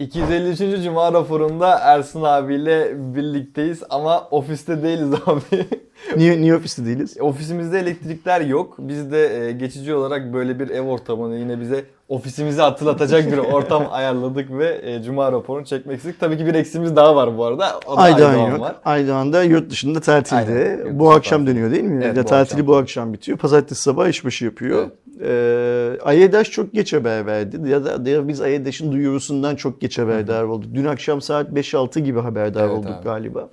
253. Cuma raporunda Ersun abiyle birlikteyiz ama ofiste değiliz abi. Niye, niye ofiste değiliz? Ofisimizde elektrikler yok. Biz de e, geçici olarak böyle bir ev ortamını yine bize ofisimizi hatırlatacak bir ortam ayarladık ve e, Cuma raporunu çekmek istedik. Tabii ki bir eksimiz daha var bu arada. O da Aydoğan Aydoğan yok. var. Aydoğan da yurt dışında tatilde. Aynen, yurt bu akşam tatil. dönüyor değil mi? Evet, ya bu tatili akşam. bu akşam bitiyor. Pazartesi sabah işbaşı yapıyor. Ee, Ayedaş çok geç haber verdi. Ya da, ya biz Ayedaş'ın duyurusundan çok geç haberdar olduk. Dün akşam saat 5-6 gibi haberdar Evet olduk abi. galiba.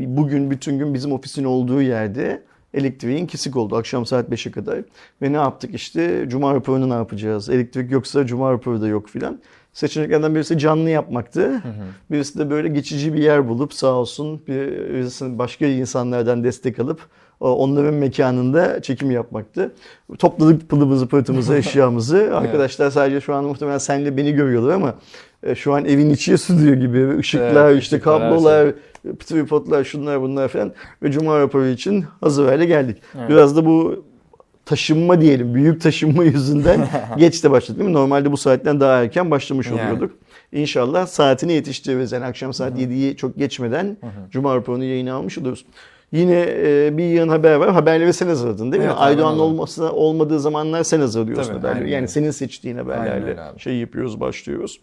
Bugün bütün gün bizim ofisin olduğu yerde elektriğin kesik oldu akşam saat 5'e kadar. Ve ne yaptık işte Cuma raporunu ne yapacağız? Elektrik yoksa Cuma raporu da yok filan. Seçeneklerden birisi canlı yapmaktı. Birisi de böyle geçici bir yer bulup sağ olsun birisi başka insanlardan destek alıp onların mekanında çekim yapmaktı. Topladık pılımızı, pırtımızı, eşyamızı. Arkadaşlar sadece şu an muhtemelen senle beni görüyorlar ama e, şu an evin içi stüdyo gibi. Işıklar, Evet, işte ışıklar, kablolar, tripodlar, şunlar bunlar falan. Ve Cuma raporu için hazır hale geldik. Evet. Biraz da bu taşınma diyelim, büyük taşınma yüzünden geç de başladık değil mi? Normalde bu saatten daha erken başlamış Yani. oluyorduk. İnşallah saatini yetiştiririz. Yani akşam saat 7'yi çok geçmeden Cuma raporunu yayına almış oluruz. Yine e, bir yığın haber var. Haberleri sen hazırladın değil mi? Evet, hazırladım. olması olmadığı zamanlar sen hazırlıyorsun Tabii, haberleri. Yani senin seçtiğin haberlerle şey yapıyoruz, başlıyoruz.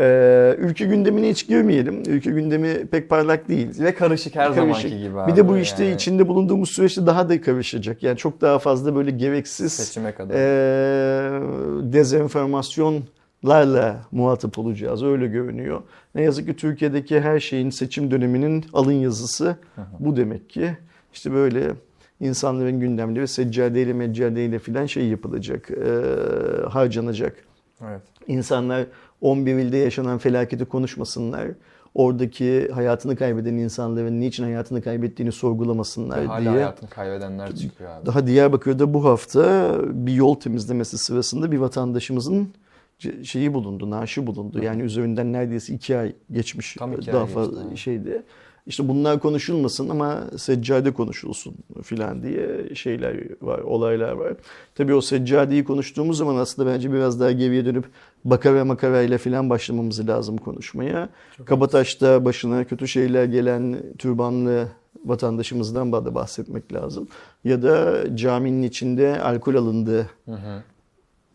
Ee, ülke gündemine hiç girmeyelim. Ülke gündemi pek parlak değil. Ve karışık her Karışık. zamanki gibi abi. Bir de bu işte Yani içinde bulunduğumuz süreçte daha da karışacak. Yani çok daha fazla böyle gereksiz seçime kadar. eee dezenformasyonlarla muhatap olacağız. Öyle görünüyor. Ne yazık ki Türkiye'deki her şeyin seçim döneminin alın yazısı bu demek ki. İşte böyle insanların gündemleri seccadeyle meccadeyle filan şey yapılacak, eee, harcanacak. evet. İnsanlar 11 ilde yaşanan felaketi konuşmasınlar. Oradaki hayatını kaybeden insanların niçin hayatını kaybettiğini sorgulamasınlar hala diye. hayatını kaybedenler çıkıyor abi. Daha Diyarbakır'da bu hafta bir yol temizlemesi sırasında bir vatandaşımızın şeyi bulundu, naaşı bulundu. Yani üzerinden neredeyse iki ay geçmiş. Tam iki ay daha geçti, fazla aynen. şeydi. İşte bunlar konuşulmasın ama seccade konuşulsun filan diye şeyler var, olaylar var. Tabii o seccadeyi konuştuğumuz zaman aslında bence biraz daha geriye dönüp bakara makarayla filan başlamamız lazım konuşmaya. Kabataş'ta başına kötü şeyler gelen türbanlı vatandaşımızdan da bahsetmek lazım. Ya da caminin içinde alkol alındı. Hı hı.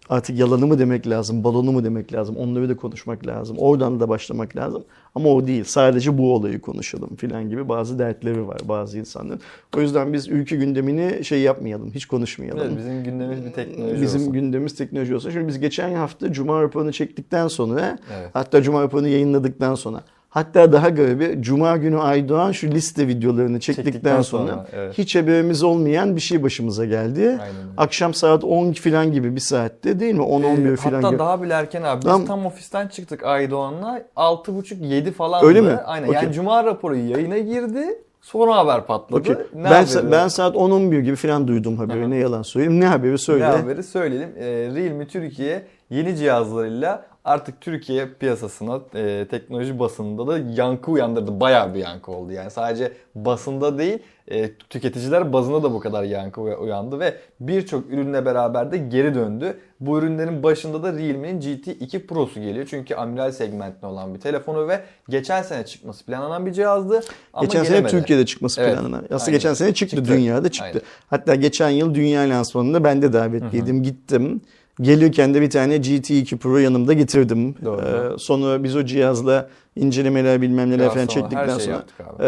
Artık yalanı mı demek lazım, balonu mu demek lazım, onları da konuşmak lazım. Oradan da başlamak lazım. Ama o değil, sadece bu olayı konuşalım filan gibi bazı dertleri var bazı insanların. O yüzden biz ülke gündemini şey yapmayalım, hiç konuşmayalım. Evet, bizim gündemimiz bir teknoloji Bizim olsun. gündemimiz teknoloji olsun. Şimdi biz geçen hafta Cuma raporunu çektikten sonra, Evet. hatta Cuma raporunu yayınladıktan sonra, hatta daha garibi Cuma günü Aydoğan şu liste videolarını çektikten, Çektikten sonra, sonra, evet. hiç haberimiz olmayan bir şey başımıza geldi. Aynen. Akşam saat 10 falan gibi bir saatte değil mi? 10-11 Ee, falan Hatta gibi. daha bile erken abi. Biz Tam- tam ofisten çıktık Aydoğan'la. 6.30-7 falan. Öyle mi? Aynen. Okey. Yani Cuma raporu yayına girdi. Sonra haber patladı. Okey. Ne Ben, haberi? ben saat 10-11 gibi falan duydum haberi. Aha. Ne yalan söyleyeyim. Ne haberi söyle. Ne haberi söyleyelim. Ee, Realme Türkiye yeni cihazlarıyla artık Türkiye piyasasına e, teknoloji basınında da yankı uyandırdı. Bayağı bir yankı oldu. Yani sadece basında değil e, tüketiciler bazında da bu kadar yankı uya- uyandı ve birçok ürünle beraber de geri döndü. Bu ürünlerin başında da Realme'nin GT2 Pro'su geliyor. Çünkü amiral segmentinde olan bir telefonu ve geçen sene çıkması planlanan bir cihazdı. Ama Geçen sene gelemedi. Türkiye'de çıkması Evet. planlanan. Aslında Aynen. geçen sene çıktı, Çıktı. dünyada çıktı. Aynen. Hatta geçen yıl dünya lansmanında ben de davetliydim. Gittim. Gelirken de bir tane GT2 Pro yanımda getirdim. Doğru. Ee, sonra biz o cihazla incelemeler bilmem neler falan çektikten şeyi sonra e,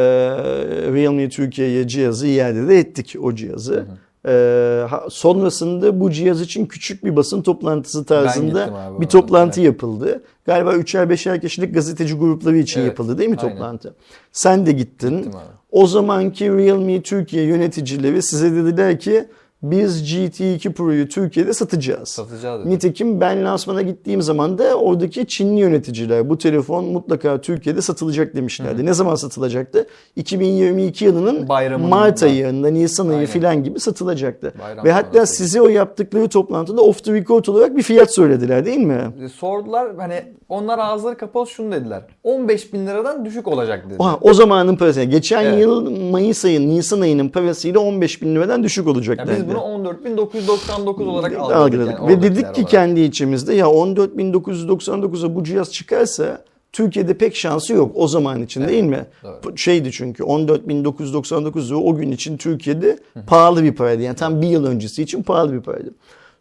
Realme Türkiye'ye cihazı iade de ettik o cihazı. Ee, ha- sonrasında bu cihaz için küçük bir basın toplantısı tarzında abi bir toplantı Evet. yapıldı. Galiba üçer beşer kişilik gazeteci grupları için Evet, yapıldı değil mi aynen. toplantı? Sen de gittin. O zamanki Realme Türkiye yöneticileri size dediler ki biz GT2 Pro'yu Türkiye'de satacağız. Satacağız dedi. Nitekim ben lansmana gittiğim zaman da oradaki Çinli yöneticiler bu telefon mutlaka Türkiye'de satılacak demişlerdi. Ne zaman satılacaktı? 2022 yılının Bayramında. Mart ayında, Nisan ayı filan gibi satılacaktı. Bayram Ve hatta sonrası. size o yaptıkları toplantıda off the record olarak bir fiyat söylediler değil mi? E, sordular hani onlar ağızları kapalı şunu dediler. 15 bin liradan düşük olacak dedi. O, o zamanın parası. Yani Geçen Evet. yıl Mayıs ayı, Nisan ayının parasıyla 15 bin liradan düşük olacak Ya dendi. biz bunu 14.999 olarak algıladık. algıladık. yani Ve dedik ki olarak. kendi içimizde ya 14.999'a bu cihaz çıkarsa Türkiye'de pek şansı yok o zaman için değil mi? doğru. Şeydi çünkü 14.999 lira o gün için Türkiye'de pahalı bir paraydı. Yani tam bir yıl öncesi için pahalı bir paraydı.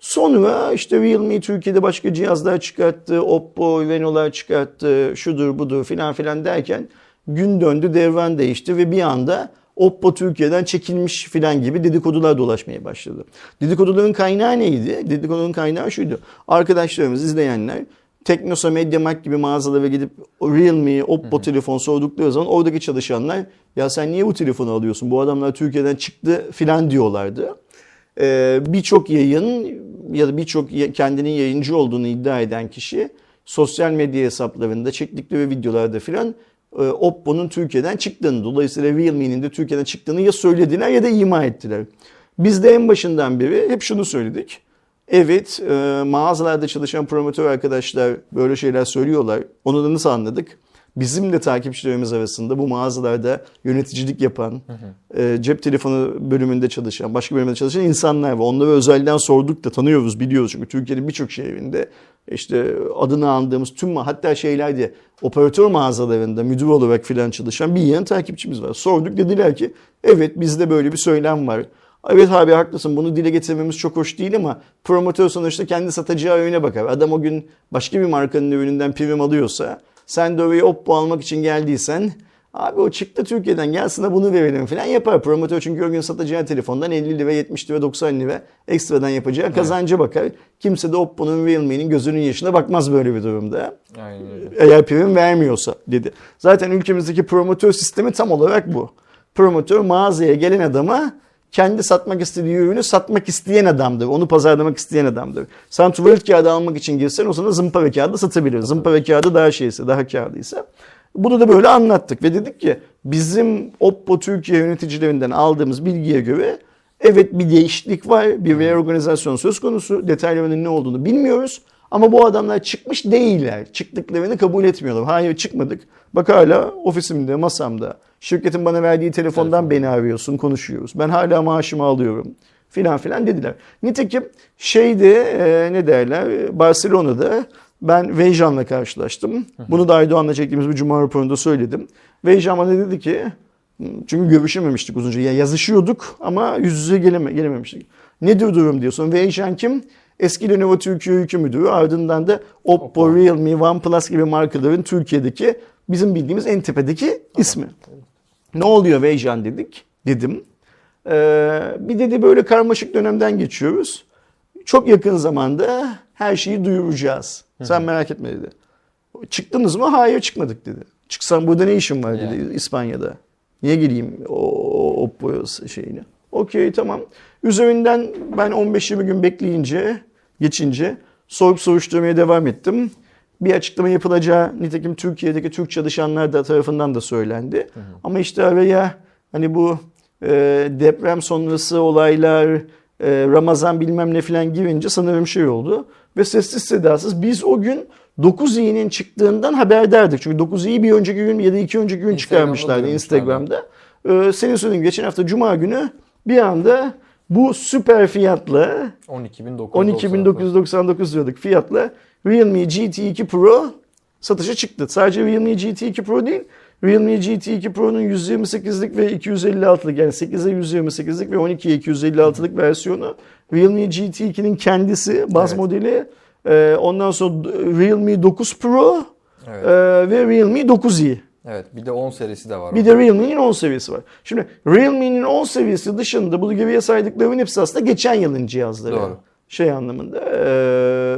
Sonra işte Realme Türkiye'de başka cihazlar çıkarttı, Oppo, Reno'lar çıkarttı, şudur budur filan filan derken gün döndü, devran değişti ve bir anda Oppo Türkiye'den çekilmiş filan gibi dedikodular dolaşmaya başladı. Dedikoduların kaynağı neydi? Dedikoduların kaynağı şuydu. Arkadaşlarımız, izleyenler Teknosa, Mediamarkt gibi mağazalara gidip Realme, Oppo telefon sordukları zaman oradaki çalışanlar ya sen niye bu telefonu alıyorsun? Bu adamlar Türkiye'den çıktı filan diyorlardı. Ee, birçok yayın ya da birçok kendinin yayıncı olduğunu iddia eden kişi sosyal medya hesaplarında çektikleri videolarda filan e, Oppo'nun Türkiye'den çıktığını dolayısıyla Realme'nin de Türkiye'den çıktığını ya söylediler ya da ima ettiler. Biz de en başından beri hep şunu söyledik. Evet e, mağazalarda çalışan promotör arkadaşlar böyle şeyler söylüyorlar. Onu da nasıl anladık? Bizim de takipçilerimiz arasında bu mağazalarda yöneticilik yapan, e, cep telefonu bölümünde çalışan, başka bölümde çalışan insanlar var. Onları özelden sorduk da tanıyoruz, biliyoruz. Çünkü Türkiye'nin birçok şehrinde işte adını andığımız tüm hatta şeylerde operatör mağazalarında müdür olarak filan çalışan bir yığın takipçimiz var. Sorduk dediler ki evet bizde böyle bir söylem var. Evet abi haklısın bunu dile getirmemiz çok hoş değil ama promotör sonuçta kendi satacağı ürüne bakar. Adam o gün başka bir markanın ürününden prim alıyorsa sen oraya Oppo almak için geldiysen abi o çıktı Türkiye'den gelsin de bunu verelim falan yapar. Promotör çünkü o gün satacağı telefondan 50 lira 70 lira 90 lira ekstradan yapacağı kazanca bakar. Kimse de Oppo'nun Realme'nin gözünün yaşına bakmaz böyle bir durumda Aynen eğer prim vermiyorsa dedi. Zaten ülkemizdeki promotör sistemi tam olarak bu. Promotör mağazaya gelen adama kendi satmak istediği ürünü satmak isteyen adamdır. Onu pazarlamak isteyen adamdır. Sen tuvalet kağıdı almak için girsen o sana zımpara kağıdı satabilir. Zımpara kağıdı daha şeyse, daha kârlıysa. Bunu da böyle anlattık ve dedik ki bizim Oppo Türkiye yöneticilerinden aldığımız bilgiye göre evet bir değişiklik var, bir reorganizasyon söz konusu. Detaylarının ne olduğunu bilmiyoruz. Ama bu adamlar çıkmış değiller. Çıktıklarını kabul etmiyorlar. Hayır çıkmadık. Bak hala ofisimde, masamda. Şirketin bana verdiği telefondan beni arıyorsun, konuşuyoruz. Ben hala maaşımı alıyorum filan filan dediler. Nitekim şeyde e, ne derler Barcelona'da ben Veyjan'la karşılaştım. Bunu da Aydoğan'la çektiğimiz bir cuma raporunda söyledim. Veyjan bana dedi ki çünkü görüşememiştik uzunca. Ya yazışıyorduk ama yüz yüze geleme, gelememiştik. Nedir durum diyorsun. Veyjan kim? Eski Lenovo Türkiye Ülke Müdürü ardından da Oppo, Realme, OnePlus gibi markaların Türkiye'deki bizim bildiğimiz en tepedeki ismi. Ne oluyor Veyjan dedik. Dedim. Ee, bir dedi böyle karmaşık dönemden geçiyoruz. Çok yakın zamanda her şeyi duyuracağız. Sen merak etme dedi. Çıktınız mı? Hayır çıkmadık dedi. Çıksan burada ne işin var dedi İspanya'da. Niye geleyim o, o Oppo şeyini? Okey tamam. Üzerinden ben 15-20 gün bekleyince, geçince sorup soruşturmaya devam ettim. Bir açıklama yapılacağı nitekim Türkiye'deki Türk çalışanlar da tarafından da söylendi. Ama işte araya hani bu e, deprem sonrası olaylar, e, Ramazan bilmem ne falan girince sanırım şey oldu. Ve sessiz sedasız biz o gün 9 i'nin çıktığından haberdardık. Çünkü 9 i'yi bir önceki gün ya da iki önceki gün Instagram'da çıkarmışlardı. Instagram'da. Ee, senin söylediğin geçen hafta Cuma günü bir anda bu süper fiyatla 12.999. 12.999 liralık fiyatla Realme GT2 Pro satışa çıktı. Sadece Realme GT2 Pro değil, Realme GT2 Pro'nun 128'lik ve 256'lık yani 8'e 128'lik ve 12'ye 256'lık versiyonu Realme GT2'nin kendisi baz Evet. modeli e, ondan sonra Realme 9 Pro Evet. e, ve Realme 9i. Evet bir de 10 serisi de var. Bir de Realme'nin 10 seviyesi var. Şimdi Realme'nin 10 seviyesi dışında bu geriye saydıklarımın hepsi aslında geçen yılın cihazları. Doğru. Şey anlamında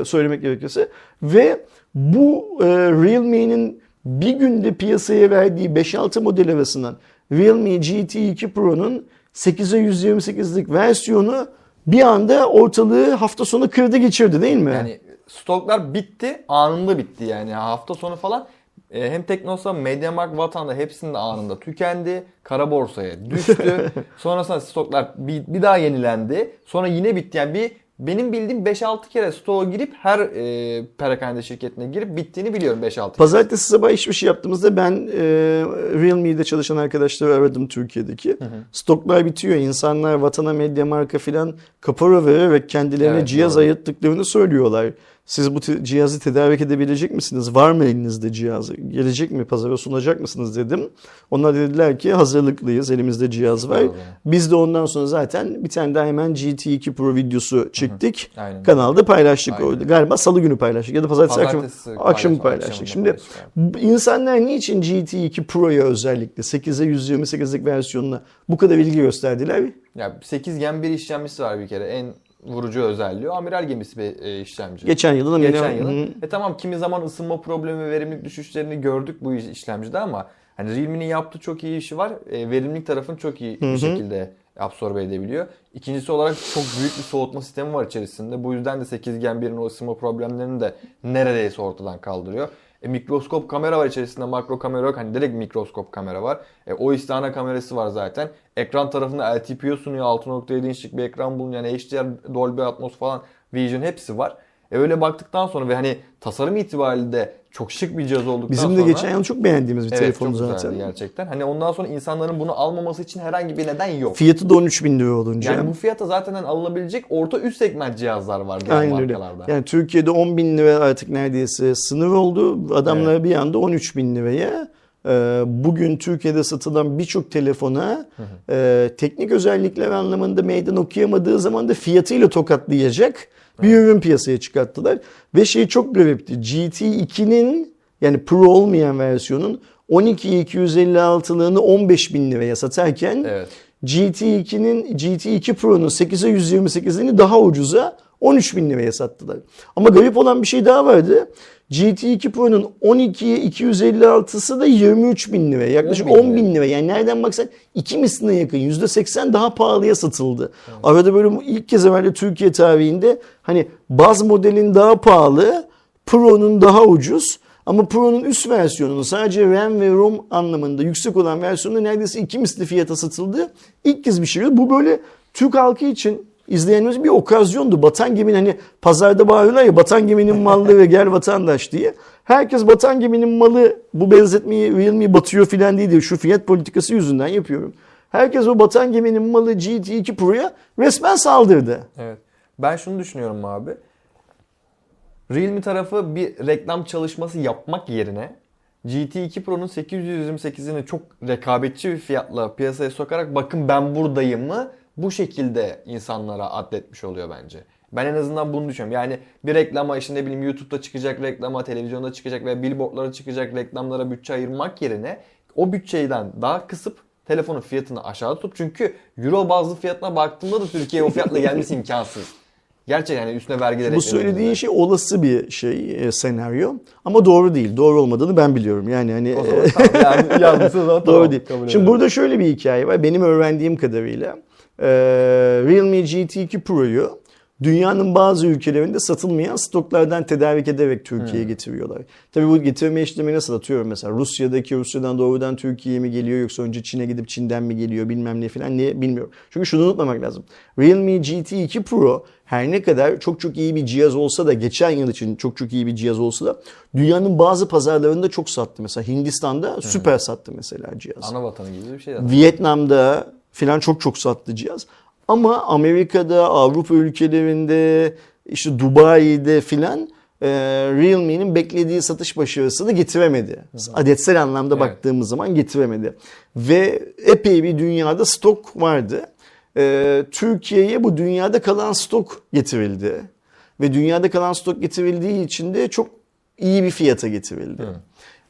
söylemek gerekirse. Ve bu Realme'nin bir günde piyasaya verdiği 5-6 model arasından Realme GT2 Pro'nun 8'e 128'lik versiyonu bir anda ortalığı hafta sonu kırdı geçirdi değil mi? Yani stoklar bitti. Anında bitti yani. Hafta sonu falan e, hem Teknosa, Mediamarkt, Vatan'da hepsinde anında tükendi. Kara borsaya düştü. Sonrasında stoklar bir, bir daha yenilendi. Sonra yine bitti. Yani bir benim bildiğim 5-6 kere stoğa girip her e, perakende şirketine girip bittiğini biliyorum 5-6 kere. Pazartesi sabah iş şey yaptığımızda ben e, Realme'de çalışan arkadaşları aradım Türkiye'deki. Stoklar bitiyor. İnsanlar vatana medya marka filan kapora vererek kendilerine Evet, cihaz doğru. ayırttıklarını söylüyorlar. Siz bu cihazı tedarik edebilecek misiniz? Var mı elinizde cihazı? Gelecek mi pazara sunacak mısınız dedim. Onlar dediler ki hazırlıklıyız. Elimizde cihaz var. Biz de ondan sonra zaten bir tane daha hemen GT2 Pro videosu çektik. Aynen. Kanalda paylaştık Aynen. Galiba salı günü paylaştık ya da pazartesi, Pazartesi akşam, akşamı paylaş- paylaştık. Şimdi paylaştık insanlar niçin GT2 Pro'ya özellikle 8'e 128'lik versiyonuna bu kadar ilgi gösterdiler? Ya 8 Gen bir işlemcisi var bir kere. En vurucu özelliği. Amiral gemisi bir e, işlemci. Geçen yılın Geçen yılın. Hı. E tamam kimi zaman ısınma problemi ve verimlilik düşüşlerini gördük bu iş- işlemcide ama hani Realme'nin yaptığı çok iyi işi var. E, verimlilik tarafını çok iyi bir şekilde absorbe edebiliyor. İkincisi olarak çok büyük bir soğutma sistemi var içerisinde. Bu yüzden de 8 Gen 1'in o ısınma problemlerini de neredeyse ortadan kaldırıyor. E, mikroskop kamera var içerisinde makro kamera yok. Hani direkt mikroskop kamera var. E, o istihana kamerası var zaten. Ekran tarafında LTPO sunuyor. 6.7 inçlik bir ekran bulunuyor. Yani HDR, Dolby Atmos falan Vision hepsi var. E öyle baktıktan sonra ve hani tasarım itibariyle de çok şık bir cihaz olduktan Bizim de sonra... geçen yıl çok beğendiğimiz bir Evet telefon çok zaten. gerçekten. Hani ondan sonra insanların bunu almaması için herhangi bir neden yok. Fiyatı da 13 bin lira olunca. Yani bu fiyata zaten hani alınabilecek orta üst segment cihazlar var diğer Aynen öyle. markalarda. Yani Türkiye'de 10 bin lira artık neredeyse sınır oldu. Adamlar bir anda 13 bin liraya e, bugün Türkiye'de satılan birçok telefona e, teknik özellikler anlamında meydan okuyamadığı zaman da fiyatıyla tokatlayacak bir ürün piyasaya çıkarttılar. Ve şey çok garipti. GT2'nin yani Pro olmayan versiyonun 12256'lığını 15 bin liraya satarken Evet. GT2'nin GT2 Pro'nun 8'e 128'ini daha ucuza 13 bin liraya sattılar. Ama garip olan bir şey daha vardı. GT2 Pro'nun 12'ye 256'sı da 23 bin liraya. Yaklaşık 10 bin 10 bin lira. Yani nereden baksan iki misline yakın. %80 daha pahalıya satıldı. Arada böyle ilk kez herhalde Türkiye tarihinde hani baz modelin daha pahalı, Pro'nun daha ucuz. Ama Pro'nun üst versiyonunun sadece RAM ve ROM anlamında yüksek olan versiyonu neredeyse iki misli fiyata satıldı. İlk kez bir şey. Bu böyle Türk halkı için izleyenimiz bir okazyondu. Batan geminin hani pazarda bağırıyorlar ya batan geminin mallı ve gel vatandaş diye. Herkes batan geminin malı bu benzetmeyi Realme batıyor filan değil diye şu fiyat politikası yüzünden yapıyorum. Herkes o batan geminin malı GT2 Pro'ya resmen saldırdı. Evet. Ben şunu düşünüyorum abi. Realme tarafı bir reklam çalışması yapmak yerine GT2 Pro'nun 828'ini çok rekabetçi bir fiyatla piyasaya sokarak bakın ben buradayım mı bu şekilde insanlara adletmiş oluyor bence. Ben en azından bunu düşünüyorum. Yani bir reklama işte ne bileyim YouTube'da çıkacak reklama, televizyonda çıkacak veya billboardlara çıkacak reklamlara bütçe ayırmak yerine o bütçeden daha kısıp telefonun fiyatını aşağı tutup çünkü euro bazlı fiyatına baktığımda da Türkiye'ye o fiyatla gelmesi imkansız. Gerçekten yani üstüne vergiler Bu söylediğin şey olası bir şey e, senaryo ama doğru değil. Doğru olmadığını ben biliyorum. Yani hani O zaman tamam yani doğru tamam, değil. Şimdi burada şöyle bir hikaye var. Benim öğrendiğim kadarıyla e, Realme GT2 Pro'yu dünyanın bazı ülkelerinde satılmayan stoklardan tedarik ederek Türkiye'ye Hmm. getiriyorlar. Tabii bu getirme işlemi nasıl atıyorum mesela Rusya'daki Rusya'dan doğrudan Türkiye'ye mi geliyor yoksa önce Çin'e gidip Çin'den mi geliyor bilmem ne falan ne bilmiyorum. Çünkü şunu unutmamak lazım. Realme GT2 Pro her ne kadar çok çok iyi bir cihaz olsa da geçen yıl için çok çok iyi bir cihaz olsa da dünyanın bazı pazarlarında çok sattı. Mesela Hindistan'da süper sattı mesela cihaz. Ana vatanı gibi bir şey zaten. Vietnam'da filan çok çok sattı cihaz. Ama Amerika'da, Avrupa ülkelerinde, işte Dubai'de filan e, Realme'nin beklediği satış başarısını getiremedi. Adetsel anlamda Evet. baktığımız zaman getiremedi. Ve epey bir dünyada stok vardı. E, Türkiye'ye bu dünyada kalan stok getirildi. Ve dünyada kalan stok getirildiği için de çok iyi bir fiyata getirildi.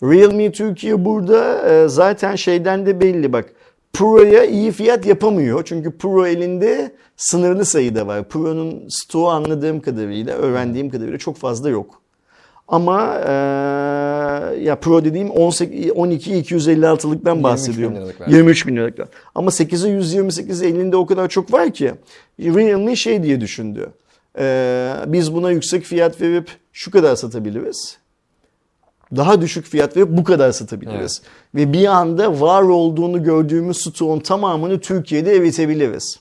Realme Türkiye burada e, zaten şeyden de belli bak. Pro'ya iyi fiyat yapamıyor. Çünkü Pro elinde sınırlı sayıda var. Pro'nun stoğu anladığım kadarıyla, öğrendiğim kadarıyla çok fazla yok. Ama e, ya Pro dediğim 18, 12 256'lıktan 23 bahsediyorum. bin liralık versiyon. 23 bin liralıktan. Ama 8'e 128 elinde o kadar çok var ki Realme şey diye düşündü. E, biz buna yüksek fiyat verip şu kadar satabiliriz daha düşük fiyat verip bu kadar satabiliriz. Ve bir anda var olduğunu gördüğümüz stoğun tamamını Türkiye'de eritebiliriz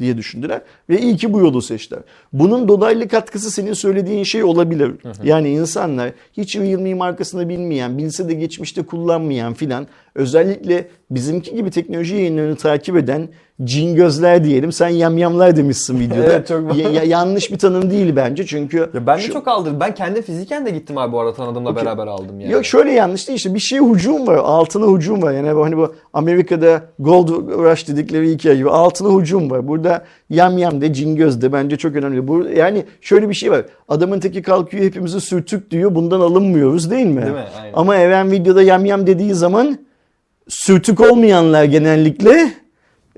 diye düşündüler. Ve iyi ki bu yolu seçtiler. Bunun dolaylı katkısı senin söylediğin şey olabilir. Yani insanlar hiç Realme markasını bilmeyen, bilse de geçmişte kullanmayan filan Özellikle bizimki gibi teknoloji yayınlarını takip eden cin gözler diyelim. Sen yamyamlar demişsin videoda. Evet, çok- Ya- ya- yanlış bir tanım değil bence çünkü. Ya ben de şu- çok aldırdım. Ben kendi fiziken de gittim abi bu arada tanıdığımla Okey. beraber aldım yani. Yok şöyle yanlış değil işte bir şeye hücum var. Altına hücum var. Yani hani bu Amerika'da Gold Rush dedikleri hikaye gibi altına hücum var. Burada yam yam de cingöz de bence çok önemli. Bu, yani şöyle bir şey var. Adamın teki kalkıyor hepimizi sürtük diyor. Bundan alınmıyoruz değil mi? Değil mi? Aynen. Ama Eren videoda yam yam dediği zaman sürtük olmayanlar genellikle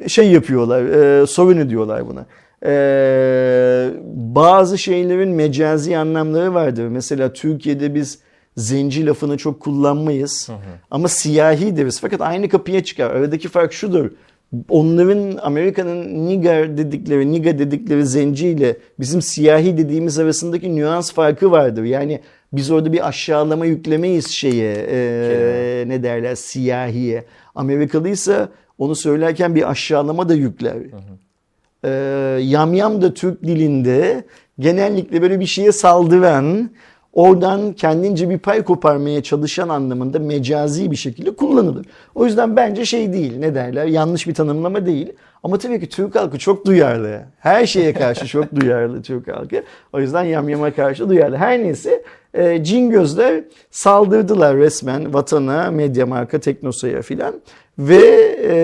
şey yapıyorlar, e, sorun ediyorlar buna. E, bazı şeylerin mecazi anlamları vardır. Mesela Türkiye'de biz zenci lafını çok kullanmayız. Ama siyahi deriz. Fakat aynı kapıya çıkar. Aradaki fark şudur. Onların Amerika'nın nigger dedikleri, niga dedikleri zenci ile bizim siyahi dediğimiz arasındaki nüans farkı vardır. Yani biz orada bir aşağılama yüklemeyiz şeye, e, ne derler siyahiye. Amerikalıysa onu söylerken bir aşağılama da yükler. Ee, yamyam da Türk dilinde genellikle böyle bir şeye saldıran, oradan kendince bir pay koparmaya çalışan anlamında mecazi bir şekilde kullanılır. O yüzden bence şey değil, ne derler, yanlış bir tanımlama değil. Ama tabii ki Türk halkı çok duyarlı. Her şeye karşı çok duyarlı Türk halkı. O yüzden yamyama karşı duyarlı. Her neyse e, cin gözler saldırdılar resmen vatana, medya marka, teknosaya filan. Ve e,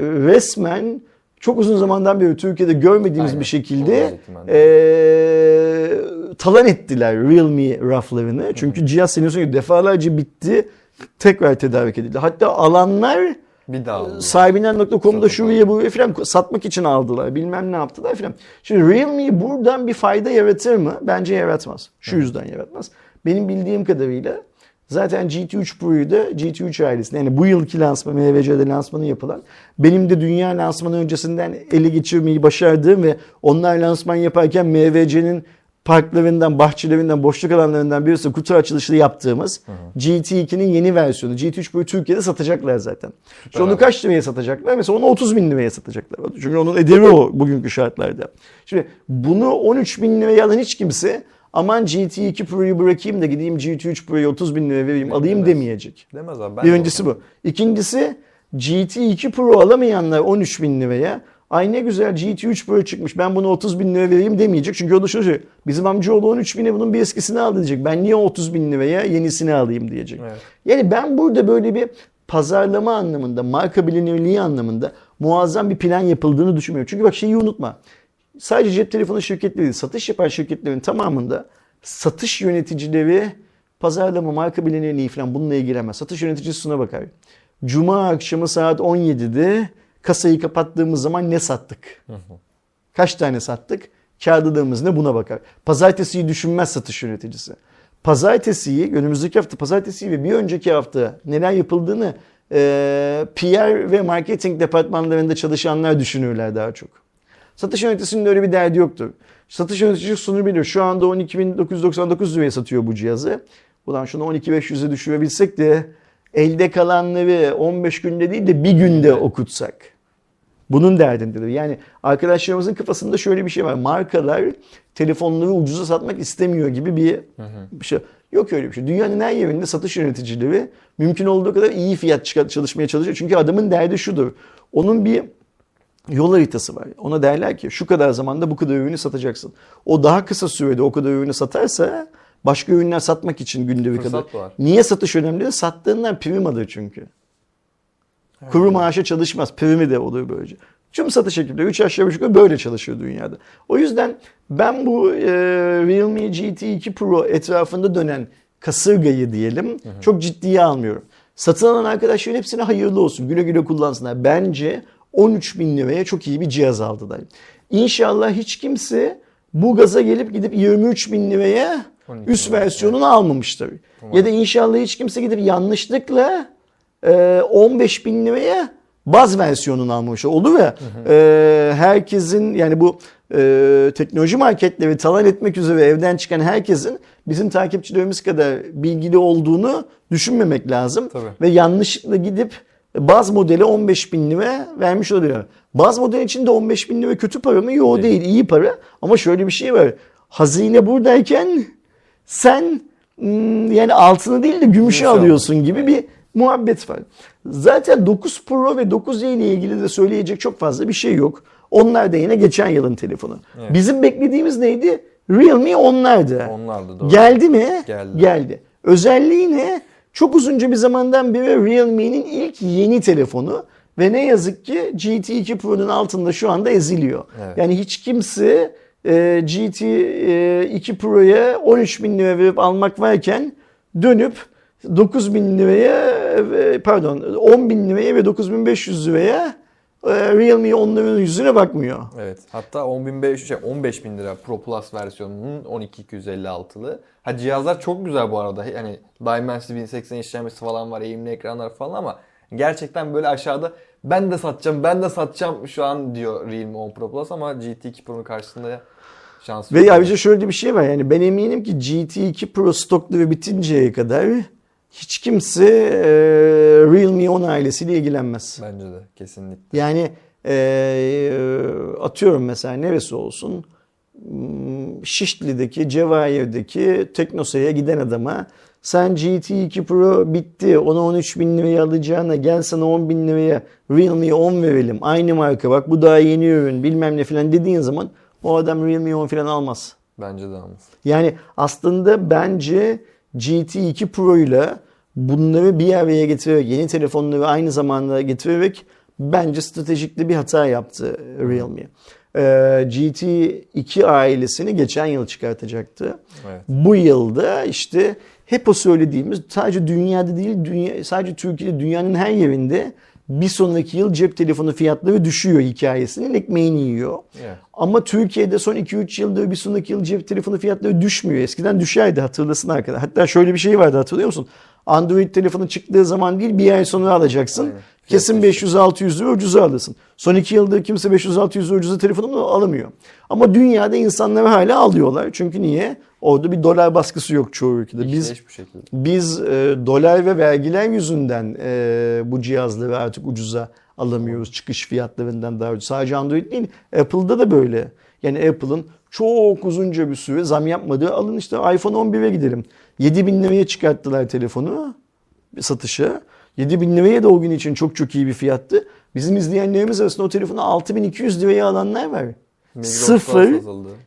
resmen çok uzun zamandan beri Türkiye'de görmediğimiz Aynen. bir şekilde e, talan ettiler Realme raflarını. Çünkü cihaz söylediğin gibi defalarca bitti. Tekrar tedarik edildi. Hatta alanlar Bir daha sahibinden.com'da şuraya buraya falan satmak için aldılar. Bilmem ne yaptılar falan. Şimdi Realme buradan bir fayda yaratır mı? Bence yaratmaz. Şu yüzden yaratmaz. Benim bildiğim kadarıyla zaten GT3 Pro'yu da GT3 ailesinde yani bu yılki lansmanı MVC'de lansmanı yapılan benim de dünya lansmanı öncesinden ele geçirmeyi başardığım ve onlar lansman yaparken MVC'nin parklarından, bahçelerinden, boşluk alanlarından birisi kutu açılışı yaptığımız GT2'nin yeni versiyonu. GT3 Pro'yu Türkiye'de satacaklar zaten. Şimdi onu kaç liraya satacaklar? Mesela onu 30 bin liraya satacaklar. Çünkü onun ederi o bugünkü şartlarda. Şimdi bunu 13 bin liraya alan hiç kimse aman GT2 Pro'yu bırakayım da gideyim GT3 Pro'yu 30 bin liraya vereyim alayım Demez. demeyecek. Demez abi. Ben Birincisi bu. İkincisi GT2 Pro alamayanlar 13 bin liraya ay ne güzel GT3 Pro çıkmış ben bunu 30 bin liraya vereyim demeyecek. Çünkü o da şunu söylüyor. Bizim amcaoğlu 13 bine bunun bir eskisini aldı diyecek. Ben niye 30 bin liraya yenisini alayım diyecek. Evet. Yani ben burada böyle bir pazarlama anlamında, marka bilinirliği anlamında muazzam bir plan yapıldığını düşünmüyorum. Çünkü bak şeyi unutma. Sadece cep telefonu şirketleri satış yapan şirketlerin tamamında satış yöneticileri pazarlama, marka bilinirliği falan bununla ilgilenmez. Satış yöneticisi şuna bakar. Cuma akşamı saat 17'de kasayı kapattığımız zaman ne sattık? Kaç tane sattık? Kârdılığımız ne buna bakar. Pazartesiyi düşünmez satış yöneticisi. Pazartesiyi, önümüzdeki hafta pazartesiyi ve bir önceki hafta neler yapıldığını e, PR ve marketing departmanlarında çalışanlar düşünürler daha çok. Satış yöneticisinin öyle bir derdi yoktur. Satış yöneticisi şunu bilir. Şu anda 12.999 liraya satıyor bu cihazı. Ulan şunu 12.500'e düşürebilsek de elde kalanları 15 günde değil de bir günde okutsak. Bunun derdindedir. Yani arkadaşlarımızın kafasında şöyle bir şey var. Markalar telefonları ucuza satmak istemiyor gibi bir, bir şey. Yok öyle bir şey. Dünyanın her yerinde satış yöneticileri mümkün olduğu kadar iyi fiyat çalışmaya çalışıyor. Çünkü adamın derdi şudur. Onun bir yol haritası var. Ona derler ki şu kadar zamanda bu kadar ürünü satacaksın. O daha kısa sürede o kadar ürünü satarsa başka ürünler satmak için günde bir kadar. var. Niye satış önemli? Sattığından prim alır çünkü. Kuru maaşa çalışmaz. Primi de olur böylece. Tüm satış ekipleri 3 aşağı 5 yukarı böyle çalışıyor dünyada. O yüzden ben bu e, Realme GT2 Pro etrafında dönen kasırgayı diyelim çok ciddiye almıyorum. Satın alan arkadaşların hepsine hayırlı olsun. Güle güle kullansınlar. Bence 13 bin liraya çok iyi bir cihaz aldılar. İnşallah hiç kimse bu gaza gelip gidip 23 bin liraya 12 üst versiyonunu almamıştır. Ya da inşallah hiç kimse gidip yanlışlıkla e, 15 bin liraya baz versiyonunu almış olur ya e, herkesin yani bu e, teknoloji marketleri talan etmek üzere evden çıkan herkesin bizim takipçilerimiz kadar bilgili olduğunu düşünmemek lazım. Tabii. Ve yanlışlıkla gidip baz modeli 15 bin lira vermiş oluyor. Baz model için de 15 bin lira kötü para mı? Yok değil iyi para ama şöyle bir şey var. Hazine buradayken sen hmm, yani altını değil de gümüşü Gümüşü alıyorsun gibi bir muhabbet var. Zaten 9 Pro ve 9 ile ilgili de söyleyecek çok fazla bir şey yok. Onlar da yine geçen yılın telefonu. Evet. Bizim beklediğimiz neydi? Realme onlardı. Onlar da doğru. Geldi mi? Geldi. Geldi. Özelliği ne? Çok uzunca bir zamandan beri Realme'nin ilk yeni telefonu ve ne yazık ki GT2 Pro'nun altında şu anda eziliyor. Evet. Yani hiç kimse e, GT2 Pro'ya 13 bin lira verip almak varken dönüp 9 bin liraya e, pardon 10 bin liraya ve 9500 liraya e, Realme onların yüzüne bakmıyor. Evet. Hatta 10.500 şey 15.000 lira Pro Plus versiyonunun 12256'lı. Ha cihazlar çok güzel bu arada. Yani Dimensity 1080 işlemcisi falan var, eğimli ekranlar falan ama gerçekten böyle aşağıda ben de satacağım, ben de satacağım şu an diyor Realme 10 Pro Plus ama GT2 Pro'nun karşısında şans Ve ayrıca şöyle bir şey var yani ben eminim ki GT2 Pro stokları bitinceye kadar hiç kimse e, Realme 10 ailesiyle ilgilenmez. Bence de kesinlikle. Yani e, atıyorum mesela neresi olsun hmm, Şişli'deki, Cevahir'deki Teknosa'ya giden adama sen GT2 Pro bitti ona 13 bin liraya alacağına gel sana 10 bin liraya Realme 10 verelim. Aynı marka bak bu daha yeni ürün bilmem ne falan dediğin zaman o adam Realme 10 falan almaz. Bence de almaz. Yani aslında bence GT2 Pro ile bunları bir araya getirerek, yeni telefonları aynı zamanda getirerek bence stratejikli bir hata yaptı Realme. Ee, GT2 ailesini geçen yıl çıkartacaktı. Evet. Bu yılda işte hep o söylediğimiz sadece dünyada değil, dünya, sadece Türkiye'de dünyanın her yerinde bir sonraki yıl cep telefonu fiyatları düşüyor hikayesinin ekmeğini yiyor. Evet. Ama Türkiye'de son 2-3 yıldır bir sonraki yıl cep telefonu fiyatları düşmüyor. Eskiden düşerdi hatırlasın arkadaşlar. Hatta şöyle bir şey vardı hatırlıyor musun? Android telefonu çıktığı zaman değil bir ay sonra alacaksın. Aynen. Kesin Fiyat 500-600 lira ucuza alırsın. Son 2 yıldır kimse 500-600 lira ucuza telefonunu alamıyor. Ama dünyada insanlar hala alıyorlar. Çünkü niye? Orada bir dolar baskısı yok çoğu ülkede. Biz biz e, dolar ve vergiler yüzünden e, bu cihazları artık ucuza alamıyoruz. Çıkış fiyatlarından daha ucuz. Sadece Android değil, Apple'da da böyle. Yani Apple'ın çok uzunca bir süre zam yapmadığı alın işte iPhone 11'e gidelim. 7 bin liraya çıkarttılar telefonu satışa. 7 bin liraya da o gün için çok çok iyi bir fiyattı. Bizim izleyenlerimiz arasında o telefonu 6200 liraya alanlar var. Migros'ta Sıfır,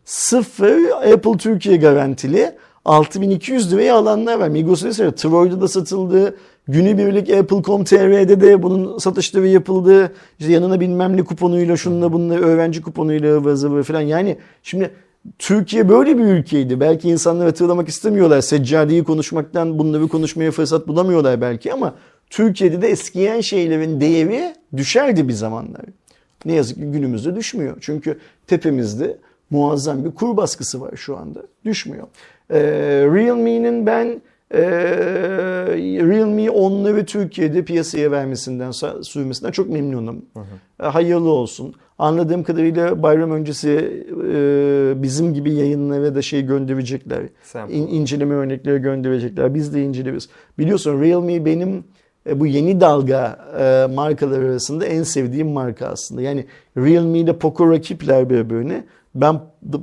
sıfır Apple Türkiye garantili 6200 liraya alanlar var. Migros mesela Troy'da da satıldı. Günübirlik Apple.com.tr'de de bunun satışları yapıldı. İşte yanına bilmem ne kuponuyla şununla bununla öğrenci kuponuyla zıvır falan. Yani şimdi Türkiye böyle bir ülkeydi. Belki insanlar hatırlamak istemiyorlar. Seccadeyi konuşmaktan bunları konuşmaya fırsat bulamıyorlar belki ama Türkiye'de de eskiyen şeylerin değeri düşerdi bir zamanlar. Ne yazık ki günümüzde düşmüyor. Çünkü tepemizde muazzam bir kur baskısı var şu anda. Düşmüyor. Ee, Realme'nin ben e, Realme 10'ları Türkiye'de piyasaya vermesinden, sürmesinden çok memnunum. E, Hayırlı olsun. Anladığım kadarıyla bayram öncesi e, bizim gibi yayınlara da şey gönderecekler. İn, inceleme örnekleri gönderecekler. Biz de inceleriz. Biliyorsun Realme benim e, bu yeni dalga e, markalar arasında en sevdiğim marka aslında. Yani Realme ile Poco rakipler birbirine. Ben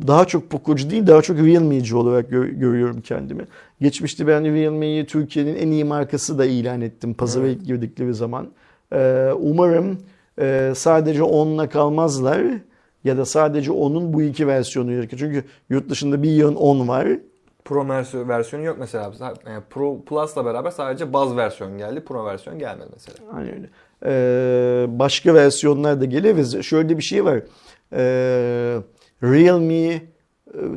daha çok Poco'cu değil daha çok Realme'ci olarak gö- görüyorum kendimi. Geçmişte ben Realme'yi Türkiye'nin en iyi markası da ilan ettim pazara ilk girdikleri zaman. E, umarım e, sadece onunla kalmazlar ya da sadece onun bu iki versiyonu gerekir. Çünkü yurt dışında bir yığın 10 var. Pro versiyonu, versiyonu yok mesela. Yani Pro Plus'la beraber sadece baz versiyon geldi. Pro versiyon gelmedi mesela. Aynen öyle. Ee, başka versiyonlar da geliyor ve şöyle bir şey var. Ee, Realme e,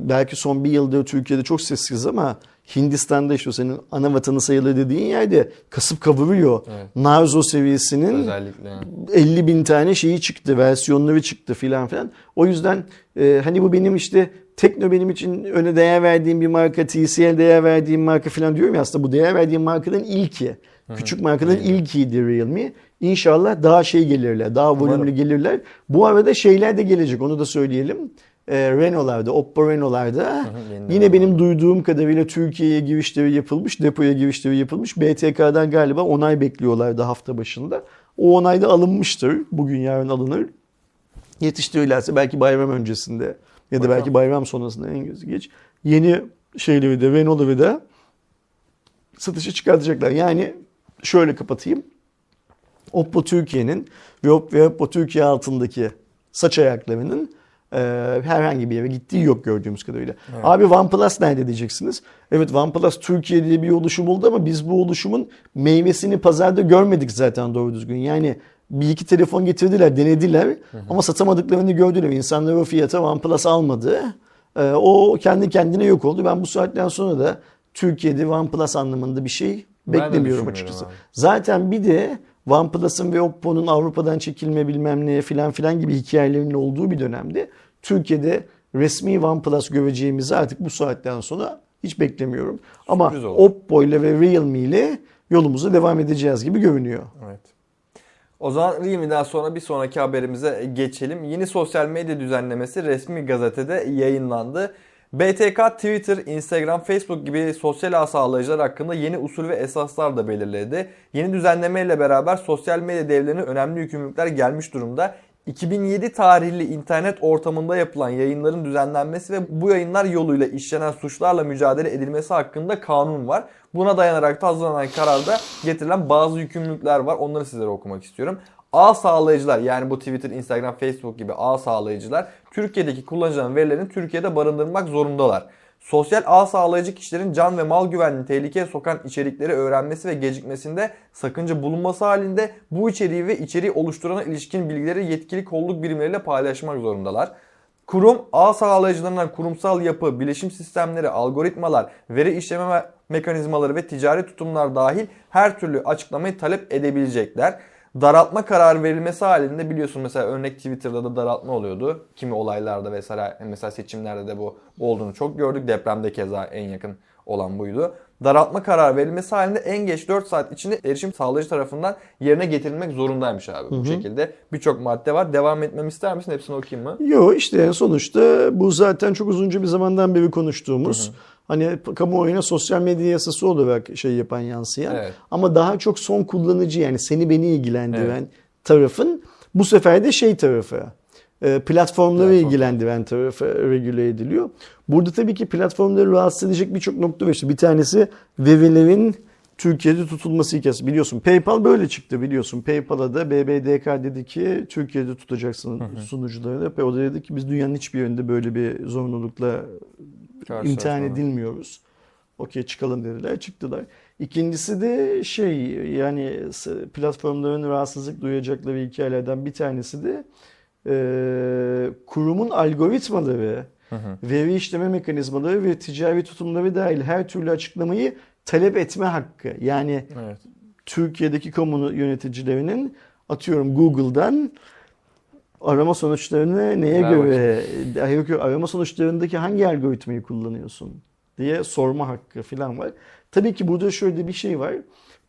belki son bir yıldır Türkiye'de çok sessiz ama Hindistan'da işte o senin ana vatanı sayılır dediğin yerde kasıp kavuruyor. Evet. Narzo seviyesinin Özellikle yani. 50 bin tane şeyi çıktı, versiyonları çıktı filan filan. O yüzden e, hani bu benim işte Tekno benim için öne değer verdiğim bir marka, TCL değer verdiğim marka filan diyorum ya aslında bu değer verdiğim markaların ilki. Küçük markaların ilkiydi Realme. İnşallah daha şey gelirler, daha volümlü Umarım. gelirler. Bu arada şeyler de gelecek onu da söyleyelim. E, Renault'larda, Oppo Renault'larda yine benim duyduğum kadarıyla Türkiye'ye girişleri yapılmış, depoya girişleri yapılmış. BTK'dan galiba onay bekliyorlardı hafta başında. O onay da alınmıştır. Bugün yarın alınır. Yetiştirirlerse belki bayram öncesinde ya da belki bayram sonrasında en geç geç yeni şeyleri de Renault'ları da satışa çıkartacaklar. Yani şöyle kapatayım. Oppo Türkiye'nin ve Oppo Türkiye altındaki saç ayaklarının e, herhangi bir yere gittiği yok gördüğümüz kadarıyla. Evet. Abi OnePlus nerede diyeceksiniz. Evet OnePlus Türkiye diye bir oluşum oldu ama biz bu oluşumun meyvesini pazarda görmedik zaten doğru düzgün. Yani bir iki telefon getirdiler, denediler ama satamadıklarını gördüler. İnsanlar o fiyata OnePlus almadı. E, o kendi kendine yok oldu. Ben bu saatten sonra da Türkiye'de OnePlus anlamında bir şey beklemiyorum açıkçası. abi. Zaten bir de OnePlus'ın ve Oppo'nun Avrupa'dan çekilme bilmem ne filan filan gibi hikayelerinin olduğu bir dönemde Türkiye'de resmi OnePlus göreceğimizi artık bu saatten sonra hiç beklemiyorum. Ama. Oppo ile ve Realme ile yolumuza devam edeceğiz gibi görünüyor. Evet. O zaman Realme'den sonra bir sonraki haberimize geçelim. Yeni sosyal medya düzenlemesi resmi gazetede yayınlandı. BTK Twitter, Instagram, Facebook gibi sosyal ağ sağlayıcılar hakkında yeni usul ve esaslar da belirledi. Yeni düzenlemeyle beraber sosyal medya devlerine önemli yükümlülükler gelmiş durumda. 2007 tarihli internet ortamında yapılan yayınların düzenlenmesi ve bu yayınlar yoluyla işlenen suçlarla mücadele edilmesi hakkında kanun var. Buna dayanarak da hazırlanan kararda getirilen bazı yükümlülükler var. Onları sizlere okumak istiyorum. Ağ sağlayıcılar yani bu Twitter, Instagram, Facebook gibi ağ sağlayıcılar Türkiye'deki kullanıcıların verilerini Türkiye'de barındırmak zorundalar. Sosyal ağ sağlayıcı kişilerin can ve mal güvenliğini tehlikeye sokan içerikleri öğrenmesi ve gecikmesinde sakınca bulunması halinde bu içeriği ve içeriği oluşturana ilişkin bilgileri yetkili kolluk birimleriyle paylaşmak zorundalar. Kurum, ağ sağlayıcılarından kurumsal yapı, bileşim sistemleri, algoritmalar, veri işleme me- mekanizmaları ve ticari tutumlar dahil her türlü açıklamayı talep edebilecekler. Daraltma kararı verilmesi halinde biliyorsun mesela örnek Twitter'da da daraltma oluyordu. Kimi olaylarda vesaire mesela seçimlerde de bu olduğunu çok gördük. Depremde keza en yakın olan buydu. Daraltma kararı verilmesi halinde en geç 4 saat içinde erişim sağlayıcı tarafından yerine getirilmek zorundaymış abi. Bu şekilde birçok madde var. Devam etmemi ister misin? Hepsini okuyayım mı? Yo işte sonuçta bu zaten çok uzunca bir zamandan beri konuştuğumuz hani kamuoyuna sosyal medya yasası olarak şey yapan yansıyan Evet. ama daha çok son kullanıcı yani seni beni ilgilendiren tarafın bu sefer de şey tarafı e, platformları Platform. ilgilendiren tarafı regüle ediliyor. Burada tabii ki platformları rahatsız edecek birçok nokta var. İşte bir tanesi verilerin Türkiye'de tutulması hikayesi. Biliyorsun PayPal böyle çıktı biliyorsun. PayPal'a da BBDK dedi ki Türkiye'de tutacaksın sunucularını. O da dedi ki biz dünyanın hiçbir yerinde böyle bir zorunlulukla imtihan Karşılaşmadım. edilmiyoruz. Okey çıkalım dediler çıktılar. İkincisi de şey yani platformların rahatsızlık duyacakları hikayelerden bir tanesi de e, kurumun algoritmaları, veri işleme mekanizmaları ve ticari tutumları dahil her türlü açıklamayı talep etme hakkı. Yani Evet. Türkiye'deki kamu yöneticilerinin atıyorum Google'dan arama sonuçlarını neye Ver göre, yok yok, arama sonuçlarındaki hangi algoritmayı kullanıyorsun diye sorma hakkı falan var. Tabii ki burada şöyle bir şey var.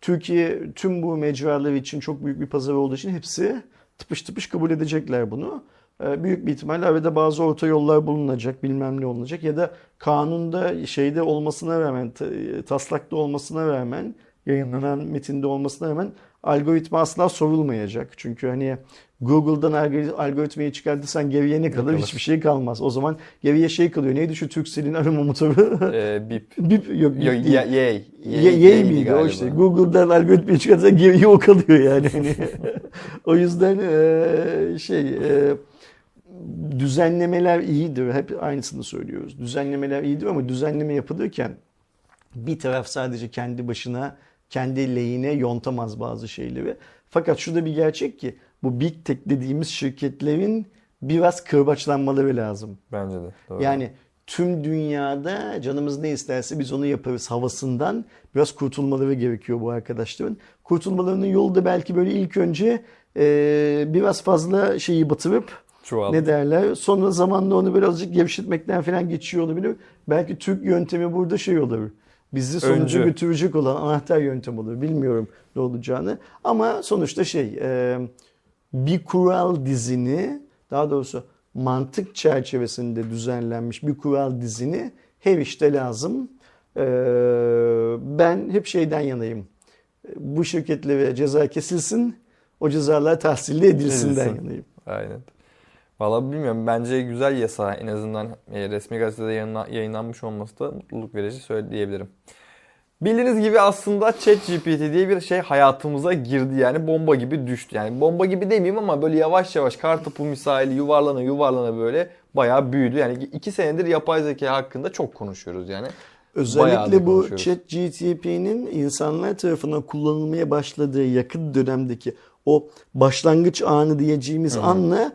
Türkiye tüm bu mecralar için çok büyük bir pazar olduğu için hepsi tıpış tıpış kabul edecekler bunu. Ee, Büyük bir ihtimalle arada bazı orta yollar bulunacak, bilmem ne olunacak ya da kanunda şeyde olmasına rağmen, taslakta olmasına rağmen, yayınlanan metinde olmasına rağmen algoritma asla sorulmayacak. Çünkü hani Google'dan algori- algoritmayı çıkartırsan geriye ne kalır? kalır? Hiçbir şey kalmaz. O zaman geriye şey kalıyor. Neydi şu Turkcell'in arama motoru? Ee, bip. Bip, yok, bip Yo, değil. ye, yey. Ye, ye miydi o işte. Google'dan algoritmayı çıkartırsan geriye o kalıyor yani. O yüzden eee, şey eee, düzenlemeler iyidir. Hep aynısını söylüyoruz. Düzenlemeler iyidir ama düzenleme yapılırken bir taraf sadece kendi başına kendi lehine yontamaz bazı şeyleri. Fakat şurada bir gerçek ki bu Big Tech dediğimiz şirketlerin biraz kırbaçlanmaları lazım. Bence de. Doğru. Yani tüm dünyada canımız ne isterse biz onu yaparız havasından biraz kurtulmaları gerekiyor bu arkadaşların. Kurtulmalarının yolu da belki böyle ilk önce e, biraz fazla şeyi batırıp Çuval. ne derler sonra zamanla onu birazcık gevşetmekten falan geçiyor olabilir. Belki Türk yöntemi burada şey olur. Bizi sonuca Öncü. götürecek olan anahtar yöntem olur. Bilmiyorum ne olacağını. Ama sonuçta şey e, bir kural dizini daha doğrusu mantık çerçevesinde düzenlenmiş bir kural dizini her işte lazım. E, ben hep şeyden yanayım. Bu şirketlere ceza kesilsin, o cezalar tahsilli edilsinden Edilsin. yanayım. Aynen. Valla bilmiyorum. Bence güzel yasa. En azından e, resmi gazetede yayınla- yayınlanmış olması da mutluluk verici söyleyebilirim. Bildiğiniz gibi aslında ChatGPT diye bir şey hayatımıza girdi yani bomba gibi düştü. Yani bomba gibi demeyeyim ama böyle yavaş yavaş kartopu misali yuvarlana yuvarlana böyle bayağı büyüdü. Yani iki senedir yapay zeka hakkında çok konuşuyoruz yani. Özellikle bu konuşuyoruz. chat GTP'nin insanlar tarafından kullanılmaya başladığı yakın dönemdeki o başlangıç anı diyeceğimiz anla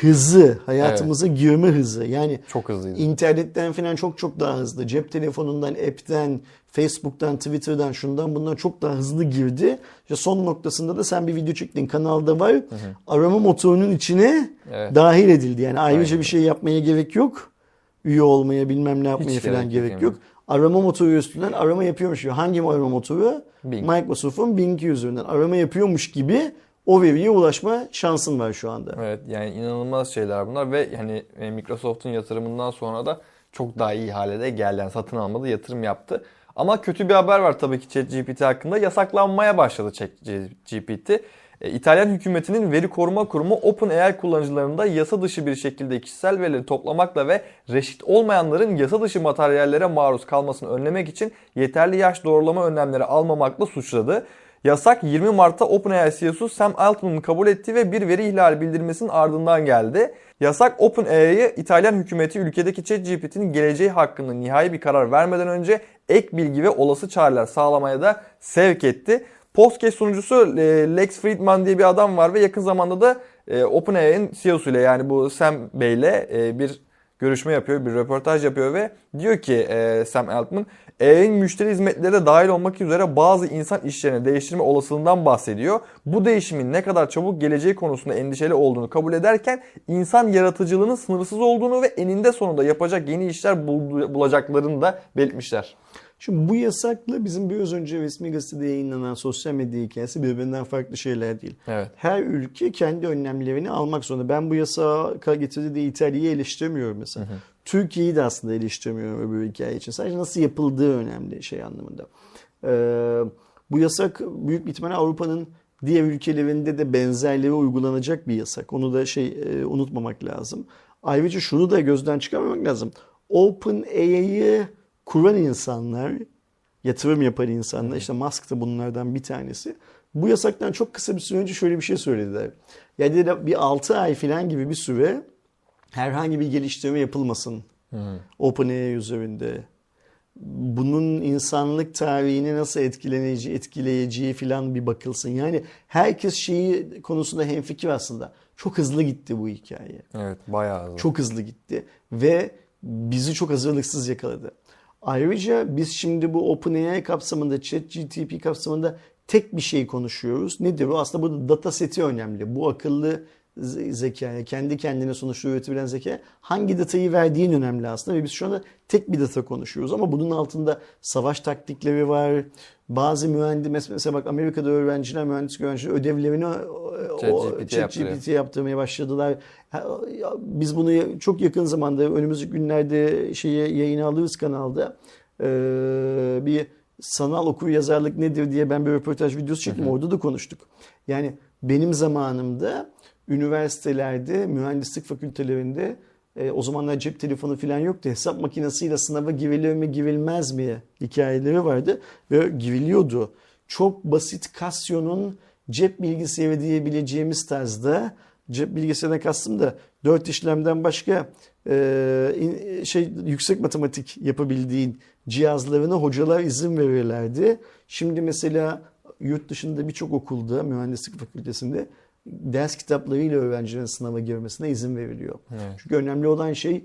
hızı, hayatımıza girme hızı. Yani Çok hızlıydı. internetten falan çok çok daha hızlı. Cep telefonundan, app'ten, Facebook'tan, Twitter'dan şundan bundan çok daha hızlı girdi. İşte son noktasında da sen bir video çektin kanalda var. Arama motorunun içine Evet. dahil edildi. Yani ayrıca Aynen. bir şey yapmaya gerek yok. Üye olmaya bilmem ne yapmaya Hiç falan gerek yok gerek yok. Arama motoru üstünden arama yapıyormuş gibi. Hangi arama motoru? Bing. Microsoft'un Bing üzerinden arama yapıyormuş gibi o veriye ulaşma şansın var şu anda. Evet yani inanılmaz şeyler bunlar ve yani e, Microsoft'un yatırımından sonra da çok daha iyi hale de geldi. Yani satın almadı, yatırım yaptı. Ama kötü bir haber var tabii ki ChatGPT hakkında. Yasaklanmaya başladı ChatGPT. E, İtalyan hükümetinin veri koruma kurumu OpenAI kullanıcılarında yasa dışı bir şekilde kişisel verileri toplamakla ve reşit olmayanların yasa dışı materyallere maruz kalmasını önlemek için yeterli yaş doğrulama önlemleri almamakla suçladı. Yasak 20 Mart'ta OpenAI CEO'su Sam Altman'ın kabul ettiği ve bir veri ihlali bildirmesinin ardından geldi. Yasak OpenAI'ye İtalyan hükümeti ülkedeki ChatGPT'nin geleceği hakkında nihai bir karar vermeden önce ek bilgi ve olası çareler sağlamaya da sevk etti. Postcase sunucusu e, Lex Friedman diye bir adam var ve yakın zamanda da e, OpenAI'nin CEO'su ile yani bu Sam Bey ile e, bir görüşme yapıyor, bir röportaj yapıyor ve diyor ki e, Sam Altman, AI'nin müşteri hizmetleri de dahil olmak üzere bazı insan işlerini değiştirme olasılığından bahsediyor. Bu değişimin ne kadar çabuk geleceği konusunda endişeli olduğunu kabul ederken insan yaratıcılığının sınırsız olduğunu ve eninde sonunda yapacak yeni işler bul- bulacaklarını da belirtmişler. Şimdi bu yasakla bizim biraz önce resmi gazetede yayınlanan sosyal medya hikayesi birbirinden farklı şeyler değil. Evet. Her ülke kendi önlemlerini almak zorunda. Ben bu yasağı getirdi diye İtalya'yı eleştirmiyorum mesela. Türkiye'yi de aslında eleştirmiyorum öbür hikaye için. Sadece nasıl yapıldığı önemli şey anlamında. Ee, bu yasak büyük bir ihtimalle Avrupa'nın diğer ülkelerinde de benzerleri uygulanacak bir yasak. Onu da şey e, unutmamak lazım. Ayrıca şunu da gözden çıkarmamak lazım. OpenAI'yı kuran insanlar, yatırım yapan insanlar, işte Musk da bunlardan bir tanesi. Bu yasaktan çok kısa bir süre önce şöyle bir şey söylediler. Yani bir 6 ay falan gibi bir süre herhangi bir geliştirme yapılmasın OpenAI üzerinde. Bunun insanlık tarihini nasıl etkileyeceği, etkileyeceği falan bir bakılsın. Yani herkes şeyi konusunda hemfikir aslında. Çok hızlı gitti bu hikaye. Evet bayağı hızlı. Çok hızlı gitti ve bizi çok hazırlıksız yakaladı. Ayrıca biz şimdi bu OpenAI kapsamında, ChatGPT kapsamında tek bir şey konuşuyoruz. Nedir o? Aslında bu data seti önemli. Bu akıllı zekaya, kendi kendine sonuçta üretebilen zeka hangi datayı verdiğin önemli aslında ve biz şu anda tek bir data konuşuyoruz ama bunun altında savaş taktikleri var. Bazı mühendis mesela bak Amerika'da öğrenciler, mühendislik öğrenciler ödevlerini ChatGPT yaptırmaya başladılar. Biz bunu çok yakın zamanda önümüzdeki günlerde şeye yayına alırız kanalda. Ee, bir sanal okur yazarlık nedir diye ben bir röportaj videosu çektim. Orada da konuştuk. Yani benim zamanımda üniversitelerde, mühendislik fakültelerinde e, o zamanlar cep telefonu falan yoktu. Hesap makinesiyle sınava girilir mi girilmez mi hikayeleri vardı ve giriliyordu. Çok basit Casio'nun cep bilgisayarı diyebileceğimiz tarzda cep bilgisayarına kastım da 4 işlemden başka e, şey yüksek matematik yapabildiğin cihazlarına hocalar izin verirlerdi. Şimdi mesela yurt dışında birçok okulda mühendislik fakültesinde ders kitaplarıyla öğrencilerin sınava girmesine izin veriliyor. Evet. Çünkü önemli olan şey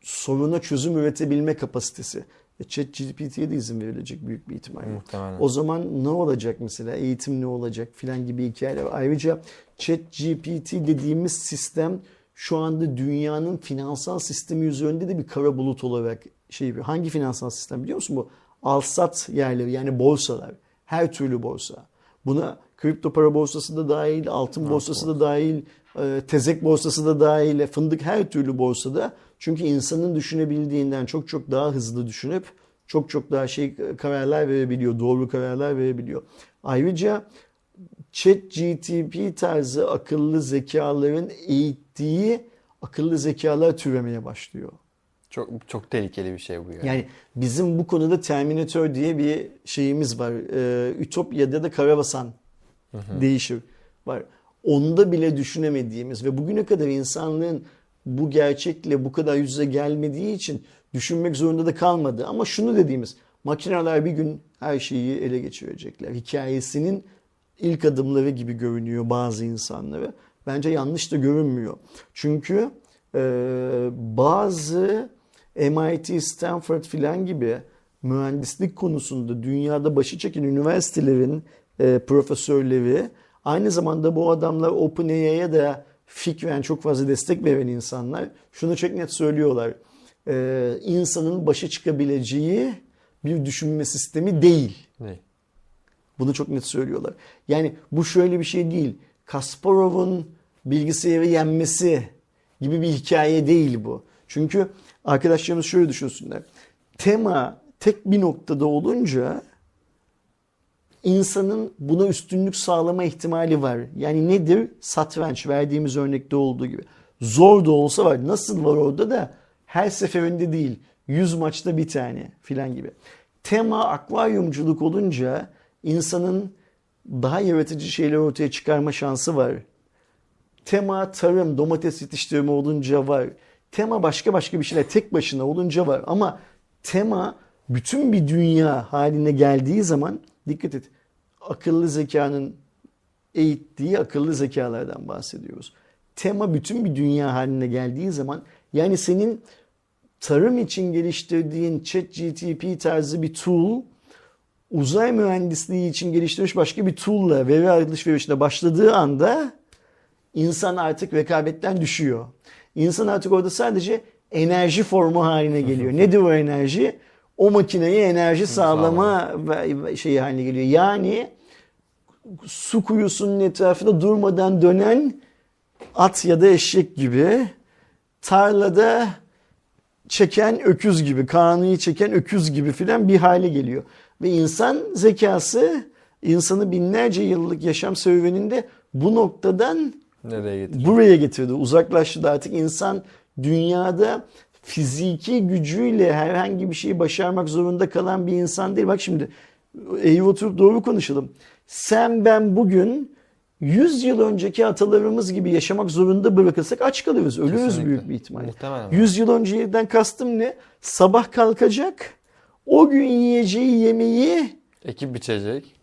soruna çözüm üretebilme kapasitesi. E, ChatGPT'ye de izin verilecek büyük bir ihtimalle. Muhtemelen. O zaman ne olacak mesela? Eğitim ne olacak filan gibi hikayeler. Ayrıca ChatGPT dediğimiz sistem şu anda dünyanın finansal sistemi üzerinde de bir kara bulut olarak şey. Hangi finansal sistem biliyor musun bu? Alsat yerleri yani borsalar. Her türlü borsa. Buna kripto para borsası da dahil, altın borsası da dahil, e, tezek borsası da dahil, fındık her türlü borsada. Çünkü insanın düşünebildiğinden çok çok daha hızlı düşünüp çok çok daha şey kararlar verebiliyor, doğru kararlar verebiliyor. Ayrıca ChatGTP tarzı akıllı zekaların eğittiği akıllı zekalar türemeye başlıyor. Çok çok tehlikeli bir şey bu yani. Yani bizim bu konuda Terminator diye bir şeyimiz var. Ee, Ütopya'da da Karabasan değişir var. Onda bile düşünemediğimiz ve bugüne kadar insanlığın bu gerçekle bu kadar yüz yüze gelmediği için düşünmek zorunda da kalmadı. Ama şunu dediğimiz makineler bir gün her şeyi ele geçirecekler. Hikayesinin ilk adımları gibi görünüyor bazı insanlara. Bence yanlış da görünmüyor. Çünkü e, bazı MIT, Stanford filan gibi mühendislik konusunda dünyada başı çeken üniversitelerin e, profesörleri aynı zamanda bu adamlar OpenAI'ya da fikren çok fazla destek veren insanlar şunu çok net söylüyorlar. E, insanın başa çıkabileceği bir düşünme sistemi değil. Ne? Bunu çok net söylüyorlar. Yani bu şöyle bir şey değil. Kasparov'un bilgisayarı yenmesi gibi bir hikaye değil bu. Çünkü arkadaşlarımız şöyle düşünsünler. Tema tek bir noktada olunca insanın buna üstünlük sağlama ihtimali var. Yani nedir? Satranç verdiğimiz örnekte olduğu gibi. Zor da olsa var. Nasıl var orada da her seferinde değil. 100 maçta bir tane filan gibi. Tema akvaryumculuk olunca insanın daha yaratıcı şeyler ortaya çıkarma şansı var. Tema tarım, domates yetiştirme olunca var. Tema başka başka bir şeyler tek başına olunca var. Ama tema bütün bir dünya haline geldiği zaman dikkat et. Akıllı zekanın eğittiği akıllı zekalardan bahsediyoruz. Tema bütün bir dünya haline geldiği zaman yani senin tarım için geliştirdiğin ChatGTP tarzı bir tool uzay mühendisliği için geliştirilmiş başka bir tool'la veri alışverişine başladığı anda insan artık rekabetten düşüyor. İnsan artık orada sadece enerji formu haline geliyor. Nedir o enerji? O makineye enerji sağlama şeyi haline geliyor. Yani su kuyusunun etrafında durmadan dönen at ya da eşek gibi tarlada çeken öküz gibi, kanıyı çeken öküz gibi filan bir hale geliyor. Ve insan zekası insanı binlerce yıllık yaşam serüveninde bu noktadan Nereye getirdi? buraya getirdi. Uzaklaştı artık insan dünyada fiziki gücüyle herhangi bir şeyi başarmak zorunda kalan bir insan değil. Bak şimdi eğri oturup doğru konuşalım. Sen ben bugün 100 yıl önceki atalarımız gibi yaşamak zorunda bırakırsak aç kalırız. Ölürüz Kesinlikle. büyük bir ihtimalle. Muhtemelen. 100 yıl önceden kastım ne? Sabah kalkacak, o gün yiyeceği yemeği Ekip biçecek.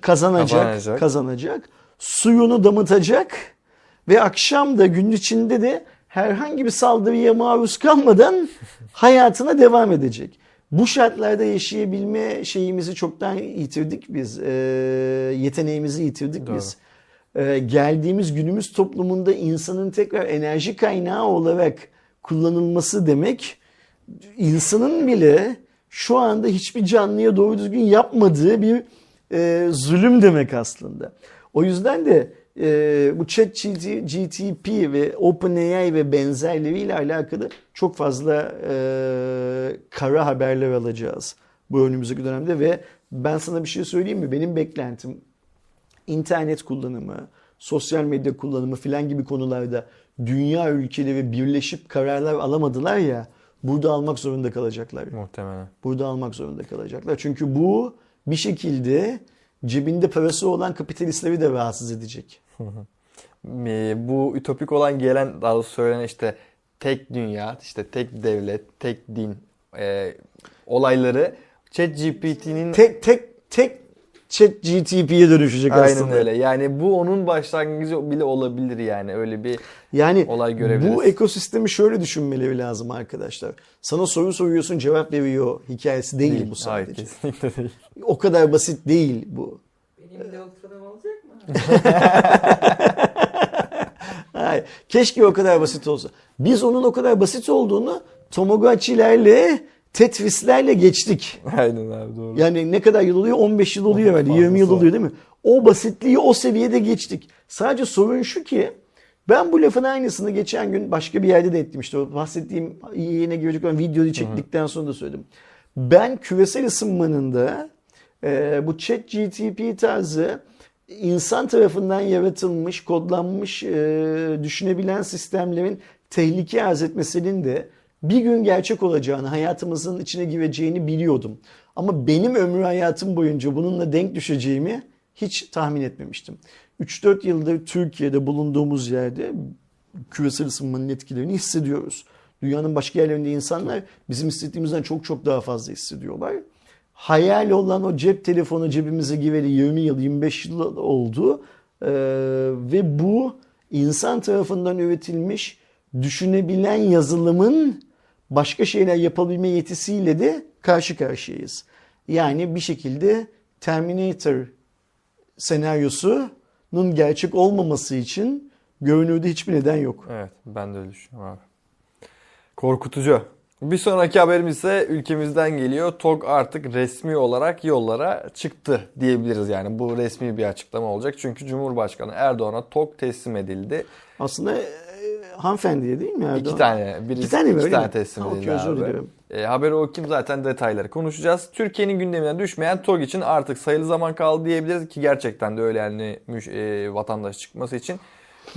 kazanacak, Kazanacak. kazanacak, suyunu damıtacak ve akşam da gün içinde de herhangi bir saldırıya maruz kalmadan hayatına devam edecek. Bu şartlarda yaşayabilme şeyimizi çoktan yitirdik biz. Ee, yeteneğimizi yitirdik Doğru. biz. Ee, geldiğimiz günümüz toplumunda insanın tekrar enerji kaynağı olarak kullanılması demek insanın bile şu anda hiçbir canlıya doğru düzgün yapmadığı bir e, zulüm demek aslında. O yüzden de e, bu chat GTP ve OpenAI ve benzerleriyle alakalı çok fazla e, kara haberler alacağız bu önümüzdeki dönemde ve ben sana bir şey söyleyeyim mi? Benim beklentim internet kullanımı, sosyal medya kullanımı filan gibi konularda dünya ülkeleri birleşip kararlar alamadılar ya burada almak zorunda kalacaklar. Muhtemelen. Burada almak zorunda kalacaklar. Çünkü bu bir şekilde cebinde parası olan kapitalistleri de rahatsız edecek. E, Bu ütopik olan gelen daha doğrusu söylenen işte tek dünya, işte tek devlet, tek din e, olayları ChatGPT'nin Tek tek tek chat GTP'ye dönüşecek aynen aslında. öyle. Yani bu onun başlangıcı bile olabilir yani. Öyle bir Yani olay görebiliriz. bu ekosistemi şöyle düşünmeleri lazım arkadaşlar. Sana soru soruyorsun cevap veriyor hikayesi değil, bu Hayır sadece. kesinlikle değil. O kadar basit değil bu. Benim de olacak mı? Hayır. Keşke o kadar basit olsa. Biz onun o kadar basit olduğunu Tomogotchi'lerle, Tetris'lerle geçtik. Aynen abi doğru. Yani ne kadar yıl oluyor? 15 yıl oluyor herhalde. Fazlası 20 yıl oluyor değil mi? O basitliği o seviyede geçtik. Sadece sorun şu ki ben bu lafın aynısını geçen gün başka bir yerde de ettim. İşte o bahsettiğim yine görecek olan videoyu çektikten sonra da söyledim. Ben küresel ısınmanın da e, bu chat GTP tarzı insan tarafından yaratılmış, kodlanmış, e, düşünebilen sistemlerin tehlike arz etmesinin de bir gün gerçek olacağını, hayatımızın içine gireceğini biliyordum. Ama benim ömrü hayatım boyunca bununla denk düşeceğimi hiç tahmin etmemiştim. 3-4 yıldır Türkiye'de bulunduğumuz yerde küresel ısınmanın etkilerini hissediyoruz. Dünyanın başka yerlerinde insanlar bizim hissettiğimizden çok çok daha fazla hissediyorlar. Hayal olan o cep telefonu cebimize gireli 20 yıl, 25 yıl oldu. Ee, ve bu insan tarafından üretilmiş düşünebilen yazılımın başka şeyler yapabilme yetisiyle de karşı karşıyayız. Yani bir şekilde Terminator senaryosunun gerçek olmaması için görünürde hiçbir neden yok. Evet ben de öyle düşünüyorum abi. Korkutucu. Bir sonraki haberimiz ise ülkemizden geliyor. TOG artık resmi olarak yollara çıktı diyebiliriz. Yani bu resmi bir açıklama olacak. Çünkü Cumhurbaşkanı Erdoğan'a TOG teslim edildi. Aslında hanımefendiye değil mi Erdoğan? İki tane. Birisi, İki tane mi, iki öyle tane mi? teslim Ha, edildi okey, özür dilerim. E, haberi okuyayım zaten detayları konuşacağız. Türkiye'nin gündeminden düşmeyen TOG için artık sayılı zaman kaldı diyebiliriz ki gerçekten de öyle yani müş- e, vatandaş çıkması için.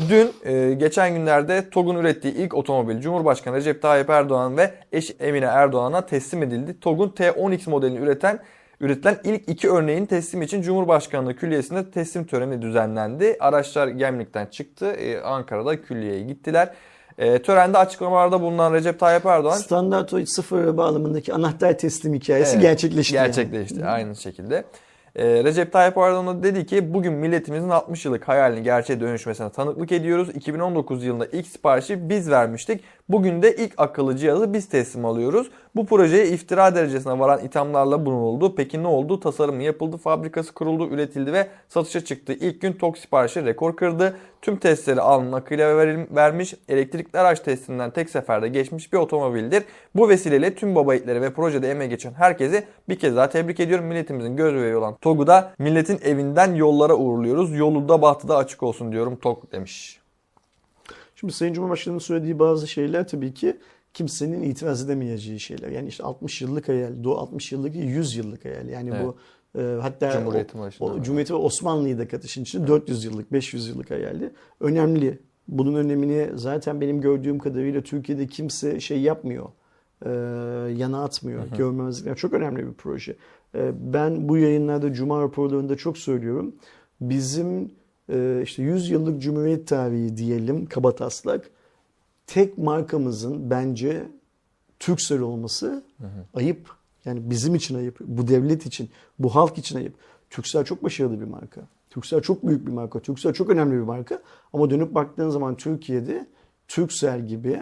Dün e, geçen günlerde TOG'un ürettiği ilk otomobil Cumhurbaşkanı Recep Tayyip Erdoğan ve eş Emine Erdoğan'a teslim edildi. TOG'un T10X modelini üreten üretilen ilk iki örneğin teslim için Cumhurbaşkanlığı Külliyesi'nde teslim töreni düzenlendi. Araçlar Gemlik'ten çıktı. E, Ankara'da külliyeye gittiler. E, törende açıklamalarda bulunan Recep Tayyip Erdoğan Standart o sıfır bağlamındaki anahtar teslim hikayesi Evet, gerçekleşti. yani. Gerçekleşti aynı şekilde. Ee, Recep Tayyip Erdoğan da dedi ki bugün milletimizin 60 yıllık hayalini gerçeğe dönüşmesine tanıklık ediyoruz. 2019 yılında ilk siparişi biz vermiştik. Bugün de ilk akıllı cihazı biz teslim alıyoruz. Bu projeye iftira derecesine varan ithamlarla bulunuldu. Peki ne oldu? Tasarımı yapıldı, fabrikası kuruldu, üretildi ve satışa çıktı. İlk gün TOK siparişi rekor kırdı. Tüm testleri alnın akıyla vermiş, elektrikli araç testinden tek seferde geçmiş bir otomobildir. Bu vesileyle tüm baba yiğitleri ve projede emeği geçen herkesi bir kez daha tebrik ediyorum. Milletimizin göz bebeği olan TOG'u milletin evinden yollara uğurluyoruz. Yolu da bahtı da açık olsun diyorum TOG demiş. Şimdi Sayın Cumhurbaşkanı'nın söylediği bazı şeyler tabii ki kimsenin itiraz edemeyeceği şeyler. Yani işte 60 yıllık hayal, Doğu 60 yıllık 100 yıllık hayal. Yani bu e, hatta Cumhuriyetin başında. o, Cumhuriyeti ve Osmanlı'yı da katışın içinde 400 yıllık, 500 yıllık hayaldi. Önemli. Bunun önemini zaten benim gördüğüm kadarıyla Türkiye'de kimse şey yapmıyor. E, yana atmıyor. Görmemezlikler. Çok önemli bir proje. E, ben bu yayınlarda Cuma raporlarında çok söylüyorum. Bizim e, işte 100 yıllık Cumhuriyet tarihi diyelim kabataslak tek markamızın bence Türksel olması ayıp. Yani bizim için ayıp, bu devlet için, bu halk için ayıp. Türksel çok başarılı bir marka. Türksel çok büyük bir marka. Türksel çok önemli bir marka. Ama dönüp baktığın zaman Türkiye'de Türksel gibi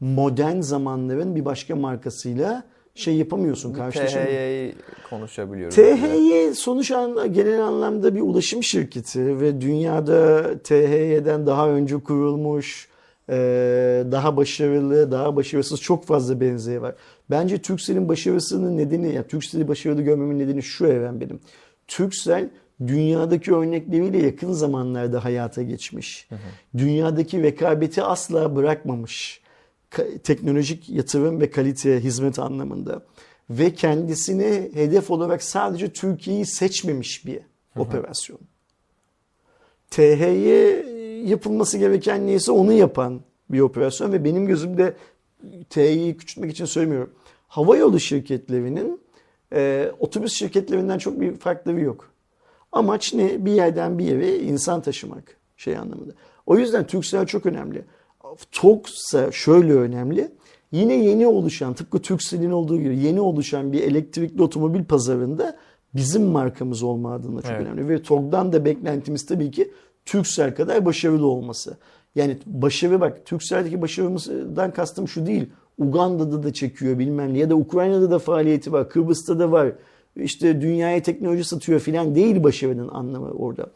modern zamanların bir başka markasıyla şey yapamıyorsun. Karşılaşamıyorsun. THY'yi konuşabiliyoruz. THY sonuç an, genel anlamda bir ulaşım şirketi ve dünyada THY'den daha önce kurulmuş, daha başarılı, daha başarısız çok fazla benzeri var. Bence Turkcell'in başarısının nedeni, ya Turkcell'i başarılı görmemin nedeni şu Eren benim. Turkcell dünyadaki örnekleriyle yakın zamanlarda hayata geçmiş. Dünyadaki rekabeti asla bırakmamış. Ka- teknolojik yatırım ve kalite hizmet anlamında. Ve kendisine hedef olarak sadece Türkiye'yi seçmemiş bir operasyon. TH'ye yapılması gereken neyse onu yapan bir operasyon ve benim gözümde TH'yi küçültmek için söylemiyorum. Havayolu şirketlerinin e, otobüs şirketlerinden çok bir farkları yok. Amaç ne? Bir yerden bir yere insan taşımak şey anlamında. O yüzden Turkcell çok önemli. TOG'sa şöyle önemli. Yine yeni oluşan, tıpkı Turkcell'in olduğu gibi yeni oluşan bir elektrikli otomobil pazarında bizim markamız olma adına çok Evet. önemli. Ve TOG'dan da beklentimiz tabii ki Turkcell kadar başarılı olması. Yani başarı bak Turkcell'deki başarımızdan kastım şu değil. Uganda'da da çekiyor bilmem ne ya da Ukrayna'da da faaliyeti var. Kıbrıs'ta da var. İşte dünyaya teknoloji satıyor filan değil başarının anlamı orada.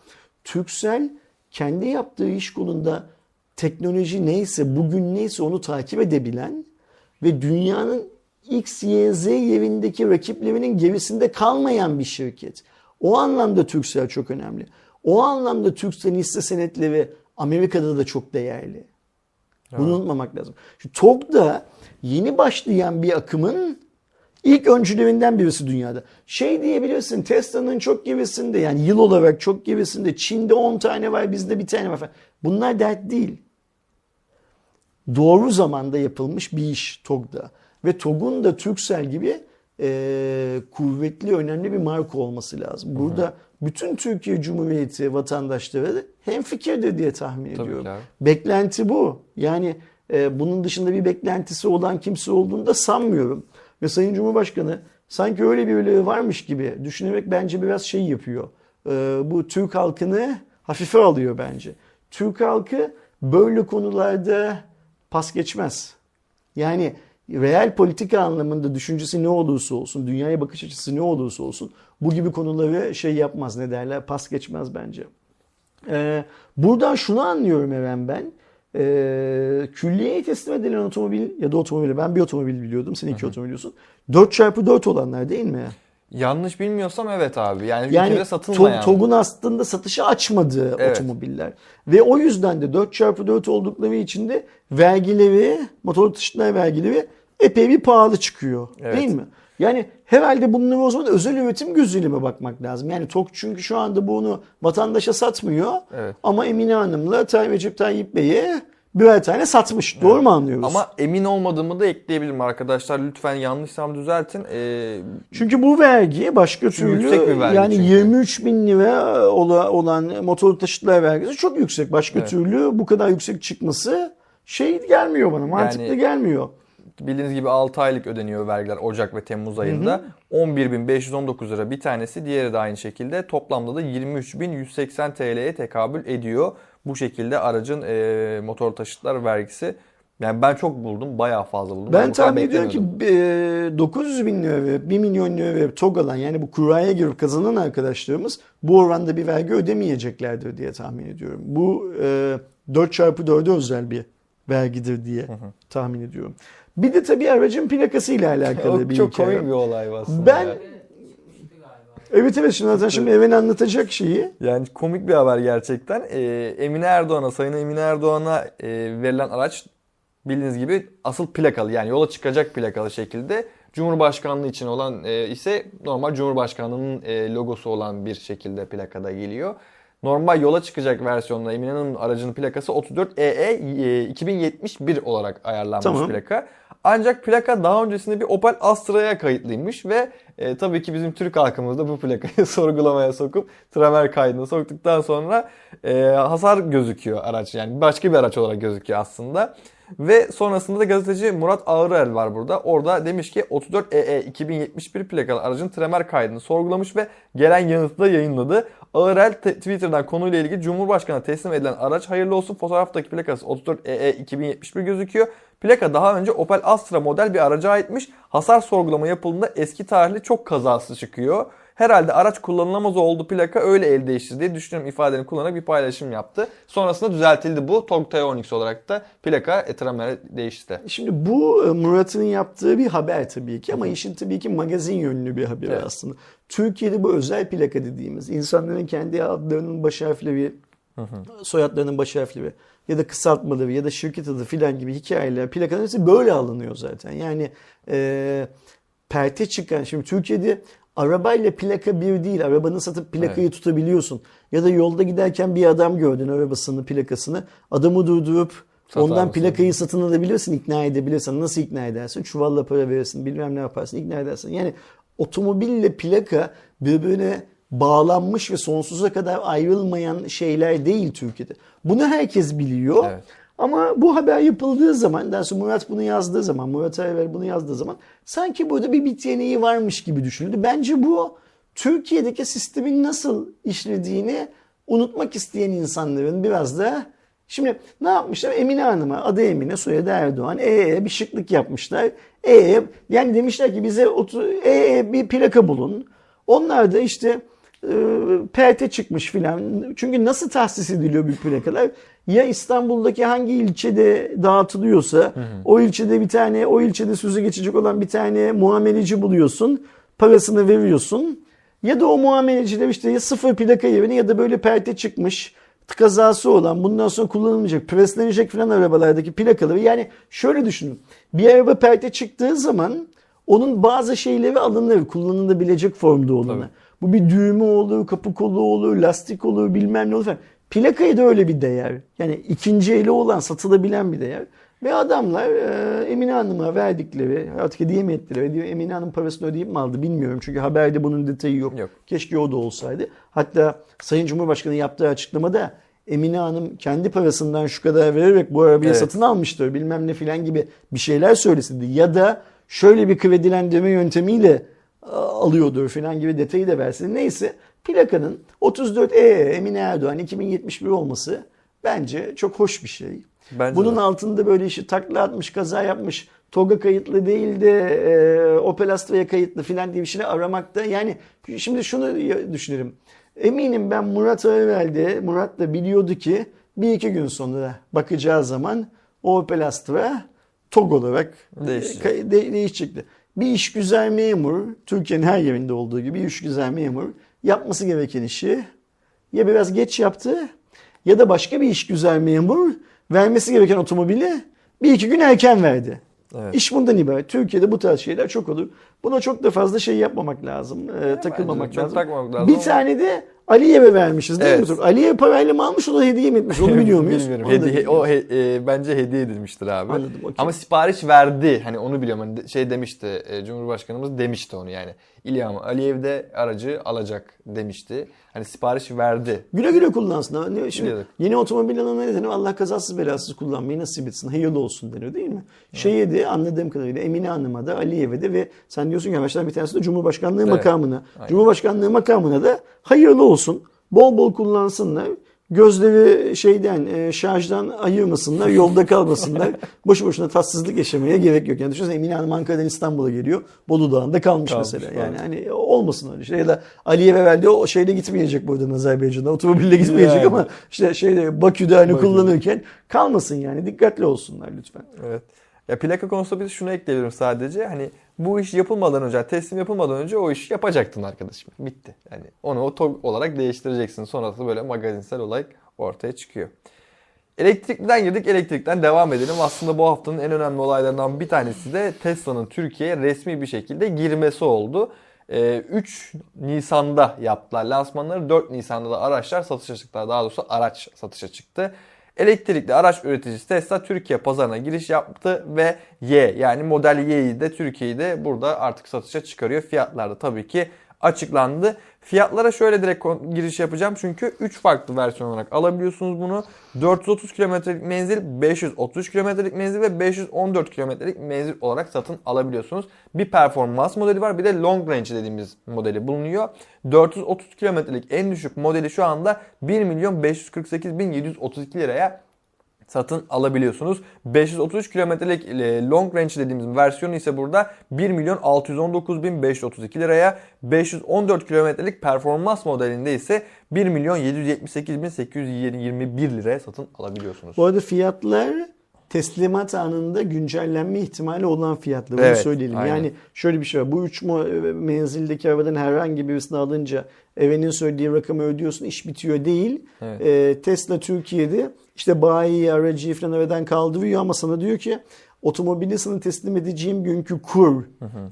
Turkcell kendi yaptığı iş kolunda teknoloji neyse bugün neyse onu takip edebilen ve dünyanın X, Y, Z yerindeki rakiplerinin gerisinde kalmayan bir şirket. O anlamda Turkcell çok önemli. O anlamda Turkcell'in hisse senetleri Amerika'da da çok değerli. Bunu unutmamak lazım. Şu TOG da yeni başlayan bir akımın ilk öncülerinden birisi dünyada. Şey diyebilirsin Tesla'nın çok gerisinde yani yıl olarak çok gerisinde. Çin'de 10 tane var bizde bir tane var falan. Bunlar dert değil. doğru zamanda yapılmış bir iş TOG'da. Ve TOG'un da Turkcell gibi e, kuvvetli, önemli bir marka olması lazım. Burada bütün Türkiye Cumhuriyeti vatandaşları hem fikirdir diye tahmin Tabii ediyorum. ki abi. Beklenti bu. Yani e, bunun dışında bir beklentisi olan kimse olduğunu da sanmıyorum. Ve Sayın Cumhurbaşkanı sanki öyle bir öyle varmış gibi düşünerek bence biraz şey yapıyor. E, bu Türk halkını hafife alıyor bence. Türk halkı böyle konularda pas geçmez. Yani reel politika anlamında düşüncesi ne olursa olsun, dünyaya bakış açısı ne olursa olsun bu gibi konuları şey yapmaz ne derler pas geçmez bence. Ee, buradan şunu anlıyorum Eren ben. Ee, külliyeye teslim edilen otomobil ya da otomobil ben bir otomobil biliyordum sen iki otomobil biliyorsun. 4x4 olanlar değil mi? Yanlış bilmiyorsam evet abi. Yani, Yani ülkede satılmayan. To- TOG'un aslında satışa açmadığı Evet. otomobiller. Ve o yüzden de 4x4 oldukları için de vergileri, motor taşıtlar vergileri epey bir pahalı çıkıyor. Evet. Değil mi? Yani herhalde bunları o zaman özel üretim gözüyle mi bakmak lazım? Yani TOG çünkü şu anda bunu vatandaşa satmıyor. Evet. Ama Emine Hanım'la Tay Recep Tayyip Bey'e birer tane satmış. Doğru mu anlıyoruz? Ama emin olmadığımı da ekleyebilirim arkadaşlar. Lütfen yanlışsam düzeltin. Ee, Çünkü bu vergi başka türlü yüksek bir vergi yani çünkü. 23 bin lira ola- olan motor taşıtlar vergisi çok yüksek. Başka Evet. türlü bu kadar yüksek çıkması şey gelmiyor bana mantıklı Yani- gelmiyor. Bildiğiniz gibi 6 aylık ödeniyor vergiler Ocak ve Temmuz ayında. 11.519 lira bir tanesi. Diğeri de aynı şekilde. Toplamda da 23.180 TL'ye tekabül ediyor. Bu şekilde aracın e, motor taşıtlar vergisi. Yani ben çok buldum. Bayağı fazla buldum. Ben kadar tahmin ediyorum ki e, 900 bin lira verip 1 milyon lira verip TOG alan yani bu kuraya girip kazanan arkadaşlarımız bu oranda bir vergi ödemeyeceklerdir diye tahmin ediyorum. Bu e, 4x4'e özel bir vergidir diye tahmin ediyorum. Bir de tabii aracın plakasıyla alakalı O bir çok hikaye. komik bir olay aslında. Ben- ya. Evet evet şimdi zaten şimdi Even anlatacak şeyi. Yani komik bir haber gerçekten. Ee, Emine Erdoğan'a, Sayın Emine Erdoğan'a e, verilen araç bildiğiniz gibi asıl plakalı yani yola çıkacak plakalı şekilde Cumhurbaşkanlığı için olan e, ise normal Cumhurbaşkanlığının e, logosu olan bir şekilde plakada geliyor. Normal yola çıkacak versiyonda Emine Hanım'ın aracının plakası 34EE e, 2071 olarak ayarlanmış Tamam. plaka. Ancak plaka daha öncesinde bir Opel Astra'ya kayıtlıymış ve e, tabii ki bizim Türk halkımız da bu plakayı sorgulamaya sokup tramer kaydına soktuktan sonra e, hasar gözüküyor araç. Yani başka bir araç olarak gözüküyor aslında. Ve sonrasında da gazeteci Murat Ağırel var burada. Orada demiş ki 34EE 2071 plakalı aracın tramer kaydını sorgulamış ve gelen yanıtı da yayınladı. Ağırel te- Twitter'dan konuyla ilgili Cumhurbaşkanı'na teslim edilen araç hayırlı olsun fotoğraftaki plakası 34EE 2071 gözüküyor. Plaka daha önce Opel Astra model bir araca aitmiş. Hasar sorgulama yapıldığında eski tarihli çok kazası çıkıyor. Herhalde araç kullanılamaz oldu plaka öyle el değiştirdi diye düşünüyorum ifadeni kullanarak bir paylaşım yaptı. Sonrasında düzeltildi bu. TOG T-Onix olarak da plaka Etramer'e değişti. Şimdi bu e, Murat'ın yaptığı bir haber tabii ki ama işin tabii ki magazin yönlü bir haber Evet. aslında. Türkiye'de bu özel plaka dediğimiz insanların kendi adlarının baş harfleri, soyadlarının baş harfleri ya da kısaltmaları ya da şirket adı filan gibi hikayeler plakaların hepsi böyle alınıyor zaten. Yani e, perte çıkan şimdi Türkiye'de arabayla plaka bir değil. Arabanı satıp plakayı tutabiliyorsun. Ya da yolda giderken bir adam gördün arabasını plakasını. Adamı durdurup Satar ondan mısın? plakayı satın alabilirsin, ikna edebilirsin. Nasıl ikna edersin? Çuvalla para verirsin, bilmem ne yaparsın, ikna edersin. Yani otomobille plaka birbirine bağlanmış ve sonsuza kadar ayrılmayan şeyler değil Türkiye'de. Bunu herkes biliyor. Evet. Ama bu haber yapıldığı zaman, daha sonra Murat bunu yazdığı zaman, Murat Ayver bunu yazdığı zaman sanki burada bir bit yeneği varmış gibi düşünüldü. Bence bu Türkiye'deki sistemin nasıl işlediğini unutmak isteyen insanların biraz da Şimdi ne yapmışlar? Emine Hanım'a, adı Emine, soyadı Erdoğan. Ee bir şıklık yapmışlar. Ee yani demişler ki bize otu, ee bir plaka bulun. Onlar da işte e, perte çıkmış filan. Çünkü nasıl tahsis ediliyor bu plakalar? Ya İstanbul'daki hangi ilçede dağıtılıyorsa o ilçede bir tane o ilçede sözü geçecek olan bir tane muameleci buluyorsun. Parasını veriyorsun. Ya da o muamelecide işte ya sıfır plaka yerine ya da böyle perte çıkmış kazası olan bundan sonra kullanılmayacak preslenecek falan arabalardaki plakaları yani şöyle düşünün bir araba perte çıktığı zaman onun bazı şeyleri alınır kullanılabilecek formda olanı. Tabii. Bu bir düğme olur, kapı kolu olur, lastik olur, bilmem ne olur falan. Plakayı da öyle bir değer. Yani ikinci eli olan, satılabilen bir değer. Ve adamlar e, Emine Hanım'a verdikleri, artık hediye mi ettiler, Emine Hanım parasını ödeyip mi aldı bilmiyorum. Çünkü haberde bunun detayı yok. Yok. Keşke o da olsaydı. Hatta Sayın Cumhurbaşkanı yaptığı açıklamada Emine Hanım kendi parasından şu kadar vererek bu arabayı Evet. satın almıştır bilmem ne filan gibi bir şeyler söyleseydi. Ya da şöyle bir kredilendirme yöntemiyle alıyordur filan gibi detayı da versin. Neyse plakanın 34E Emine Erdoğan 2071 olması bence çok hoş bir şey. Bence Bunun de. altında böyle işi takla atmış, kaza yapmış, TOG'a kayıtlı değil de e, Opel Astra'ya kayıtlı filan diye bir şeyler aramakta. Yani şimdi şunu düşünelim. Eminim ben Murat Öğvel'de, Murat da biliyordu ki bir iki gün sonra bakacağı zaman o Opel Astra TOG olarak e, de- değişecekti. Bir iş güzel memur, Türkiye'nin her yerinde olduğu gibi bir iş güzel memur yapması gereken işi ya biraz geç yaptı ya da başka bir iş güzel memur vermesi gereken otomobili bir iki gün erken verdi. Evet. İş bundan ibaret. Türkiye'de bu tarz şeyler çok olur. Buna çok da fazla şey yapmamak lazım. e, takılmamak lazım. lazım Bir tane de Aliyev'e vermişiz değil Evet. mi? Aliyev parayla mı almış onu hediye mi etmiş? Onu biliyor muyuz? Bilmiyorum. Onu da Hediye, o he- e, bence hediye edilmiştir abi. Anladım, okey. Ama sipariş verdi. Hani onu biliyorum. Hani şey demişti. e, Cumhurbaşkanımız demişti onu yani. İlham Aliyev de aracı alacak demişti. Hani sipariş verdi. Güle güle kullansın. Ne- Şimdi Evet. yeni otomobil alana ne? Allah kazasız belasız kullanmayı nasip etsin. Hayırlı olsun deniyor değil mi? Şeye de anladığım kadarıyla Emine Hanım'a da Aliyev'e de ve sen diyorsun ki baştan bir tanesi de Cumhurbaşkanlığı Evet. makamına. Aynen. Cumhurbaşkanlığı makamına da hayırlı olsun. Bol bol kullansınlar. Gözleri şeyden, e, şarjdan ayırmasınlar, yolda kalmasınlar. Boşu boşuna tatsızlık yaşamaya gerek yok. Yani düşünsene Emine Hanım Ankara'dan İstanbul'a geliyor. Bolu Dağı'nda kalmış, Kalmış, mesela. Yani evet. hani olmasın öyle şey. Ya da Aliyev evvelde o şeyle gitmeyecek buradan Azerbaycan'da. Otomobille gitmeyecek Yani. ama işte şeyde Bakü'de hani Bakü'de. kullanırken kalmasın yani. Dikkatli olsunlar lütfen. Evet. Ya plaka konusunda de şunu ekleyebilirim sadece. Hani bu iş yapılmadan önce, teslim yapılmadan önce o işi yapacaktın arkadaşım. Bitti. Yani onu o TOG olarak değiştireceksin. Sonrasında böyle magazinsel olay ortaya çıkıyor. Elektrikliden girdik, elektrikten devam edelim. Aslında bu haftanın en önemli olaylarından bir tanesi de Tesla'nın Türkiye'ye resmi bir şekilde girmesi oldu. Ee, 3 Nisan'da yaptılar lansmanları. 4 Nisan'da da araçlar satışa çıktı. Daha doğrusu araç satışa çıktı. Elektrikli araç üreticisi Tesla Türkiye pazarına giriş yaptı ve Y yani Model Y'yi de Türkiye'de burada artık satışa çıkarıyor. Fiyatlar da tabii ki açıklandı. Fiyatlara şöyle direkt giriş yapacağım çünkü 3 farklı versiyon olarak alabiliyorsunuz bunu. 430 kilometrelik menzil, 530 kilometrelik menzil ve 514 kilometrelik menzil olarak satın alabiliyorsunuz. Bir performans modeli var bir de long range dediğimiz modeli bulunuyor. 430 kilometrelik en düşük modeli şu anda 1 milyon 548 bin 732 liraya satın alabiliyorsunuz. 533 kilometrelik e, long range dediğimiz versiyonu ise burada 1 milyon 619 bin 532 liraya. 514 kilometrelik performans modelinde ise 1 milyon 778 bin 821 liraya satın alabiliyorsunuz. Bu arada fiyatlar teslimat anında güncellenme ihtimali olan fiyatlar. Bunu Evet, söyleyelim. aynen. Yani şöyle bir şey var. Bu üç menzildeki arabadan herhangi birisini alınca evenin söylediği rakamı ödüyorsun iş bitiyor değil. Evet. Ee, Tesla Türkiye'de işte bayi aracı falan aradan kaldırıyor ama sana diyor ki otomobili sana teslim edeceğim günkü kur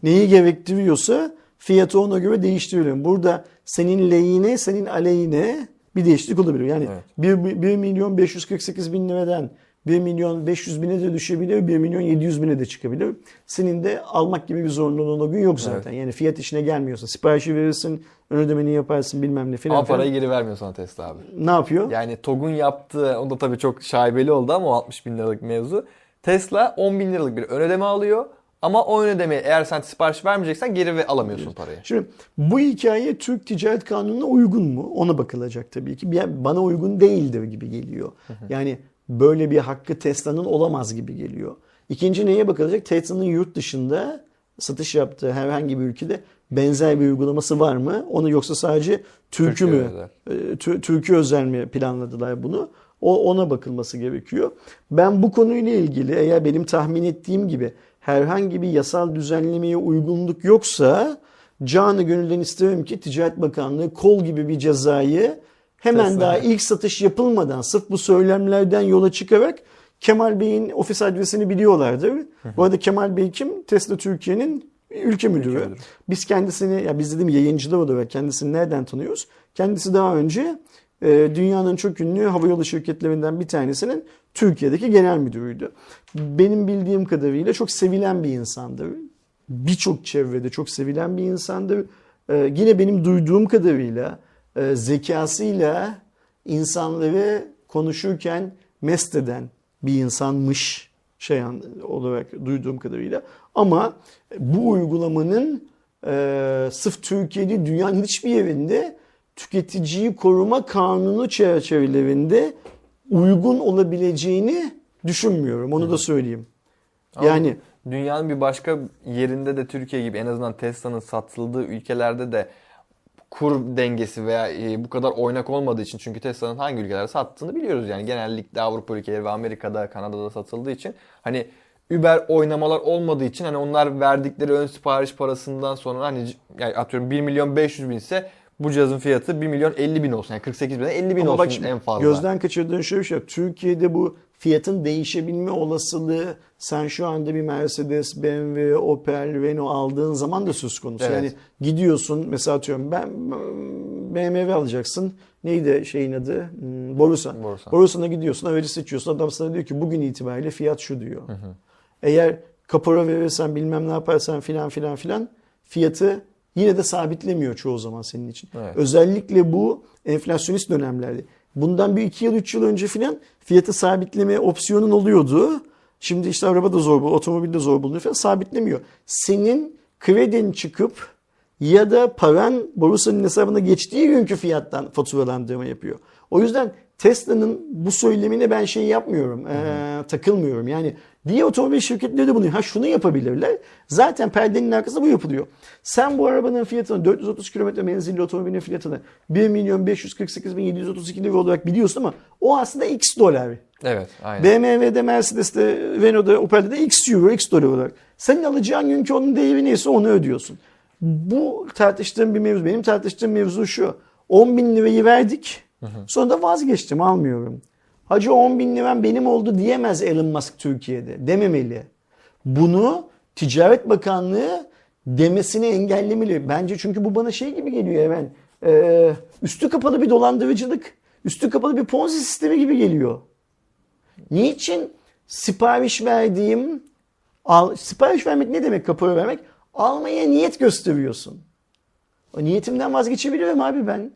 neyi gerektiriyorsa fiyatı ona göre değiştiriyorum. Burada senin lehine senin aleyhine bir değişiklik olabilir. Yani Evet. 1, 1 milyon 548 bin liradan 1 milyon 500 bine de düşebilir, 1 milyon 700 bine de çıkabilir. Senin de almak gibi bir zorunluluğun o gün yok zaten. Yani fiyat işine gelmiyorsa siparişi verirsin, ön ödemeni yaparsın bilmem ne filan. Ama parayı geri vermiyor sana Tesla abi. Ne yapıyor? Yani TOG'un yaptığı, o da tabii çok şaibeli oldu ama o 60 bin liralık mevzu. Tesla 10 bin liralık bir ön ödeme alıyor. Ama o ödemeyi eğer sen sipariş vermeyeceksen geri ve alamıyorsun parayı. Şimdi bu hikaye Türk Ticaret Kanunu'na uygun mu? Ona bakılacak tabii ki. Bana uygun değildir gibi geliyor. Yani böyle bir hakkı Tesla'nın olamaz gibi geliyor. İkinci neye bakılacak? Tesla'nın yurt dışında satış yaptığı herhangi bir ülkede benzer bir uygulaması var mı? Onu yoksa sadece Türk'ü Türkiye mü? e, Tü- Türkiye özel mi planladılar bunu? O ona bakılması gerekiyor. Ben bu konuyla ilgili eğer benim tahmin ettiğim gibi herhangi bir yasal düzenlemeye uygunluk yoksa canı gönülden isterim ki Ticaret Bakanlığı kol gibi bir cezayı hemen daha ilk satış yapılmadan sırf bu söylemlerden yola çıkarak Kemal Bey'in ofis adresini biliyorlardır. Bu arada Kemal Bey kim? Tesla Türkiye'nin ülke müdürü. müdürü. Biz kendisini, ya biz dedim yayıncılar olarak kendisini nereden tanıyoruz? Kendisi daha önce e, dünyanın çok ünlü havayolu şirketlerinden bir tanesinin Türkiye'deki genel müdürüydü. Benim bildiğim kadarıyla çok sevilen bir insandır. Birçok çevrede çok sevilen bir insandır. Ee, yine benim duyduğum kadarıyla e, zekasıyla insanları konuşurken mest eden bir insanmış şey olarak duyduğum kadarıyla. Ama bu uygulamanın e, sırf Türkiye'de dünyanın hiçbir yerinde tüketiciyi koruma kanunu çerçevelerinde uygun olabileceğini düşünmüyorum. Onu da söyleyeyim. Ama Yani Dünyanın bir başka yerinde de Türkiye gibi en azından Tesla'nın satıldığı ülkelerde de kur dengesi veya e, bu kadar oynak olmadığı için çünkü Tesla'nın hangi ülkelerde sattığını biliyoruz yani genellikle Avrupa ülkeleri ve Amerika'da, Kanada'da satıldığı için hani Uber oynamalar olmadığı için hani onlar verdikleri ön sipariş parasından sonra hani yani atıyorum 1 milyon 500 bin ise bu cihazın fiyatı 1 milyon 50 bin olsun. Yani 48 bin 50 bin Ama olsun bak şimdi en fazla. Gözden kaçırdığın şey şu. Türkiye'de bu fiyatın değişebilme olasılığı sen şu anda bir Mercedes, BMW, Opel, Renault aldığın zaman da söz konusu. Evet. Yani gidiyorsun mesela atıyorum ben BMW alacaksın. Neydi şeyin adı? Hmm, Borusan. Borusan. Borusan'a gidiyorsun, aracı seçiyorsun. Adam sana diyor ki bugün itibariyle fiyat şu diyor. Eğer kapora verirsen bilmem ne yaparsan filan filan filan fiyatı yine de sabitlemiyor çoğu zaman senin için. Evet. Özellikle bu enflasyonist dönemlerde. Bundan bir iki yıl, üç yıl önce filan fiyatı sabitleme opsiyonun oluyordu. Şimdi işte araba da zor bulunuyor, otomobil de zor bulunuyor falan sabitlemiyor. Senin kredin çıkıp ya da paran borsanın hesabına geçtiği günkü fiyattan faturalandırma yapıyor. O yüzden Tesla'nın bu söylemine ben şey yapmıyorum, eee, takılmıyorum. Yani diye otomobil şirketleri de bunu, ha şunu yapabilirler. Zaten perdenin arkasında bu yapılıyor. Sen bu arabanın fiyatını 430 kilometre menzilli otomobilin fiyatını 1 milyon 548 bin 732 lira olarak biliyorsun ama o aslında x dolar. Evet, aynen. BMW'de, Mercedes'te, Renault'da, Opel'de de x euro, x dolar olarak. Senin alacağın günkü onun değeri neyse onu ödüyorsun. Bu tartıştığım bir mevzu. Benim tartıştığım mevzu şu. 10 bin lirayı verdik. Sonra da vazgeçtim almıyorum. Hacı 10 bin liram benim oldu diyemez Elon Musk Türkiye'de. Dememeli. Bunu Ticaret Bakanlığı demesini engellemeli. Bence çünkü bu bana şey gibi geliyor hemen. Ee, üstü kapalı bir dolandırıcılık. Üstü kapalı bir ponzi sistemi gibi geliyor. Niçin sipariş verdiğim al, sipariş vermek ne demek kapora vermek? Almaya niyet gösteriyorsun. O niyetimden vazgeçebilirim abi ben.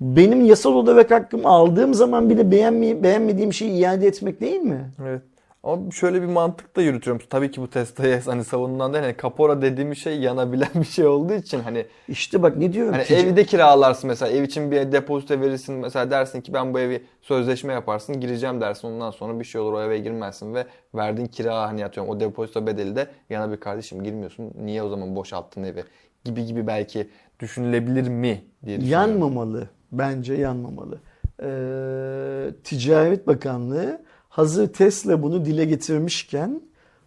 Benim yasal olarak hakkım aldığım zaman bile beğenmey beğenmediğim şeyi iade etmek değil mi? Evet. Ama şöyle bir mantık da yürütüyorum. Tabii ki bu Tesla'ya hani savunulan değil. Hani kapora dediğimiz şey yanabilen bir şey olduğu için hani İşte bak ne diyorum. Hani Tic- evde kiralarsın mesela ev için bir depozito verirsin mesela dersin ki ben bu evi sözleşme yaparsın gireceğim dersin ondan sonra bir şey olur o eve girmezsin ve verdiğin kira hani atıyorum o depozito bedeli de yana bir kardeşim girmiyorsun niye o zaman boşalttın evi gibi gibi belki düşünülebilir mi diye düşünüyorum. Yanmamalı. Bence yanmamalı. Ee, Ticaret Bakanlığı hazır Tesla bunu dile getirmişken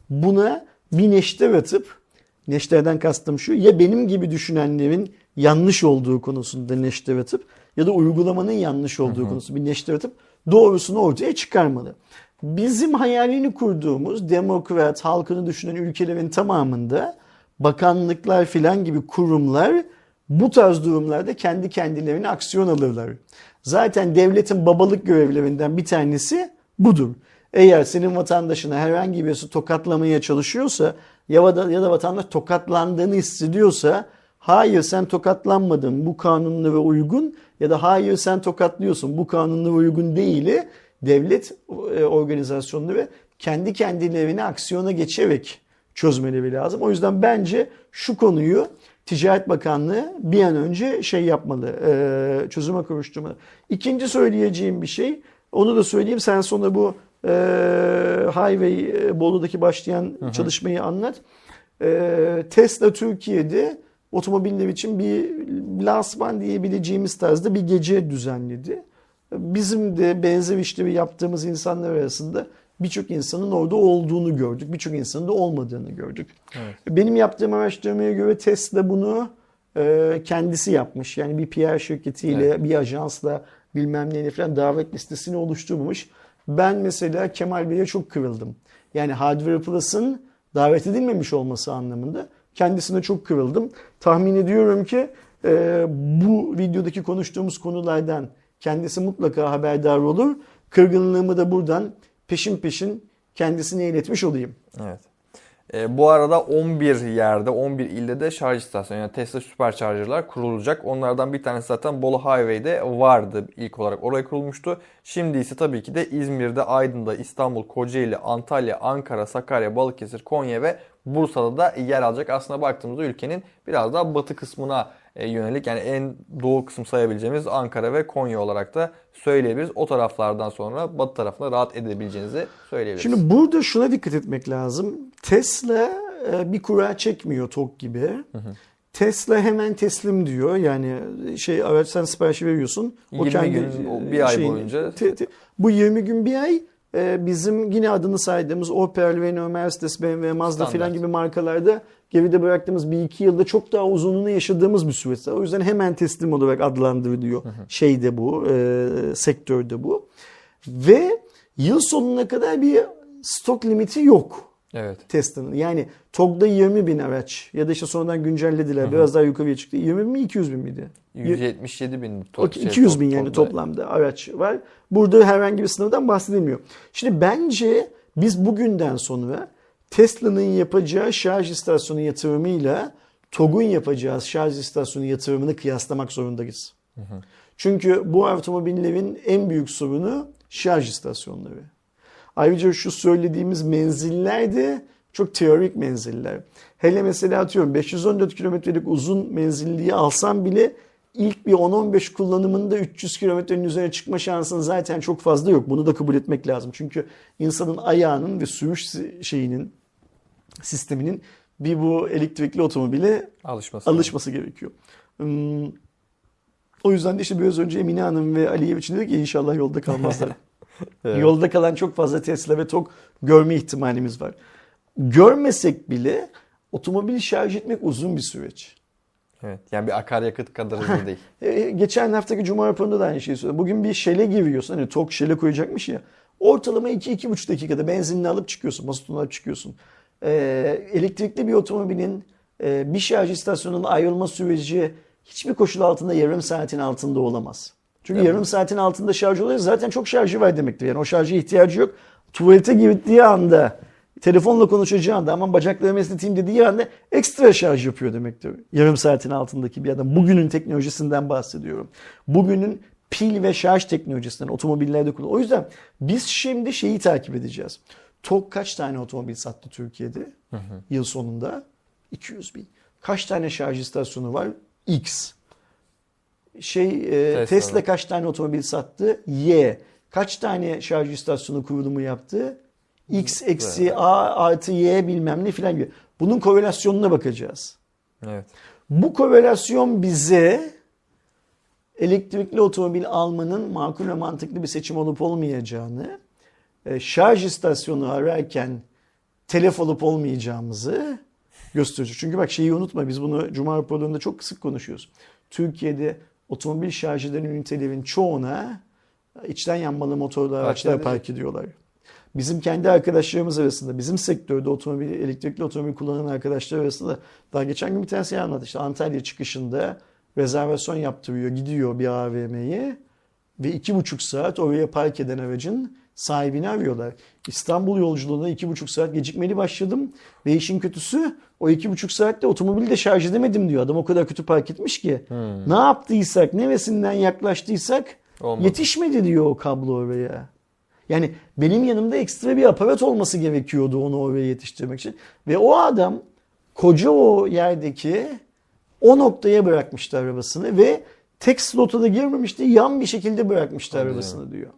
buna bir neşter atıp neşterden kastım şu ya benim gibi düşünenlerin yanlış olduğu konusunda neşter atıp ya da uygulamanın yanlış olduğu konusunda bir neşter atıp doğrusunu ortaya çıkarmalı. Bizim hayalini kurduğumuz demokrat, halkını düşünen ülkelerin tamamında bakanlıklar filan gibi kurumlar bu tarz durumlarda kendi kendilerine aksiyon alırlar. Zaten devletin babalık görevlerinden bir tanesi budur. Eğer senin vatandaşına herhangi birisi tokatlamaya çalışıyorsa ya da, ya da vatandaş tokatlandığını hissediyorsa hayır sen tokatlanmadın bu kanunlara uygun ya da hayır sen tokatlıyorsun bu kanunlara uygun değil devlet e, organizasyonları kendi kendilerine aksiyona geçerek çözmeleri lazım. O yüzden bence şu konuyu Ticaret Bakanlığı bir an önce şey yapmalı, e, çözüme kavuşturmalı. İkinci söyleyeceğim bir şey, onu da söyleyeyim sen sonra bu e, Highway e, Bolu'daki başlayan çalışmayı anlat. E, Tesla Türkiye'de otomobiller için bir lansman diyebileceğimiz tarzda bir gece düzenledi. Bizim de benzer işleri yaptığımız insanlar arasında birçok insanın orada olduğunu gördük. Birçok insanın da olmadığını gördük. Benim yaptığım araştırmaya göre Tesla bunu e, kendisi yapmış. Yani bir PR şirketiyle, bir ajansla bilmem neyle falan davet listesini oluşturmamış. Ben mesela Kemal Bey'e çok kırıldım. Yani Hardware Plus'ın davet edilmemiş olması anlamında kendisine çok kırıldım. Tahmin ediyorum ki e, bu videodaki konuştuğumuz konulardan kendisi mutlaka haberdar olur. Kırgınlığımı da buradan peşin peşin kendisine iletmiş olayım. Evet. E, bu arada 11 yerde, 11 ilde de şarj istasyonu yani Tesla süpercharger'lar kurulacak. Onlardan bir tanesi zaten Bolu Highway'de vardı ilk olarak oraya kurulmuştu. Şimdi ise tabii ki de İzmir'de, Aydın'da, İstanbul, Kocaeli, Antalya, Ankara, Sakarya, Balıkesir, Konya ve Bursa'da da yer alacak. Aslında baktığımızda ülkenin biraz daha batı kısmına e, yönelik yani en doğu kısım sayabileceğimiz Ankara ve Konya olarak da söyleyebiliriz. O taraflardan sonra batı tarafına rahat edebileceğinizi söyleyebiliriz. Şimdi burada şuna dikkat etmek lazım. Tesla e, bir kura çekmiyor TOG gibi. Tesla hemen teslim diyor. Yani şey araç sen siparişi veriyorsun. 20 gün, o bir ay boyunca- te- te- bu 20 gün bir ay e, bizim yine adını saydığımız Opel, Renault, Mercedes, BMW, Mazda Standart. filan gibi markalarda geride bıraktığımız bir iki yılda çok daha uzunluğunu yaşadığımız bir süreç. O yüzden hemen teslim olarak adlandırılıyor. Şeyde bu, e, sektörde bu. Ve yıl sonuna kadar bir stok limiti yok. Evet. Tesla'nın. Yani TOG'da 20 bin araç ya da işte sonradan güncellediler. Biraz daha yukarıya çıktı. 20 bin mi 200 bin miydi? 177 bin. to- Okey, şey, 200 to- bin yani topla- toplamda araç var. Burada herhangi bir sınırdan bahsedilmiyor. Şimdi bence biz bugünden sonra Tesla'nın yapacağı şarj istasyonu yatırımıyla TOG'un yapacağı şarj istasyonu yatırımını kıyaslamak zorundayız. Çünkü bu otomobillerin en büyük sorunu şarj istasyonları. Ayrıca şu söylediğimiz menziller de çok teorik menziller. Hele mesela atıyorum 514 kilometrelik uzun menzilliği alsam bile ilk bir 10-15 kullanımında 300 kilometrenin üzerine çıkma şansın zaten çok fazla yok. Bunu da kabul etmek lazım. Çünkü insanın ayağının ve sürüş şeyinin sisteminin bir bu elektrikli otomobile Alışması. alışması gerekiyor. Hmm, O yüzden de işte biraz önce Emine Hanım ve Aliyev için dedik ki inşallah yolda kalmazlar. Evet. Yolda kalan çok fazla Tesla ve TOG görme ihtimalimiz var. Görmesek bile otomobil şarj etmek uzun bir süreç. Evet. Yani bir akaryakıt kadar hızlı değil. Ee, geçen haftaki Cuma raporunda da aynı şeyi söyledim. Bugün bir şele giriyorsun. Hani TOG şele koyacakmış ya. Ortalama 2-2,5 dakikada benzinini alıp çıkıyorsun. Mazotunu alıp çıkıyorsun. Ee, elektrikli bir otomobilin e, bir şarj istasyonunun ayrılma süreci hiçbir koşul altında yarım saatin altında olamaz. Çünkü Evet. yarım saatin altında şarj oluyor zaten çok şarjı var demektir. Yani o şarja ihtiyacı yok. Tuvalete girdiği anda telefonla konuşacağı anda aman bacaklarımı esneteyim dediği anda ekstra şarj yapıyor demektir. Yarım saatin altındaki bir adam. Bugünün teknolojisinden bahsediyorum. Bugünün pil ve şarj teknolojisinden otomobillerde kullanılıyor. O yüzden biz şimdi şeyi takip edeceğiz. TOG kaç tane otomobil sattı Türkiye'de yıl sonunda? 200 bin. Kaç tane şarj istasyonu var? X. Şey e, Tesla Tesla, kaç tane otomobil sattı? Y. Kaç tane şarj istasyonu kurulumu yaptı? X eksi A artı Y bilmem ne filan gibi. Bunun korelasyonuna bakacağız. Evet. Bu korelasyon bize elektrikli otomobil almanın makul ve mantıklı bir seçim olup olmayacağını, şarj istasyonu ararken telef olup olmayacağımızı gösteriyor. Çünkü bak şeyi unutma biz bunu Cuma raporlarında çok sık konuşuyoruz. Türkiye'de otomobil şarj eden ünitelerin çoğuna içten yanmalı motorlu araçlar Park park ediyorlar. Bizim kendi arkadaşlarımız arasında, bizim sektörde otomobil, elektrikli otomobil kullanan arkadaşlar arasında daha geçen gün bir tanesi anlattı. İşte Antalya çıkışında rezervasyon yaptırıyor, gidiyor bir AVM'ye ve iki buçuk saat oraya park eden aracın sahibini arıyorlar. İstanbul yolculuğuna iki buçuk saat gecikmeli başladım ve işin kötüsü o iki buçuk saatte otomobili de şarj edemedim diyor. Adam o kadar kötü park etmiş ki. Ne yaptıysak, neresinden yaklaştıysak Olmadı. yetişmedi diyor o kablo oraya. Yani benim yanımda ekstra bir aparat olması gerekiyordu onu oraya yetiştirmek için. Ve o adam koca o yerdeki o noktaya bırakmıştı arabasını ve tek slota da girmemişti yan bir şekilde bırakmıştı Hadi arabasını diyor.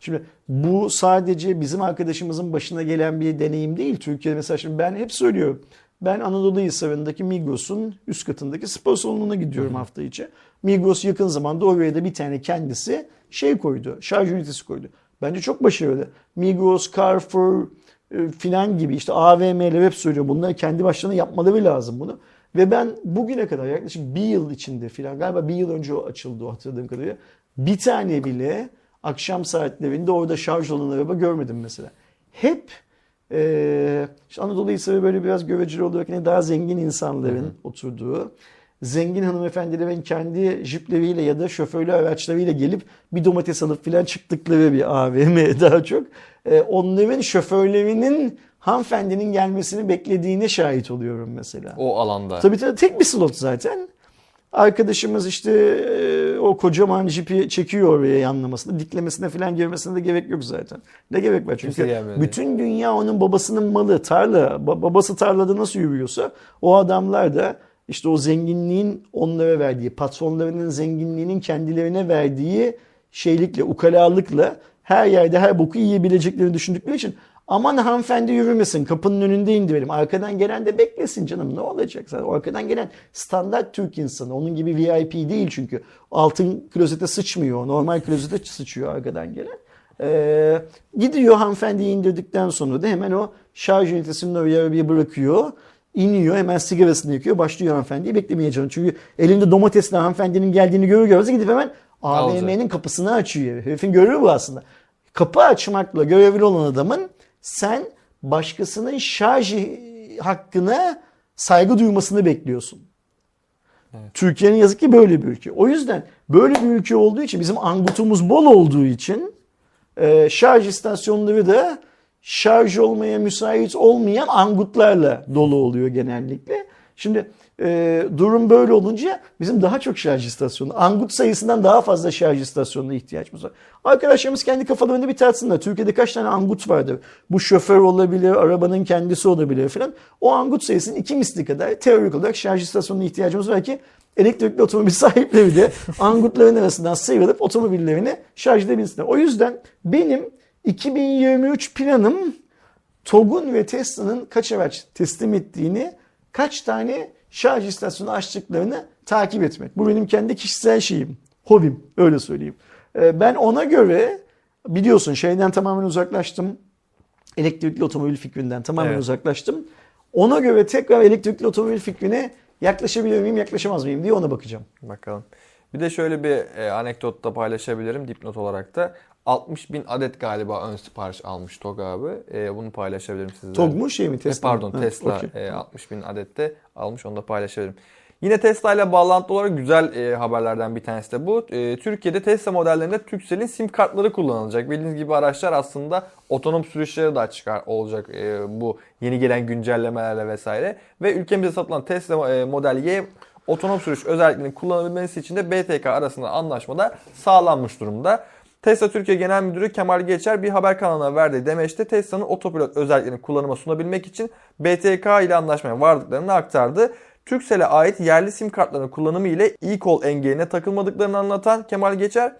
Şimdi bu sadece bizim arkadaşımızın başına gelen bir deneyim değil. Türkiye'de mesela şimdi ben hep söylüyorum. Ben Anadolu Hisarı'ndaki Migros'un üst katındaki spor salonuna gidiyorum hafta içi. Migros yakın zamanda oraya da bir tane kendisi şey koydu. Şarj ünitesi koydu. Bence çok başarılı. Migros, Carrefour e, filan gibi işte AVM'ler hep söylüyor. Bunları kendi başlarına yapmaları lazım bunu. Ve ben bugüne kadar yaklaşık bir yıl içinde filan galiba bir yıl önce açıldı o hatırladığım kadarıyla. Bir tane bile akşam saatlerinde orada şarj olan araba görmedim mesela. Hep e, işte Anadolu Hisarı böyle biraz göreceli olarak yine daha zengin insanların oturduğu zengin hanımefendilerin kendi jipleriyle ya da şoförlü araçlarıyla gelip bir domates alıp filan çıktıkları bir AVM daha çok. E, onların şoförlerinin hanımefendinin gelmesini beklediğine şahit oluyorum mesela. O alanda. Tabii tabii tek bir slot zaten. Arkadaşımız işte e, o kocaman jipi çekiyor oraya yanlamasına. Diklemesine falan girmesine de gerek yok zaten. Ne gerek var? Çünkü bütün dünya onun babasının malı. Tarla. Ba- babası tarlada nasıl yürüyorsa o adamlar da işte o zenginliğin onlara verdiği, patronlarının zenginliğinin kendilerine verdiği şeylikle, ukalalıkla her yerde her boku yiyebileceklerini düşündükleri için aman hanımefendi yürümesin kapının önünde indirelim. Arkadan gelen de beklesin canım ne olacak zaten. O arkadan gelen standart Türk insanı. Onun gibi VIP değil çünkü. Altın klozete sıçmıyor. Normal klozete sıçıyor arkadan gelen. Ee, gidiyor hanımefendiyi indirdikten sonra da hemen o şarj ünitesinin oraya bir bırakıyor. iniyor hemen sigarasını yakıyor. Başlıyor hanımefendiyi beklemeye canım. Çünkü elinde domatesle hanımefendinin geldiğini görür görmez gidip hemen AVM'nin kapısını açıyor. Herifin görüyor bu aslında. Kapı açmakla görevli olan adamın sen başkasının şarj hakkına saygı duymasını bekliyorsun. Türkiye'nin yazık ki böyle bir ülke. O yüzden böyle bir ülke olduğu için bizim angutumuz bol olduğu için e, şarj istasyonları da şarj olmaya müsait olmayan angutlarla dolu oluyor genellikle. Şimdi e, durum böyle olunca bizim daha çok şarj istasyonu, angut sayısından daha fazla şarj istasyonuna ihtiyacımız var. Arkadaşlarımız kendi kafalarında bir tartsınlar. Türkiye'de kaç tane angut vardır? Bu şoför olabilir, arabanın kendisi olabilir falan. O angut sayısının iki misli kadar teorik olarak şarj istasyonuna ihtiyacımız var ki elektrikli otomobil sahipleri de angutların arasından sıyrılıp otomobillerini şarj edebilsinler. O yüzden benim 2023 planım TOG'un ve Tesla'nın kaç araç teslim ettiğini, kaç tane şarj istasyonu açtıklarını takip etmek. Bu benim kendi kişisel şeyim, hobim öyle söyleyeyim. Ee, Ben ona göre biliyorsun şeyden tamamen uzaklaştım. Elektrikli otomobil fikrinden tamamen Evet. uzaklaştım. Ona göre tekrar elektrikli otomobil fikrine yaklaşabilir miyim, yaklaşamaz mıyım diye ona bakacağım. Bakalım. Bir de şöyle bir e, anekdot da paylaşabilirim dipnot olarak da. 60 bin adet galiba ön sipariş almış TOG abi. E, bunu paylaşabilirim sizlerle. TOG mu şey mi E, Tesla? mı? Pardon Ha, Tesla okey. e, 60 bin adette almış onu da paylaşabilirim. Yine Tesla ile bağlantılı olarak güzel e, haberlerden bir tanesi de bu. E, Türkiye'de Tesla modellerinde Turkcell'in sim kartları kullanılacak. Bildiğiniz gibi araçlar aslında otonom sürüşleri de çıkar olacak e, bu yeni gelen güncellemelerle vesaire. Ve ülkemizde satılan Tesla e, Model Y otonom sürüş özelliklerinin kullanılabilmesi için de BTK arasında anlaşmada sağlanmış durumda. Tesla Türkiye Genel Müdürü Kemal Geçer bir haber kanalına verdiği demeçte Tesla'nın otopilot özelliklerini kullanıma sunabilmek için BTK ile anlaşmaya vardıklarını aktardı. Turkcell'e ait yerli sim kartlarının kullanımı ile e-call engeline takılmadıklarını anlatan Kemal Geçer,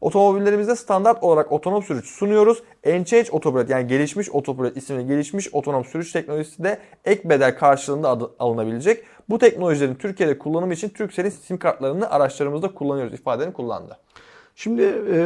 otomobillerimizde standart olarak otonom sürüş sunuyoruz. Enchange Autopilot yani gelişmiş otopilot isimli gelişmiş otonom sürüş teknolojisi de ek bedel karşılığında adı- alınabilecek. Bu teknolojilerin Türkiye'de kullanımı için Turkcell'in sim kartlarını araçlarımızda kullanıyoruz ifadelerini kullandı. Şimdi e,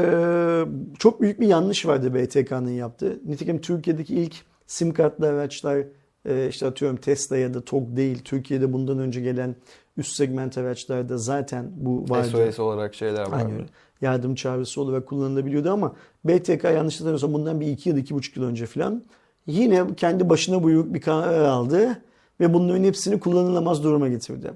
çok büyük bir yanlış vardı BTK'nın yaptığı. Nitekim Türkiye'deki ilk sim kartlı araçlar e, işte atıyorum Tesla ya da TOG değil. Türkiye'de bundan önce gelen üst segment araçlarda zaten bu vardı. SOS olarak şeyler var. Aynen. Yardım çağrısı olarak kullanılabiliyordu ama BTK yanlış hatırlamıyorsam bundan bir iki yıl, iki buçuk yıl önce falan yine kendi başına buyruk bir karar aldı ve bunların hepsini kullanılamaz duruma getirdi.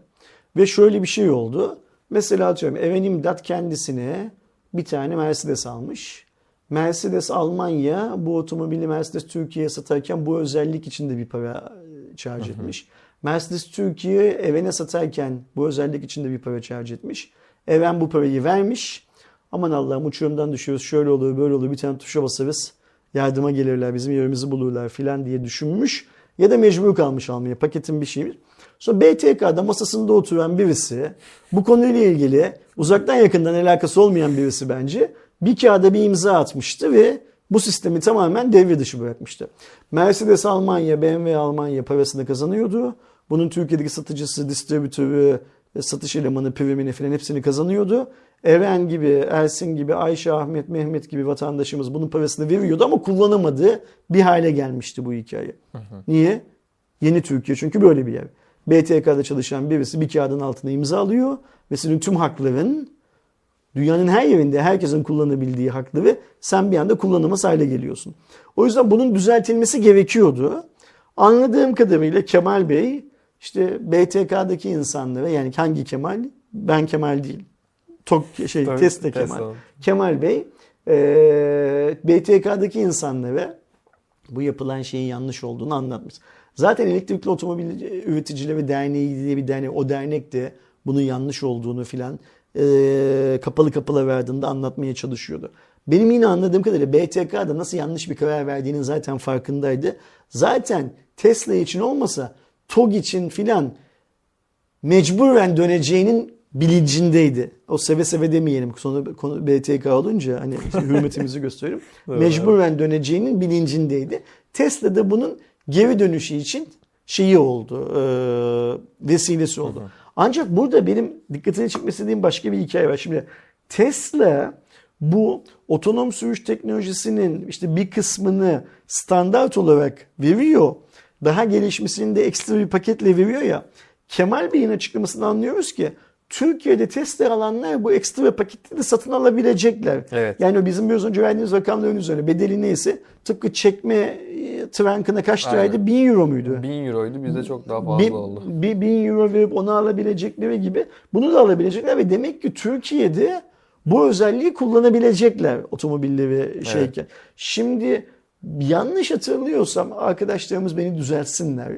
Ve şöyle bir şey oldu. Mesela atıyorum Even İmdat kendisine bir tane Mercedes almış. Mercedes Almanya bu otomobili Mercedes Türkiye'ye satarken bu özellik için de bir para e, charge etmiş. Mercedes Türkiye Even'e satarken bu özellik için de bir para charge etmiş. Even bu parayı vermiş. Aman Allah'ım uçurumdan düşüyoruz şöyle olur böyle olur bir tane tuşa basarız. Yardıma gelirler bizim yerimizi bulurlar filan diye düşünmüş. Ya da mecbur kalmış almaya paketin bir şeyi. Sonra BTK'da masasında oturan birisi bu konuyla ilgili uzaktan yakından alakası olmayan birisi bence bir kağıda bir imza atmıştı ve bu sistemi tamamen devre dışı bırakmıştı. Mercedes Almanya, BMW Almanya parasını kazanıyordu. Bunun Türkiye'deki satıcısı, distribütörü, satış elemanı, primini falan hepsini kazanıyordu. Eren gibi, Ersin gibi, Ayşe, Ahmet, Mehmet gibi vatandaşımız bunun parasını veriyordu ama kullanamadığı bir hale gelmişti bu hikaye. Niye? Yeni Türkiye çünkü böyle bir yer. BTK'da çalışan birisi bir kağıdın altına imza alıyor ve senin tüm hakların dünyanın her yerinde herkesin kullanabildiği hakları sen bir anda kullanamaz hale geliyorsun. O yüzden bunun düzeltilmesi gerekiyordu. Anladığım kadarıyla Kemal Bey işte BTK'daki insanlara yani hangi Kemal? Ben Kemal değil. Tok şey Tabii, Kemal. Kemal Bey e, BTK'daki insanlara bu yapılan şeyin yanlış olduğunu anlatmış. Zaten Elektrikli Otomobil Üreticileri Derneği diye bir dernek, o dernek de bunun yanlış olduğunu filan e, kapalı kapalı verdiğinde anlatmaya çalışıyordu. Benim yine anladığım kadarıyla BTK da nasıl yanlış bir karar verdiğinin zaten farkındaydı. Zaten Tesla için olmasa TOG için filan mecburen döneceğinin bilincindeydi. O seve seve demeyelim. Sonra konu BTK olunca hani hürmetimizi gösteriyorum. mecburen döneceğinin bilincindeydi. Tesla da bunun geri dönüşü için şeyi oldu. e, vesilesi oldu. Ancak burada benim dikkatini çekmek istediğim başka bir hikaye var. Şimdi Tesla bu otonom sürüş teknolojisinin işte bir kısmını standart olarak veriyor. Daha gelişmesini de ekstra bir paketle veriyor ya. Kemal Bey'in açıklamasını anlıyoruz ki Türkiye'de Tesla alanlar bu ekstra paketi de satın alabilecekler. Evet. Yani bizim biraz önce verdiğimiz rakamların üzerine bedeli neyse tıpkı çekme e, trankına kaç Aynen. liraydı? 1000 euro muydu? 1000 euroydu bizde çok daha fazla Bir- oldu. Bir, bin euro verip onu alabilecekleri gibi bunu da alabilecekler ve demek ki Türkiye'de bu özelliği kullanabilecekler otomobilleri şeyken. Şimdi yanlış hatırlıyorsam arkadaşlarımız beni düzeltsinler.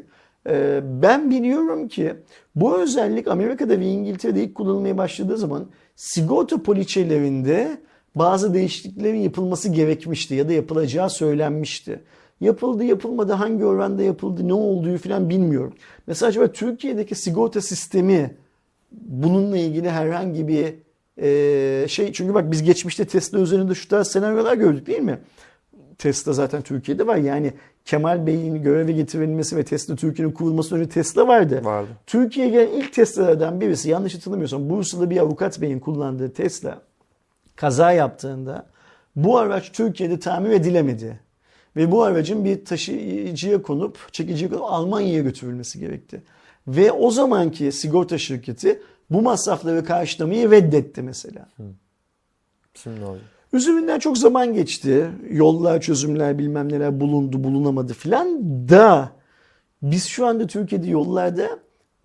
Ee, ben biliyorum ki bu özellik Amerika'da ve İngiltere'de ilk kullanılmaya başladığı zaman sigorta poliçelerinde bazı değişikliklerin yapılması gerekmişti ya da yapılacağı söylenmişti. Yapıldı yapılmadı hangi oranda yapıldı ne olduğu falan bilmiyorum. Mesela acaba Türkiye'deki sigorta sistemi bununla ilgili herhangi bir e, şey çünkü bak biz geçmişte Tesla üzerinde şu tarz senaryolar gördük değil mi? Tesla zaten Türkiye'de var. Yani Kemal Bey'in göreve getirilmesi ve Tesla Türkiye'nin kurulması önce Tesla vardı. Vardı. Türkiye'ye gelen ilk Tesla'lardan birisi yanlış hatırlamıyorsam Bursalı bir avukat beyin kullandığı Tesla kaza yaptığında bu araç Türkiye'de tamir edilemedi. Ve bu aracın bir taşıyıcıya konup, çekiciye konup Almanya'ya götürülmesi gerekti. Ve o zamanki sigorta şirketi bu masrafları karşılamayı reddetti mesela. Şimdi oldu. Üzerinden çok zaman geçti. Yollar, çözümler, bilmem neler bulundu, bulunamadı filan da biz şu anda Türkiye'de yollarda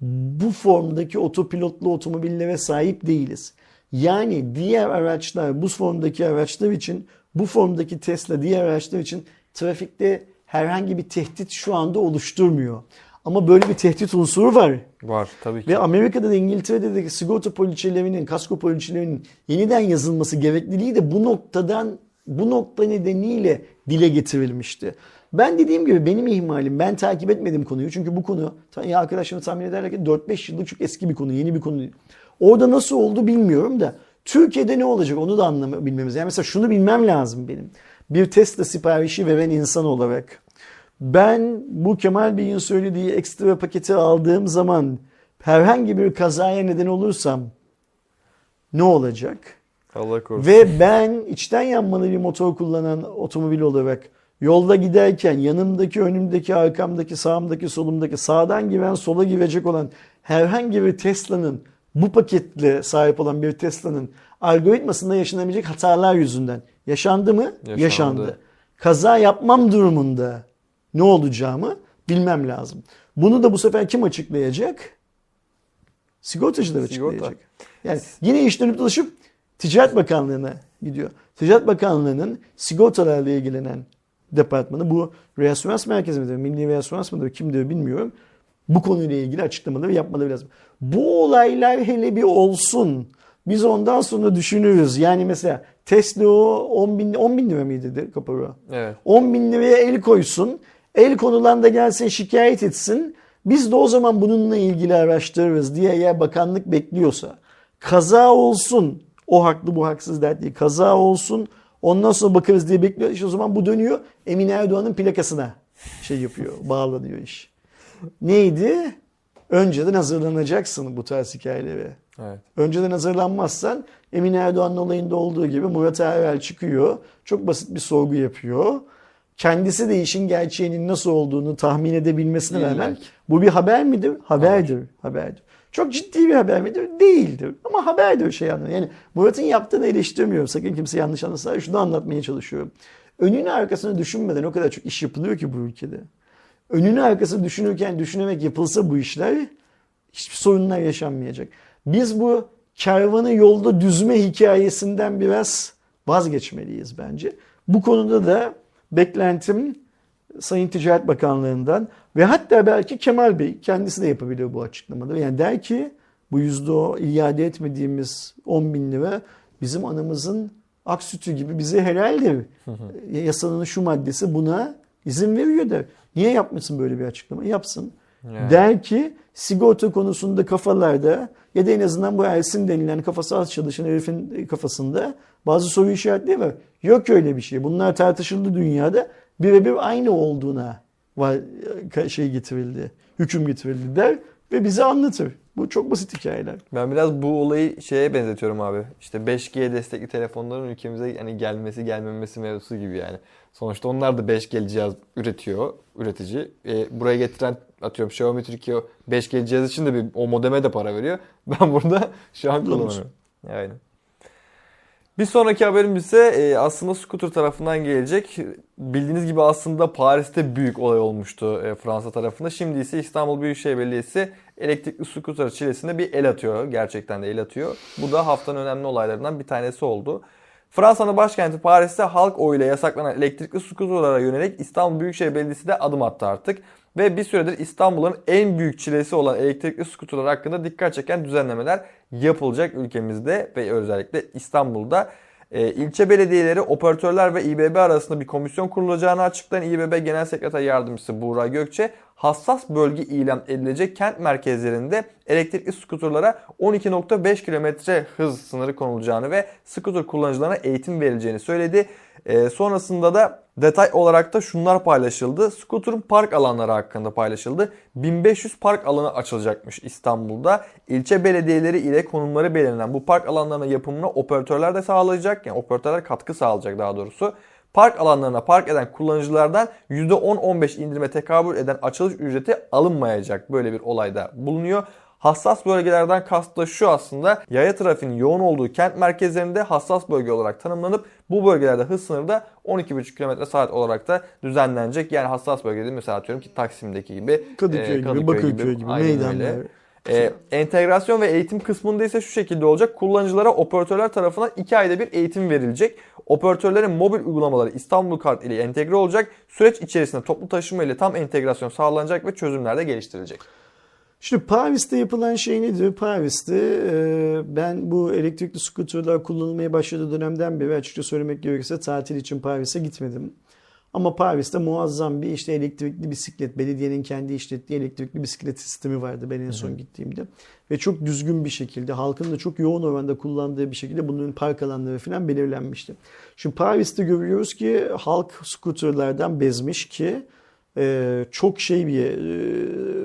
bu formdaki otopilotlu otomobillere sahip değiliz. Yani diğer araçlar, bu formdaki araçlar için, bu formdaki Tesla diğer araçlar için trafikte herhangi bir tehdit şu anda oluşturmuyor. Ama böyle bir tehdit unsuru var. Var tabii ki. Ve Amerika'da da İngiltere'de de sigorta poliçelerinin, kasko poliçelerinin yeniden yazılması gerekliliği de bu noktadan bu nokta nedeniyle dile getirilmişti. Ben dediğim gibi benim ihmalim, ben takip etmedim konuyu. Çünkü bu konu, ya arkadaşlarım tahmin ederler ki 4-5 yıllık çok eski bir konu, yeni bir konu. Orada nasıl oldu bilmiyorum da Türkiye'de ne olacak onu da anlam bilmemiz. Yani mesela şunu bilmem lazım benim. Bir Tesla siparişi veren insan olarak ben bu Kemal Bey'in söylediği ekstra paketi aldığım zaman herhangi bir kazaya neden olursam ne olacak? Allah korusun. Ve ben içten yanmalı bir motor kullanan otomobil olarak yolda giderken yanımdaki, önümdeki, arkamdaki, sağımdaki, solumdaki, sağdan giren, sola girecek olan herhangi bir Tesla'nın bu paketle sahip olan bir Tesla'nın algoritmasında yaşanabilecek hatalar yüzünden yaşandı mı? Yaşandı. Yaşandı. Kaza yapmam durumunda ne olacağımı bilmem lazım. Bunu da bu sefer kim açıklayacak? Sigortacılar Sigorta. açıklayacak. Yani yine iş dönüp dolaşıp Ticaret Bakanlığı'na gidiyor. Ticaret Bakanlığı'nın sigortalarla ilgilenen departmanı bu reasürans merkezi midir, milli reasürans mıdır kimdir bilmiyorum. Bu konuyla ilgili açıklamaları yapmaları lazım. Bu olaylar hele bir olsun. Biz ondan sonra düşünürüz. Yani mesela Tesla o 10 bin, 10 bin lira mıydı kapora? Evet. 10 bin liraya el koysun. El konulan da gelsin şikayet etsin. Biz de o zaman bununla ilgili araştırırız diye eğer bakanlık bekliyorsa. Kaza olsun. O haklı bu haksız dert değil. Kaza olsun. Ondan sonra bakarız diye bekliyor. İşte o zaman bu dönüyor. Emin Erdoğan'ın plakasına şey yapıyor. Bağlanıyor iş. Neydi? Önceden hazırlanacaksın bu tarz hikayelere. Evet. Önceden hazırlanmazsan Emin Erdoğan'ın olayında olduğu gibi Murat Erel çıkıyor. Çok basit bir sorgu yapıyor. Kendisi de işin gerçeğinin nasıl olduğunu tahmin edebilmesine İlla rağmen bu bir haber midir? Haberdir. Haberdir. Çok ciddi bir haber midir? Değildir. Ama haberdir şey anlamında. Yani Murat'ın yaptığını eleştirmiyorum. Sakın kimse yanlış anlasın. Şunu anlatmaya çalışıyorum. Önünü arkasını düşünmeden o kadar çok iş yapılıyor ki bu ülkede. önünü arkası düşünürken düşünerek yapılsa bu işler hiçbir sorunlar yaşanmayacak. Biz bu kervanı yolda düzme hikayesinden biraz vazgeçmeliyiz bence. Bu konuda da beklentim Sayın Ticaret Bakanlığı'ndan ve hatta belki Kemal Bey kendisi de yapabilir bu açıklamaları. Yani der ki bu yüzde o iade etmediğimiz 10 bin lira bizim anamızın ak sütü gibi bize helaldir. Yasanın şu maddesi buna izin veriyor der. Niye yapmasın böyle bir açıklama? Yapsın. Yani. Der ki sigorta konusunda kafalarda ya da en azından bu Ersin denilen kafası az çalışan herifin kafasında bazı soru işaretleri var. Yok öyle bir şey. Bunlar tartışıldı dünyada. Birebir aynı olduğuna var, şey getirildi. Hüküm getirildi der ve bize anlatır. Bu çok basit hikayeler. Ben biraz bu olayı şeye benzetiyorum abi. İşte 5G destekli telefonların ülkemize hani gelmesi gelmemesi mevzusu gibi yani. Sonuçta onlar da 5G cihaz üretiyor, üretici. E, buraya getiren atıyorum Xiaomi Türkiye 5G cihaz için de bir o modeme de para veriyor. Ben burada şu an kullanıyorum. Aynen. Bir sonraki haberimiz ise e, aslında scooter tarafından gelecek. Bildiğiniz gibi aslında Paris'te büyük olay olmuştu e, Fransa tarafında. Şimdi ise İstanbul Büyükşehir Belediyesi elektrikli scooter çilesinde bir el atıyor. Gerçekten de el atıyor. Bu da haftanın önemli olaylarından bir tanesi oldu. Fransa'nın başkenti Paris'te halk oyuyla yasaklanan elektrikli scooterlara yönelik İstanbul Büyükşehir Belediyesi de adım attı artık. Ve bir süredir İstanbul'un en büyük çilesi olan elektrikli skuterler hakkında dikkat çeken düzenlemeler yapılacak ülkemizde ve özellikle İstanbul'da. E, ilçe belediyeleri, operatörler ve İBB arasında bir komisyon kurulacağını açıklayan İBB Genel Sekreter Yardımcısı Buğra Gökçe, hassas bölge ilan edilecek kent merkezlerinde elektrikli skuterlara 12.5 km hız sınırı konulacağını ve skuter kullanıcılarına eğitim verileceğini söyledi. E, sonrasında da detay olarak da şunlar paylaşıldı. Scooter'ın park alanları hakkında paylaşıldı. 1500 park alanı açılacakmış İstanbul'da. İlçe belediyeleri ile konumları belirlenen bu park alanlarının yapımına operatörler de sağlayacak. Yani operatörler katkı sağlayacak daha doğrusu. Park alanlarına park eden kullanıcılardan %10-15 indirime tekabül eden açılış ücreti alınmayacak. Böyle bir olayda bulunuyor. Hassas bölgelerden kast da şu aslında yaya trafiğinin yoğun olduğu kent merkezlerinde hassas bölge olarak tanımlanıp bu bölgelerde hız sınırı da 12,5 km saat olarak da düzenlenecek. Yani hassas bölgede mesela atıyorum ki Taksim'deki gibi Kadıköy, e, gibi, Bakırköy gibi, Aynen meydanlar. Ee, entegrasyon ve eğitim kısmında ise şu şekilde olacak. Kullanıcılara operatörler tarafından 2 ayda bir eğitim verilecek. Operatörlerin mobil uygulamaları İstanbul Kart ile entegre olacak. Süreç içerisinde toplu taşıma ile tam entegrasyon sağlanacak ve çözümler de geliştirilecek. Şimdi Paris'te yapılan şey nedir? Paris'te e, ben bu elektrikli skuterler kullanılmaya başladığı dönemden beri açıkça söylemek gerekirse tatil için Paris'e gitmedim. Ama Paris'te muazzam bir işte elektrikli bisiklet, belediyenin kendi işlettiği elektrikli bisiklet sistemi vardı ben en son gittiğimde. Ve çok düzgün bir şekilde, halkın da çok yoğun oranda kullandığı bir şekilde bunun park alanları falan belirlenmişti. Şimdi Paris'te görüyoruz ki halk skuterlerden bezmiş ki e, çok şey bir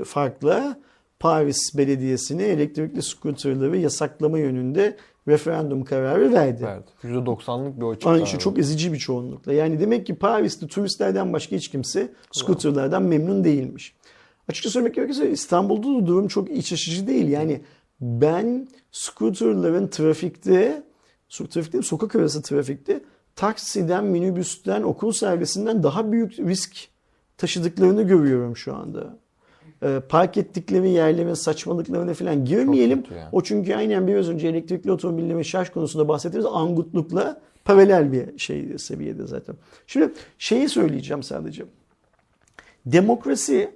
e, farkla Paris Belediyesi'ne elektrikli skuterleri yasaklama yönünde referandum kararı verdi. Evet. %90'lık bir oy çıktı. Çok ezici bir çoğunlukla. Yani demek ki Paris'te turistlerden başka hiç kimse skuterlerden memnun değilmiş. Açıkça söylemek gerekirse İstanbul'da da durum çok iç açıcı değil. Yani ben skuterların trafikte, trafikte sokak arası trafikte taksiden, minibüsten, okul servisinden daha büyük risk taşıdıklarını görüyorum şu anda. Ee, park ettikleri yerlerin saçmalıklarına falan girmeyelim. yani. O çünkü aynen biraz önce elektrikli otomobillerin şarj konusunda bahsettiğimiz angutlukla paralel bir şey seviyede zaten. Şimdi şeyi söyleyeceğim sadece. Demokrasi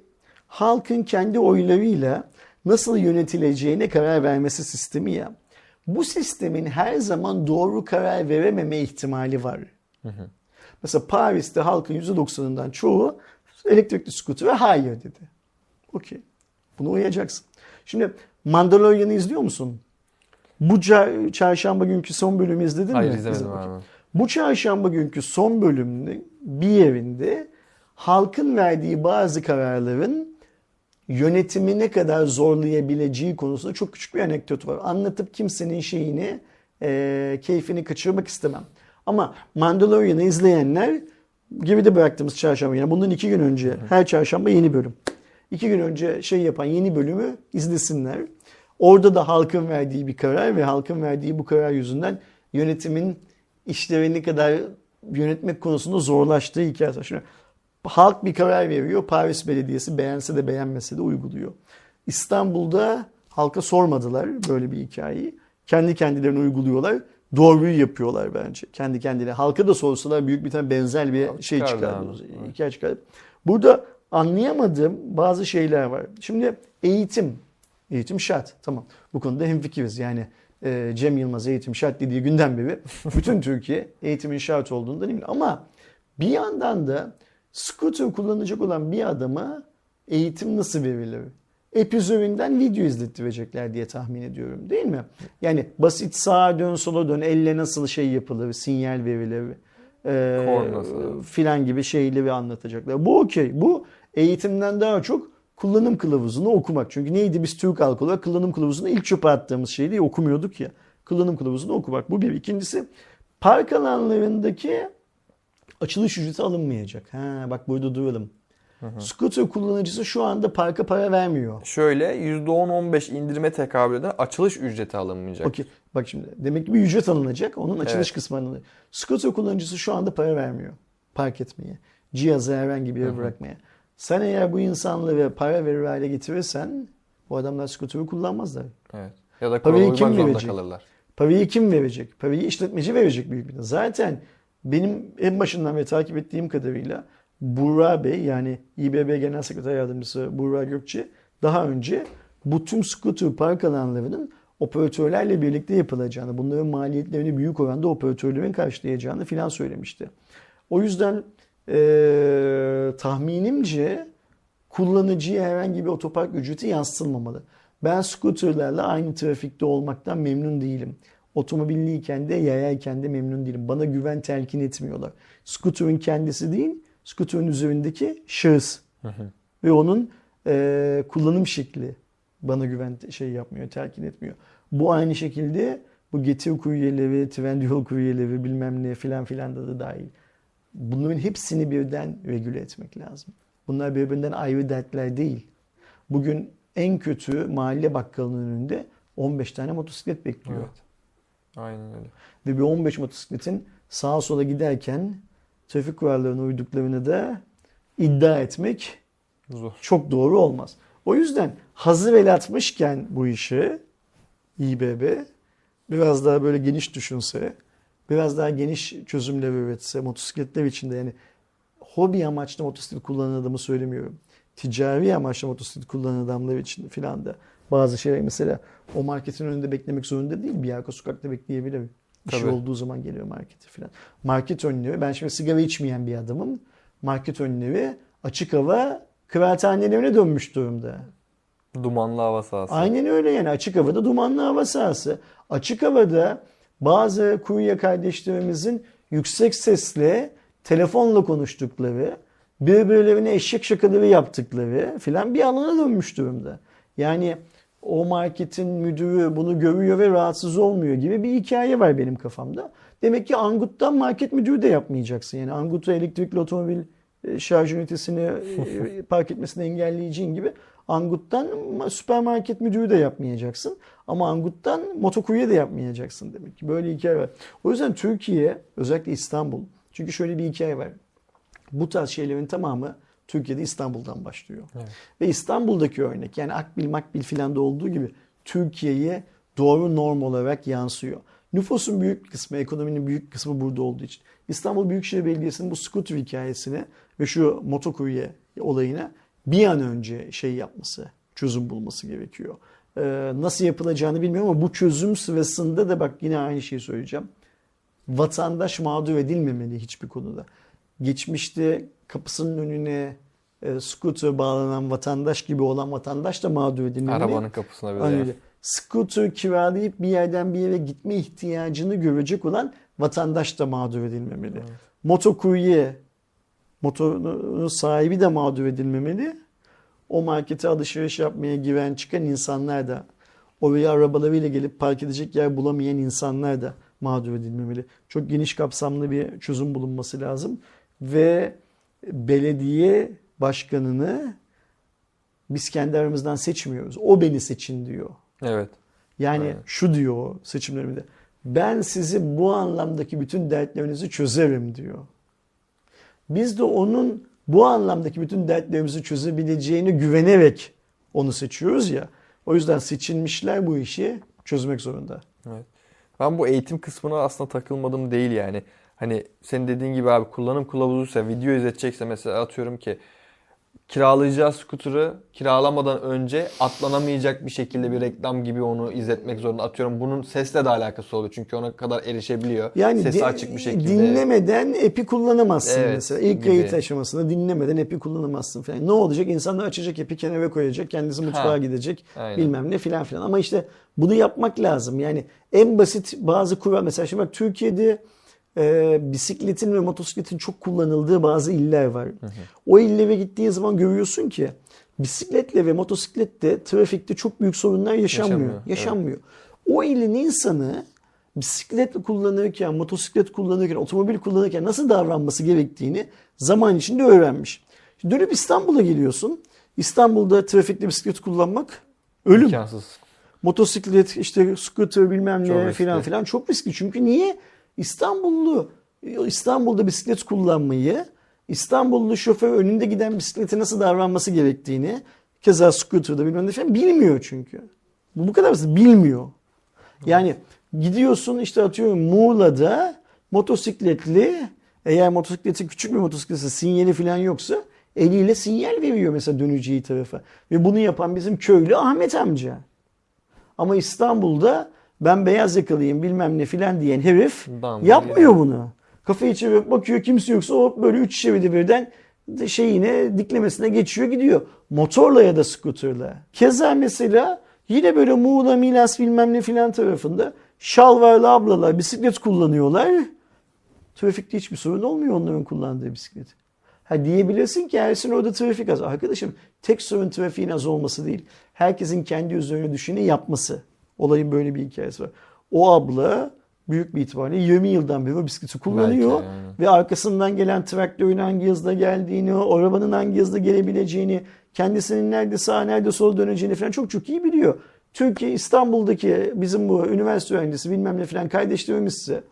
halkın kendi oylarıyla nasıl yönetileceğine karar vermesi sistemi ya. Bu sistemin her zaman doğru karar verememe ihtimali var. Mesela Paris'te halkın %90'ından çoğu elektrikli skutere hayır dedi. Okey. Buna uyacaksın. Şimdi Mandalorian'ı izliyor musun? Bu çarşamba günkü son bölümü izledin Hayır mi? izlemedim İzle- abi. Bu çarşamba günkü son bölümde bir yerinde halkın verdiği bazı kararların yönetimi ne kadar zorlayabileceği konusunda çok küçük bir anekdot var. Anlatıp kimsenin şeyini, e, keyfini kaçırmak istemem. Ama Mandalorian'ı izleyenler geride bıraktığımız çarşamba yani bundan iki gün önce her çarşamba yeni bölüm. İki gün önce şey yapan yeni bölümü izlesinler. Orada da halkın verdiği bir karar ve halkın verdiği bu karar yüzünden yönetimin işlerini kadar yönetmek konusunda zorlaştığı hikayesi. Şimdi Halk bir karar veriyor. Paris Belediyesi beğense de beğenmese de uyguluyor. İstanbul'da halka sormadılar böyle bir hikayeyi. Kendi kendilerine uyguluyorlar. Doğruyu yapıyorlar bence. Kendi kendine. Halka da sorsalar büyük bir tane benzer bir Abi şey çıkardı. Hikaye çıkardı. Burada anlayamadığım bazı şeyler var. Şimdi eğitim. Eğitim şart. Tamam. Bu konuda hemfikiriz. Yani e, Cem Yılmaz eğitim şart dediği günden beri bütün Türkiye eğitimin şart olduğundan emin. Ama bir yandan da scooter kullanacak olan bir adama eğitim nasıl verilir? App üzerinden video izlettirecekler diye tahmin ediyorum değil mi? Yani basit sağa dön sola dön elle nasıl şey yapılır sinyal verilir e, filan gibi şeyleri anlatacaklar. Bu okey. Bu eğitimden daha çok kullanım kılavuzunu okumak. Çünkü neydi biz Türk halkı olarak kullanım kılavuzunu ilk çöpe attığımız şeydi okumuyorduk ya. Kullanım kılavuzunu okumak. Bu bir. İkincisi park alanlarındaki açılış ücreti alınmayacak. Ha, bak burada duralım. Scooter kullanıcısı şu anda parka para vermiyor. Şöyle %10-15 indirime tekabül eden açılış ücreti alınmayacak. Okey. Bak şimdi demek ki bir ücret alınacak. Onun açılış Evet. kısmı alınacak. Scooter kullanıcısı şu anda para vermiyor. Park etmeye. Cihazı herhangi bir yere bırakmaya. Sen eğer bu insanları para verir hale getirirsen bu adamlar scooter'ı kullanmazlar. Evet. Ya da Parayı kim verecek? kalırlar. Parayı kim verecek? Parayı işletmeci verecek büyük bir Zaten benim en başından beri takip ettiğim kadarıyla Buğra Bey yani İBB Genel Sekreter Yardımcısı Buğra Gökçe daha önce bu tüm scooter park alanlarının operatörlerle birlikte yapılacağını, bunların maliyetlerini büyük oranda operatörlerin karşılayacağını filan söylemişti. O yüzden eee, tahminimce kullanıcıya herhangi bir otopark ücreti yansıtılmamalı. Ben scooterlarla aynı trafikte olmaktan memnun değilim. Otomobilliyken de yayayken de memnun değilim. Bana güven telkin etmiyorlar. Scooter'ın kendisi değil, scooter'ın üzerindeki şahıs ve onun eee, kullanım şekli bana güven şey yapmıyor, telkin etmiyor. Bu aynı şekilde bu getir kuryeleri, Trendyol kuryeleri bilmem ne filan filan da, da dahil. Bunların hepsini birden regüle etmek lazım. Bunlar birbirinden ayrı dertler değil. Bugün en kötü mahalle bakkalının önünde 15 tane motosiklet bekliyor. Evet. Aynen öyle. Ve bir 15 motosikletin sağa sola giderken trafik kurallarına uyduklarını da iddia etmek Zor. çok doğru olmaz. O yüzden hazır el atmışken bu işi İBB biraz daha böyle geniş düşünse, biraz daha geniş çözümler üretse, motosikletler içinde yani hobi amaçlı motosiklet kullanan adamı söylemiyorum. Ticari amaçlı motosiklet kullanan adamlar için filan da bazı şeyler mesela o marketin önünde beklemek zorunda değil. Bir arka sokakta bekleyebilir. İşi Tabii. olduğu zaman geliyor markete filan. Market önleri, ben şimdi sigara içmeyen bir adamım. Market önleri açık hava kıraathanelerine dönmüş durumda. Dumanlı hava sahası. Aynen öyle yani açık havada dumanlı hava sahası. Açık havada bazı kurye kardeşlerimizin yüksek sesle telefonla konuştukları, birbirlerine eşek şakaları yaptıkları filan bir alana dönmüş durumda. Yani o marketin müdürü bunu görüyor ve rahatsız olmuyor gibi bir hikaye var benim kafamda. Demek ki Angut'tan market müdürü de yapmayacaksın. Yani Angut'a elektrikli otomobil e, şarj ünitesini e, park etmesini engelleyeceğin gibi Angut'tan süpermarket müdürü de yapmayacaksın. Ama Angut'tan motokurye de yapmayacaksın demek ki. Böyle hikaye var. O yüzden Türkiye özellikle İstanbul. Çünkü şöyle bir hikaye var. Bu tarz şeylerin tamamı Türkiye'de İstanbul'dan başlıyor. Evet. Ve İstanbul'daki örnek yani Akbil Makbil filan da olduğu gibi Türkiye'ye doğru norm olarak yansıyor. Nüfusun büyük kısmı, ekonominin büyük kısmı burada olduğu için. İstanbul Büyükşehir Belediyesi'nin bu scooter hikayesine ve şu motokurye olayına bir an önce şey yapması, çözüm bulması gerekiyor. Ee, nasıl yapılacağını bilmiyorum ama bu çözüm sırasında da bak yine aynı şeyi söyleyeceğim. Vatandaş mağdur edilmemeli hiçbir konuda. Geçmişte kapısının önüne e, scooter bağlanan vatandaş gibi olan vatandaş da mağdur edilmemeli. Arabanın kapısına. Aynen öyle. Scooter kiralayıp bir yerden bir yere gitme ihtiyacını görecek olan vatandaş da mağdur edilmemeli. Motokurye, motorun sahibi de mağdur edilmemeli. O markete alışveriş yapmaya giren çıkan insanlar da oraya arabalarıyla gelip park edecek yer bulamayan insanlar da mağdur edilmemeli. Çok geniş kapsamlı bir çözüm bulunması lazım. Ve belediye başkanını biz kendi aramızdan seçmiyoruz. O beni seçin diyor. Evet. Yani Aynen. şu diyor seçimlerimde. Ben sizi bu anlamdaki bütün dertlerinizi çözerim diyor. Biz de onun bu anlamdaki bütün dertlerimizi çözebileceğine güvenerek onu seçiyoruz ya. O yüzden seçilmişler bu işi çözmek zorunda. Evet. Ben bu eğitim kısmına aslında takılmadım değil yani. Hani senin dediğin gibi abi kullanım kılavuzuysa, video izletecekse mesela atıyorum ki kiralayacağı skuterı kiralamadan önce atlanamayacak bir şekilde bir reklam gibi onu izletmek zorunda. Atıyorum bunun sesle de alakası oluyor çünkü ona kadar erişebiliyor. Yani Sesi açık bir şekilde. dinlemeden epi kullanamazsın Evet, mesela. İlk gibi. kayıt aşamasında dinlemeden epi kullanamazsın falan. Ne olacak? İnsanlar açacak epi kenara koyacak. Kendisi mutfağa Ha, gidecek. aynen. Bilmem ne filan filan. Ama işte bunu yapmak lazım. Yani en basit bazı kural. Mesela şimdi bak Türkiye'de e, bisikletin ve motosikletin çok kullanıldığı bazı iller var. O illere gittiğin zaman görüyorsun ki bisikletle ve motosikletle trafikte çok büyük sorunlar yaşanmıyor. Yaşanmıyor, evet. Yaşanmıyor. O ilin insanı bisiklet kullanırken, motosiklet kullanırken, otomobil kullanırken nasıl davranması gerektiğini zaman içinde öğrenmiş. Şimdi dönüp İstanbul'a geliyorsun. İstanbul'da trafikte bisiklet kullanmak ölüm. İmkansız. Motosiklet, işte scooter bilmem Çok ne riskli. filan filan çok riskli. Çünkü niye? İstanbullu İstanbul'da bisiklet kullanmayı, İstanbullu şoför önünde giden bisiklete nasıl davranması gerektiğini, keza scooter'da bilmem ne falan bilmiyor çünkü. Bu bu kadar basit. Bilmiyor. Yani gidiyorsun işte atıyorum Muğla'da motosikletli eğer motosikleti küçük bir motosikletse sinyali falan yoksa eliyle sinyal veriyor mesela döneceği tarafa. Ve bunu yapan bizim köylü Ahmet amca. Ama İstanbul'da ben beyaz yakalıyım bilmem ne filan diyen herif Dam yapmıyor geliyor. bunu. Kafayı çevirip bakıyor kimse yoksa hop böyle üç şeridi birden de şeyine diklemesine geçiyor gidiyor. Motorla ya da skuterla. Keza mesela yine böyle Muğla, Milas bilmem ne filan tarafında şalvarlı ablalar bisiklet kullanıyorlar. Trafikte hiçbir sorun olmuyor onların kullandığı bisiklet. Ha diyebilirsin ki Ersin orada trafik az. Arkadaşım tek sorun trafiğin az olması değil. Herkesin kendi üzerine düşeni yapması. Olayın böyle bir hikayesi var. O abla büyük bir ihtimalle 20 yıldan beri o bisikleti kullanıyor. Belki. Ve arkasından gelen traktörün hangi hızda geldiğini, arabanın hangi hızda gelebileceğini, kendisinin nerede sağa nerede sola döneceğini falan çok çok iyi biliyor. Türkiye İstanbul'daki bizim bu üniversite öğrencisi bilmem ne falan kardeşlerimizse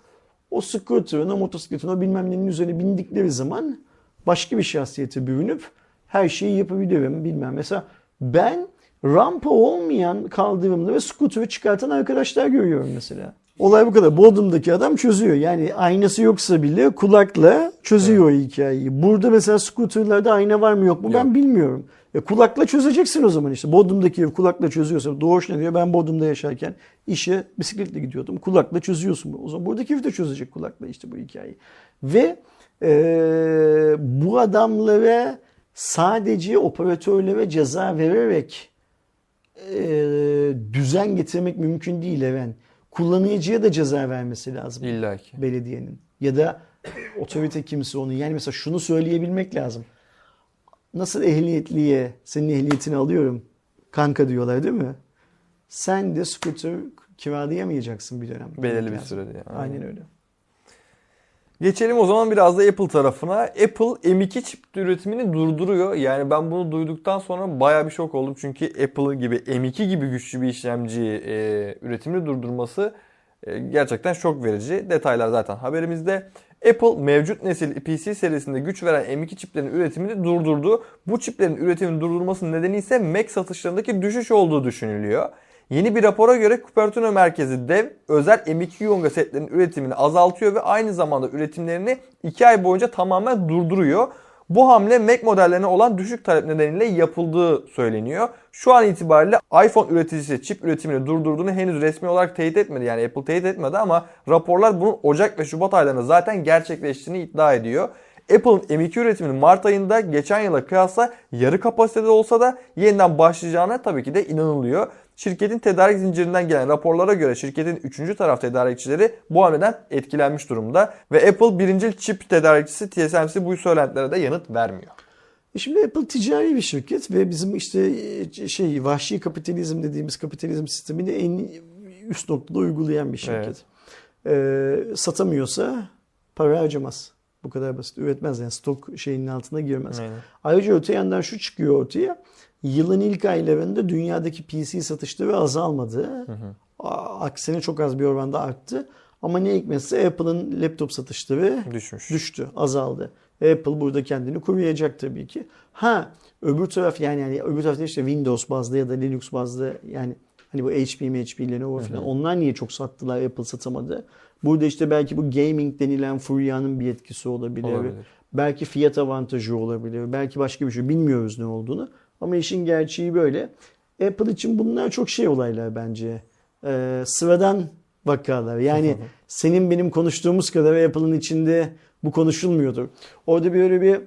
o scooter'ın, o motosikletin, o bilmem nenin üzerine bindikleri zaman başka bir şahsiyete bürünüp her şeyi yapabilirim bilmem. Mesela ben rampa olmayan kaldırımda ve scooter'ı çıkartan arkadaşlar görüyorum mesela. Olay bu kadar. Bodrum'daki adam çözüyor. Yani aynası yoksa bile kulakla çözüyor o hikayeyi. Burada mesela scooter'larda ayna var mı yok mu ben Yok. bilmiyorum. E kulakla çözeceksin o zaman işte. Bodrum'daki ev kulakla çözüyorsa. Doğuş ne diyor? Ben Bodrum'da yaşarken işe bisikletle gidiyordum. Kulakla çözüyorsun. O zaman buradaki ev de çözecek kulakla işte bu hikayeyi. Ve e, bu adamlara sadece operatörlere ceza vererek e, düzen getirmek mümkün değil Eren. Kullanıcıya da ceza vermesi lazım İlla ki. belediyenin. Ya da otorite kimse onu. Yani mesela şunu söyleyebilmek lazım. Nasıl ehliyetliye senin ehliyetini alıyorum kanka diyorlar değil mi? Sen de scooter kiralayamayacaksın bir dönem. Belirli bir sürede. yani. Aynen öyle. Geçelim o zaman biraz da Apple tarafına. Apple M2 çip üretimini durduruyor. Yani ben bunu duyduktan sonra baya bir şok oldum. Çünkü Apple gibi M2 gibi güçlü bir işlemci e, üretimini durdurması e, gerçekten şok verici. Detaylar zaten haberimizde. Apple mevcut nesil PC serisinde güç veren M2 çiplerin üretimini durdurdu. Bu çiplerin üretimini durdurmasının nedeni ise Mac satışlarındaki düşüş olduğu düşünülüyor. Yeni bir rapora göre Cupertino merkezi dev özel M2 Yonga setlerinin üretimini azaltıyor ve aynı zamanda üretimlerini 2 ay boyunca tamamen durduruyor. Bu hamle Mac modellerine olan düşük talep nedeniyle yapıldığı söyleniyor. Şu an itibariyle iPhone üreticisi çip üretimini durdurduğunu henüz resmi olarak teyit etmedi. Yani Apple teyit etmedi ama raporlar bunun Ocak ve Şubat aylarında zaten gerçekleştiğini iddia ediyor. Apple'ın M2 üretiminin Mart ayında geçen yıla kıyasla yarı kapasitede olsa da yeniden başlayacağına tabii ki de inanılıyor. Şirketin tedarik zincirinden gelen raporlara göre şirketin 3. taraf tedarikçileri bu hamleden etkilenmiş durumda. Ve Apple birincil çip tedarikçisi TSMC bu söylentilere de yanıt vermiyor. E Şimdi Apple ticari bir şirket ve bizim işte e, şey vahşi kapitalizm dediğimiz kapitalizm sistemini en üst noktada uygulayan bir şirket. Ee, satamıyorsa para harcamaz. Bu kadar basit. Üretmez yani stok şeyinin altına girmez. Aynen. Ayrıca öte yandan şu çıkıyor ortaya. Yılın ilk aylarında dünyadaki PC satışları azalmadı. A- Aksine çok az bir oranda arttı. Ama ne hikmetse Apple'ın laptop satışları Düşmüş. düştü, azaldı. Apple burada kendini koruyacak tabii ki. Ha öbür taraf yani, yani öbür tarafta işte Windows bazlı ya da Linux bazlı yani hani bu HP, HP, Lenovo falan onlar niye çok sattılar Apple satamadı? Burada işte belki bu gaming denilen furyanın bir etkisi olabilir. Olabilir. Belki fiyat avantajı olabilir. Belki başka bir şey. Bilmiyoruz ne olduğunu. Ama işin gerçeği böyle. Apple için bunlar çok şey olaylar bence. Ee, sıradan vakalar. Yani senin benim konuştuğumuz kadar Apple'ın içinde bu konuşulmuyordur. Orada böyle bir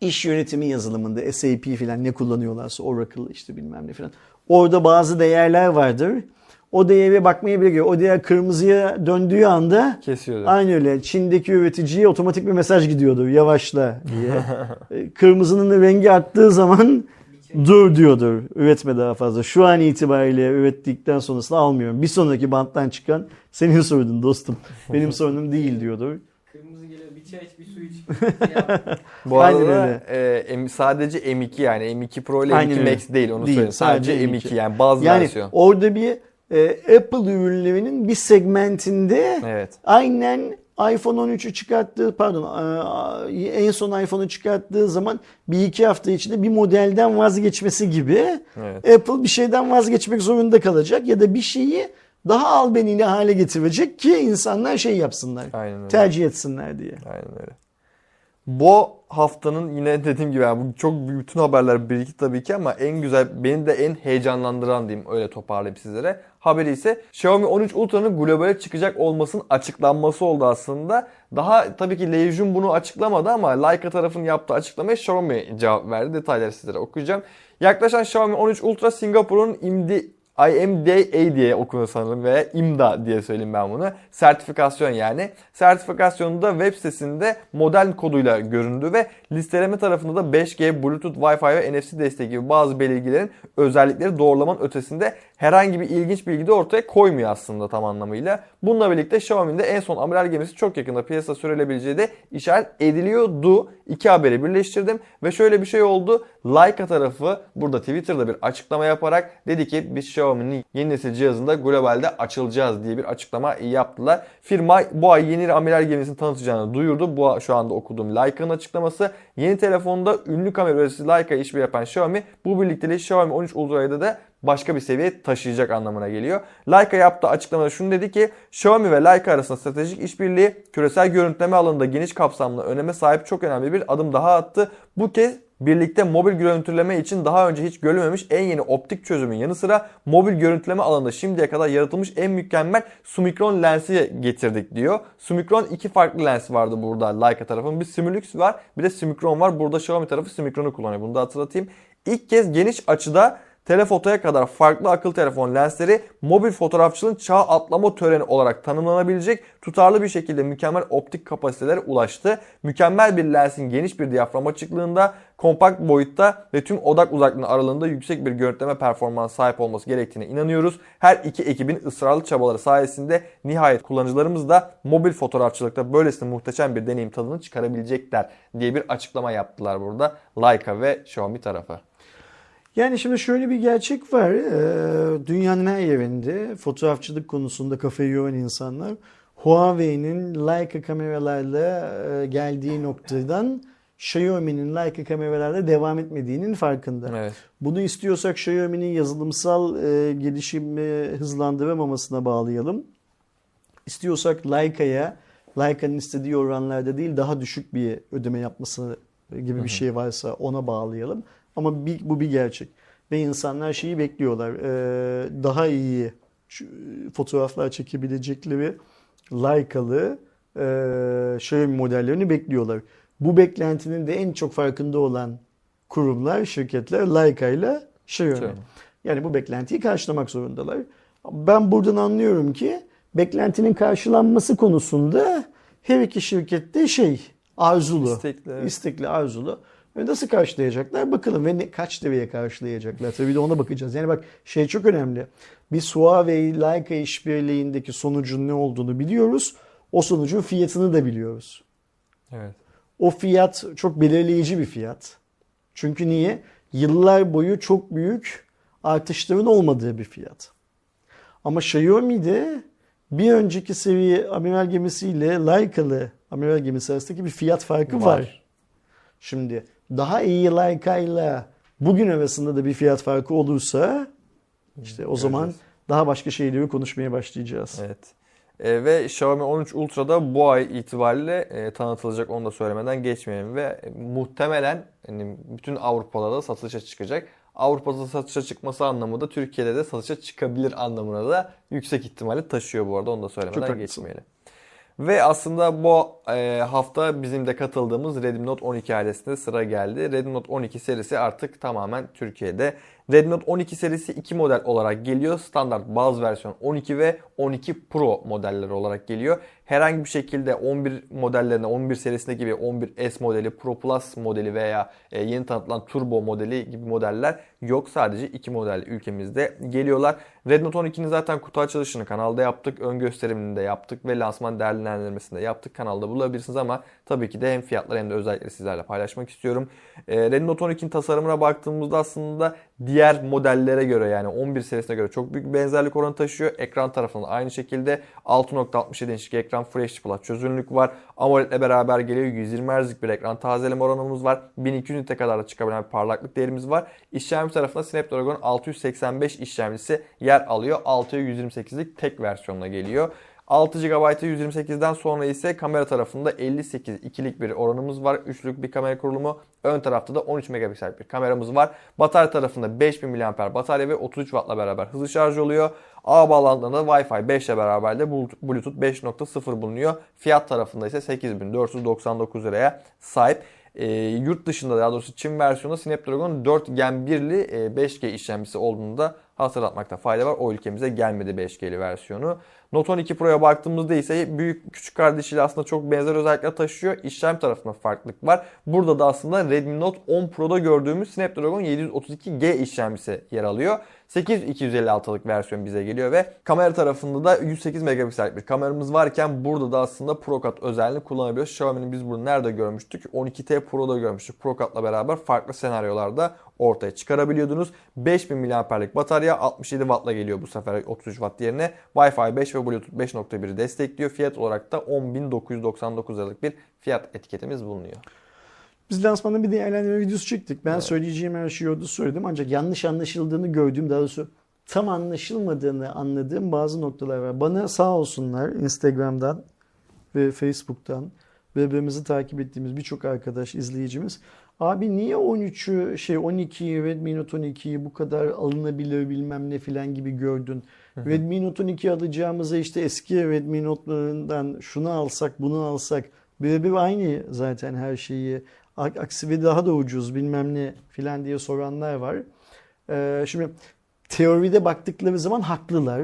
iş yönetimi yazılımında SAP filan ne kullanıyorlarsa Oracle işte bilmem ne filan. Orada bazı değerler vardır. O değere bakmaya bile gerekiyor. O değer kırmızıya döndüğü anda Kesiyordu. Aynı öyle. Çin'deki üreticiye otomatik bir mesaj gidiyordu. Yavaşla diye. E, Kırmızının rengi arttığı zaman dur diyordur. Üretme daha fazla. Şu an itibariyle ürettikten sonrasını almıyorum. Bir sonraki banttan çıkan senin sorunun dostum. Benim sorunum değil diyordur. Kırmızı geliyor bir çay iç bir su iç. Bu Aynen arada öyle. e, M- sadece M2 yani M2 Pro ile Aynen M2 öyle. Max değil onu Değil, söyleyeyim. Sadece, sadece M2. M2. yani bazı Yani versiyon. orada bir e, Apple ürünlerinin bir segmentinde Evet. aynen iPhone 13'ü çıkarttığı pardon e, en son iPhone'u çıkarttığı zaman bir iki hafta içinde bir modelden vazgeçmesi gibi Evet. Apple bir şeyden vazgeçmek zorunda kalacak ya da bir şeyi daha albenili hale getirecek ki insanlar şey yapsınlar. Aynen öyle. Tercih etsinler diye. Aynen öyle. Bu haftanın yine dediğim gibi yani bu çok bütün haberler birikti tabii ki ama en güzel beni de en heyecanlandıran diyeyim öyle toparlayayım sizlere. Haberi ise Xiaomi 13 Ultra'nın globale çıkacak olmasının açıklanması oldu aslında. Daha tabii ki Leijun bunu açıklamadı ama Leica tarafının yaptığı açıklamaya Xiaomi cevap verdi. Detayları sizlere okuyacağım. Yaklaşan Xiaomi 13 Ultra Singapur'un imdi IMDA diye okunuyor sanırım veya IMDA diye söyleyeyim ben bunu. Sertifikasyon yani. Sertifikasyonu da web sitesinde model koduyla göründü ve listeleme tarafında da 5G, Bluetooth, Wi-Fi ve NFC desteği gibi bazı belirgilerin özellikleri doğrulamanın ötesinde herhangi bir ilginç bilgi de ortaya koymuyor aslında tam anlamıyla. Bununla birlikte Xiaomi'nin en son amiral gemisi çok yakında piyasaya sürülebileceği de işaret ediliyordu. İki haberi birleştirdim ve şöyle bir şey oldu. Leica tarafı burada Twitter'da bir açıklama yaparak dedi ki biz Xiaomi'nin yeni nesil cihazında globalde açılacağız diye bir açıklama yaptılar. Firma bu ay yeni amiral gemisini tanıtacağını duyurdu. Bu şu anda okuduğum Leica'nın açıklaması. Yeni telefonda ünlü kamera üreticisi Leica işbirliği yapan Xiaomi bu birlikteliği Xiaomi 13 Ultra'yı da başka bir seviyeye taşıyacak anlamına geliyor. Leica yaptığı açıklamada şunu dedi ki Xiaomi ve Leica arasında stratejik işbirliği küresel görüntüleme alanında geniş kapsamlı öneme sahip çok önemli bir adım daha attı. Bu kez birlikte mobil görüntüleme için daha önce hiç görülmemiş en yeni optik çözümün yanı sıra mobil görüntüleme alanında şimdiye kadar yaratılmış en mükemmel Summicron lensi getirdik diyor. Summicron iki farklı lens vardı burada Leica tarafının. Bir Simulux var bir de Summicron var. Burada Xiaomi tarafı Summicron'u kullanıyor. Bunu da hatırlatayım. İlk kez geniş açıda telefotoya kadar farklı akıllı telefon lensleri mobil fotoğrafçılığın çağ atlama töreni olarak tanımlanabilecek tutarlı bir şekilde mükemmel optik kapasitelere ulaştı. Mükemmel bir lensin geniş bir diyafram açıklığında, kompakt boyutta ve tüm odak uzaklığının aralığında yüksek bir görüntüleme performansı sahip olması gerektiğine inanıyoruz. Her iki ekibin ısrarlı çabaları sayesinde nihayet kullanıcılarımız da mobil fotoğrafçılıkta böylesine muhteşem bir deneyim tadını çıkarabilecekler diye bir açıklama yaptılar burada Leica ve Xiaomi tarafı. Yani şimdi şöyle bir gerçek var. Ee, Dünyanın her yerinde fotoğrafçılık konusunda kafayı yoran insanlar Huawei'nin Leica kameralarla e, geldiği noktadan Xiaomi'nin Leica kameralarla devam etmediğinin farkında. Evet. Bunu istiyorsak Xiaomi'nin yazılımsal e, gelişimi hızlandıramamasına bağlayalım. İstiyorsak Leica'ya Leica'nın istediği oranlarda değil daha düşük bir ödeme yapması gibi bir şey varsa ona bağlayalım. Ama bir, bu bir gerçek. Ve insanlar şeyi bekliyorlar. Ee, daha iyi şu- fotoğraflar çekebilecekleri Leica'lı e, Xiaomi modellerini bekliyorlar. Bu beklentinin de en çok farkında olan kurumlar, şirketler Leica ile Xiaomi. Xiaomi. Yani bu beklentiyi karşılamak zorundalar. Ben buradan anlıyorum ki beklentinin karşılanması konusunda her iki şirket de şey arzulu. İstekli, evet. istekli, arzulu. Ve nasıl karşılayacaklar? Bakalım ve ne, kaç liraya karşılayacaklar? Tabii de ona bakacağız. Yani bak şey çok önemli. Biz Huawei Leica işbirliğindeki sonucun ne olduğunu biliyoruz. O sonucun fiyatını da biliyoruz. Evet. O fiyat çok belirleyici bir fiyat. Çünkü niye? Yıllar boyu çok büyük artışların olmadığı bir fiyat. Ama Xiaomi'de bir önceki seviye amiral gemisiyle Leica'lı amiral gemisi arasındaki bir fiyat farkı var. Var. Şimdi daha iyi Leica'yla bugün arasında da bir fiyat farkı olursa işte o zaman Göreceğiz. daha başka şeyleri konuşmaya başlayacağız. Evet. E, ve Xiaomi 13 Ultra'da bu ay itibariyle e, tanıtılacak onu da söylemeden geçmeyelim ve e, muhtemelen hani bütün Avrupa'da da satışa çıkacak. Avrupa'da satışa çıkması anlamında Türkiye'de de satışa çıkabilir anlamına da yüksek ihtimali taşıyor bu arada onu da söylemeden geçmeyelim. Ve aslında bu e, hafta bizim de katıldığımız Redmi Note 12 ailesinde sıra geldi. Redmi Note 12 serisi artık tamamen Türkiye'de. Redmi Note 12 serisi iki model olarak geliyor. Standart baz versiyon 12 ve 12 Pro modelleri olarak geliyor. Herhangi bir şekilde 11 modellerine 11 serisindeki gibi 11S modeli, Pro Plus modeli veya e, yeni tanıtılan Turbo modeli gibi modeller yok. Sadece iki model ülkemizde geliyorlar. Redmi Note 12'nin zaten kutu açılışını kanalda yaptık. Ön gösterimini de yaptık ve lansman değerlendirmesini de yaptık. Kanalda bulabilirsiniz ama tabii ki de hem fiyatlar hem de özellikleri sizlerle paylaşmak istiyorum. E, Note 12'nin tasarımına baktığımızda aslında diğer modellere göre yani 11 serisine göre çok büyük bir benzerlik oranı taşıyor. Ekran tarafında aynı şekilde 6.67 inçlik ekran HD Plus çözünürlük var. AMOLED ile beraber geliyor. 120 Hz'lik bir ekran tazeleme oranımız var. 1200 nite kadar da çıkabilen bir parlaklık değerimiz var. İşlemci tarafında Snapdragon 685 işlemcisi yer alıyor. 6'ya 128'lik tek versiyonla geliyor. 6 GB'a 128'den sonra ise kamera tarafında 58 ikilik bir oranımız var. Üçlük bir kamera kurulumu. Ön tarafta da 13 megapiksellik bir kameramız var. Batarya tarafında 5000 mAh batarya ve 33 Watt'la beraber hızlı şarj oluyor. Ağ bağlantılarında Wi-Fi 5 ile beraber de Bluetooth 5.0 bulunuyor. Fiyat tarafında ise 8499 liraya sahip. E, yurt dışında daha doğrusu Çin versiyonunda Snapdragon 4 Gen 1'li e, 5G işlemcisi olduğunu da hatırlatmakta fayda var. O ülkemize gelmedi 5G'li versiyonu. Note 12 Pro'ya baktığımızda ise büyük küçük kardeşiyle aslında çok benzer özellikler taşıyor. İşlem tarafında farklılık var. Burada da aslında Redmi Note 10 Pro'da gördüğümüz Snapdragon 732G işlemcisi yer alıyor. 8256'lık versiyon bize geliyor ve kamera tarafında da 108 megapiksellik bir kameramız varken burada da aslında ProCut özelliğini kullanabiliyoruz. Xiaomi'nin biz bunu nerede görmüştük? 12T Pro'da görmüştük. ProCut'la beraber farklı senaryolarda ortaya çıkarabiliyordunuz. 5000 mAh'lik batarya 67 Watt'la geliyor bu sefer 33 Watt yerine. Wi-Fi 5 ve Bluetooth 5.1'i destekliyor. Fiyat olarak da 10.999 liralık bir fiyat etiketimiz bulunuyor. Biz lansmanda bir değerlendirme videosu çektik. Ben söyleyeceğim her şeyi orada söyledim. Ancak yanlış anlaşıldığını gördüğüm, daha doğrusu tam anlaşılmadığını anladığım bazı noktalar var. Bana sağ olsunlar Instagram'dan ve Facebook'tan birbirimizi takip ettiğimiz birçok arkadaş, izleyicimiz. Abi niye 13'ü şey 12'yi Redmi Note 12'yi bu kadar alınabilir bilmem ne filan gibi gördün. Redmi Note 12 alacağımıza işte eski Redmi Note'larından şunu alsak bunu alsak birebir aynı zaten her şeyi. Aksi ve daha da ucuz bilmem ne filan diye soranlar var. Ee, şimdi teoride baktıkları zaman haklılar.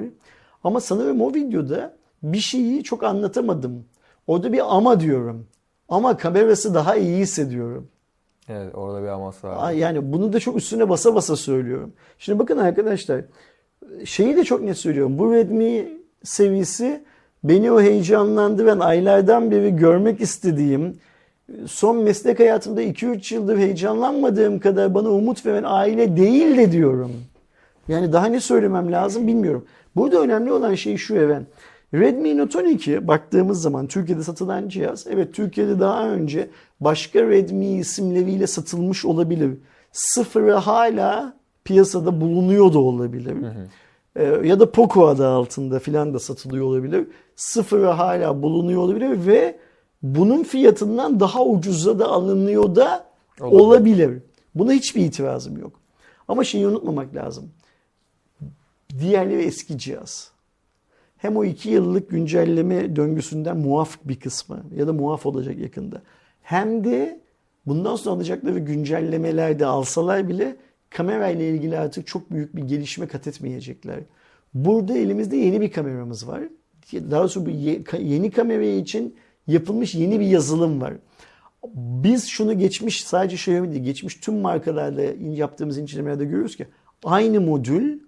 Ama sanırım o videoda bir şeyi çok anlatamadım. Orada bir ama diyorum. Ama kamerası daha iyi hissediyorum. Evet orada bir aması var. Yani bunu da çok üstüne basa basa söylüyorum. Şimdi bakın arkadaşlar şeyi de çok net söylüyorum. Bu Redmi seviyesi beni o heyecanlandıran aylardan beri görmek istediğim son meslek hayatımda 2-3 yıldır heyecanlanmadığım kadar bana umut veren aile değil de diyorum. Yani daha ne söylemem lazım bilmiyorum. Burada önemli olan şey şu Even. Redmi Note 12 baktığımız zaman Türkiye'de satılan cihaz. Evet Türkiye'de daha önce başka Redmi isimleriyle satılmış olabilir. Sıfırı hala piyasada bulunuyor da olabilir. Ee, ya da Poco adı altında filan da satılıyor olabilir. Sıfırı hala bulunuyor olabilir ve bunun fiyatından daha ucuza da alınıyor da Olabilir. olabilir. Buna hiçbir itirazım yok. Ama şeyi unutmamak lazım. Diğerleri eski cihaz. Hem o iki yıllık güncelleme döngüsünden muaf bir kısmı ya da muaf olacak yakında. Hem de bundan sonra alacakları güncellemelerde alsalar bile kamerayla ilgili artık çok büyük bir gelişme kat etmeyecekler. Burada elimizde yeni bir kameramız var. Daha doğrusu bu yeni kamera için yapılmış yeni bir yazılım var. Biz şunu geçmiş sadece Xiaomi değil geçmiş tüm markalarda yaptığımız incelemelerde görüyoruz ki aynı modül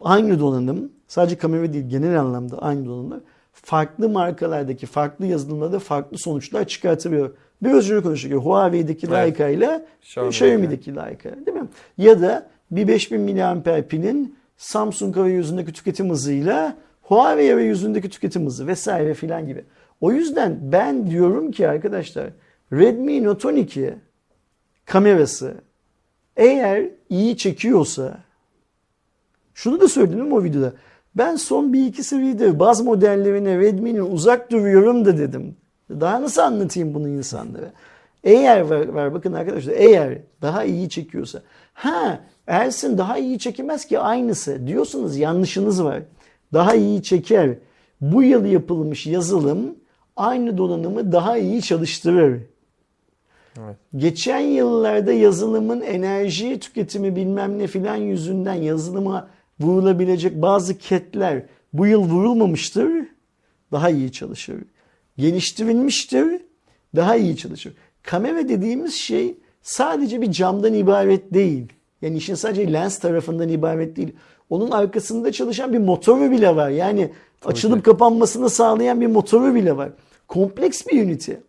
aynı donanım sadece kamera değil genel anlamda aynı donanımlar farklı markalardaki farklı yazılımlarda farklı sonuçlar çıkartabiliyor. Biraz önce konuştuk. ya, Huawei'deki Evet. Leica ile Xiaomi'deki. Xiaomi'deki Leica değil mi? Ya da bir 5000 mAh pilin Samsung arayüzündeki tüketim hızıyla Huawei arayüzündeki tüketim hızı vesaire filan gibi. O yüzden ben diyorum ki arkadaşlar Redmi Note 12 kamerası eğer iyi çekiyorsa şunu da söyledim o videoda. Ben son bir iki seviyede baz modellerine Redmi'nin uzak duruyorum da dedim. Daha nasıl anlatayım bunu insanlara? Eğer var, var bakın arkadaşlar eğer daha iyi çekiyorsa. Ha Ersin daha iyi çekemez ki aynısı diyorsunuz yanlışınız var. Daha iyi çeker. Bu yıl yapılmış yazılım aynı donanımı daha iyi çalıştırır. Evet. Geçen yıllarda yazılımın enerji tüketimi bilmem ne filan yüzünden yazılıma vurulabilecek bazı ketler bu yıl vurulmamıştır. Daha iyi çalışır. Geliştirilmiştir. Daha iyi çalışır. Kamera dediğimiz şey sadece bir camdan ibaret değil. Yani işin sadece lens tarafından ibaret değil. Onun arkasında çalışan bir motoru bile var. Yani açılıp ki. kapanmasını sağlayan bir motoru bile var. Kompleks bir ünite.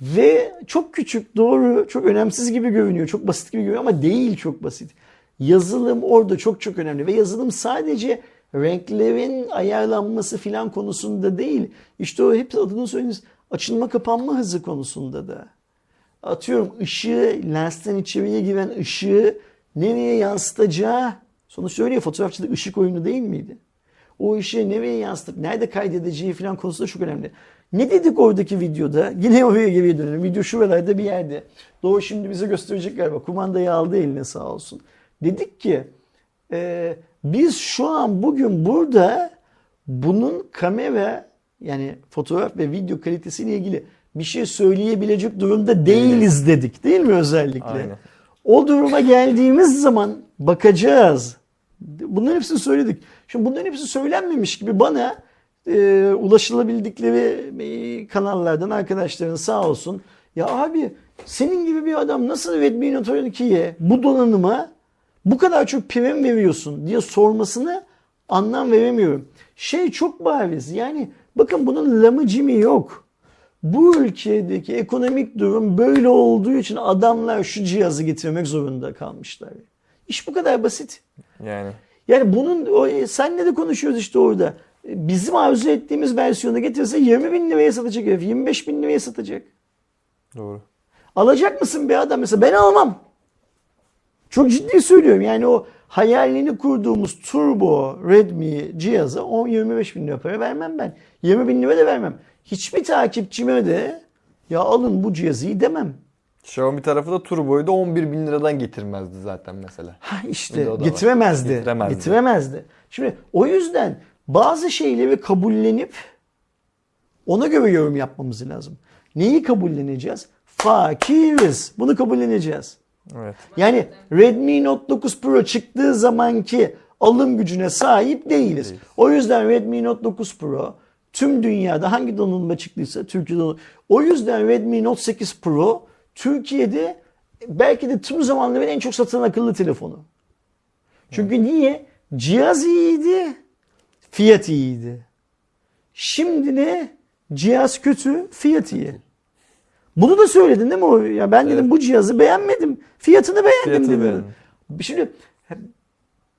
Ve çok küçük, doğru, çok önemsiz gibi görünüyor. Çok basit gibi görünüyor ama değil çok basit. Yazılım orada çok çok önemli. Ve yazılım sadece renklerin ayarlanması filan konusunda değil. İşte o hep adını söylediğiniz açılma kapanma hızı konusunda da. Atıyorum ışığı, lensten içeriye giren ışığı nereye yansıtacağı. Sonuçta öyle ya fotoğrafçılık ışık oyunu değil miydi? O ışığı nereye yansıtıp nerede kaydedeceği falan konusunda çok önemli. Ne dedik oradaki videoda? Yine oraya geriye dönelim. Video şuralarda bir yerde. Doğu şimdi bize gösterecek galiba. Kumandayı aldı eline sağ olsun. Dedik ki e, biz şu an bugün burada bunun kamera yani fotoğraf ve video kalitesiyle ilgili bir şey söyleyebilecek durumda değiliz dedik. Değil mi özellikle? Aynen. O duruma geldiğimiz zaman bakacağız. Bunların hepsini söyledik. Şimdi bunların hepsi söylenmemiş gibi bana e, ulaşılabildikleri e, kanallardan arkadaşların sağ olsun. Ya abi senin gibi bir adam nasıl Redmi Note 12'ye bu donanıma bu kadar çok prim veriyorsun diye sormasını anlam veremiyorum. Şey çok bariz yani bakın bunun lamı cimi yok. Bu ülkedeki ekonomik durum böyle olduğu için adamlar şu cihazı getirmek zorunda kalmışlar. İş bu kadar basit. Yani Yani bunun o, e, senle de konuşuyoruz işte orada. E, Bizim arzu ettiğimiz versiyonu getirse 20 bin liraya satacak herif. 25 bin liraya satacak. doğru. Alacak mısın bir adam mesela? Ben almam. Çok ciddi söylüyorum. Yani o hayalini kurduğumuz turbo Redmi cihaza 10-25 bin lira para vermem ben. 20 bin lira da vermem. Hiçbir takipçime de ya alın bu cihazı demem. Xiaomi tarafı da turboyu da 11 bin liradan getirmezdi zaten mesela. Ha işte var. getiremezdi. Getiremezdi. Getiremezdi. Şimdi o yüzden bazı şeyleri kabullenip ona göre yorum yapmamız lazım. Neyi kabulleneceğiz? Fakiriz. Bunu kabulleneceğiz. Evet. Yani Redmi Note 9 Pro çıktığı zamanki alım gücüne sahip değiliz. Değiliz. O yüzden Redmi Note 9 Pro tüm dünyada hangi donanımda çıktıysa Türkiye'de o yüzden Redmi Note 8 Pro Türkiye'de belki de tüm zamanların en çok satılan akıllı telefonu. Çünkü niye? Cihaz iyiydi, fiyat iyiydi. Şimdi ne? Cihaz kötü, fiyat iyi. Bunu da söyledin değil mi? o? Ya ben dedim Evet. bu cihazı beğenmedim. Fiyatını beğendim Fiyatını dedim. beğendim. Şimdi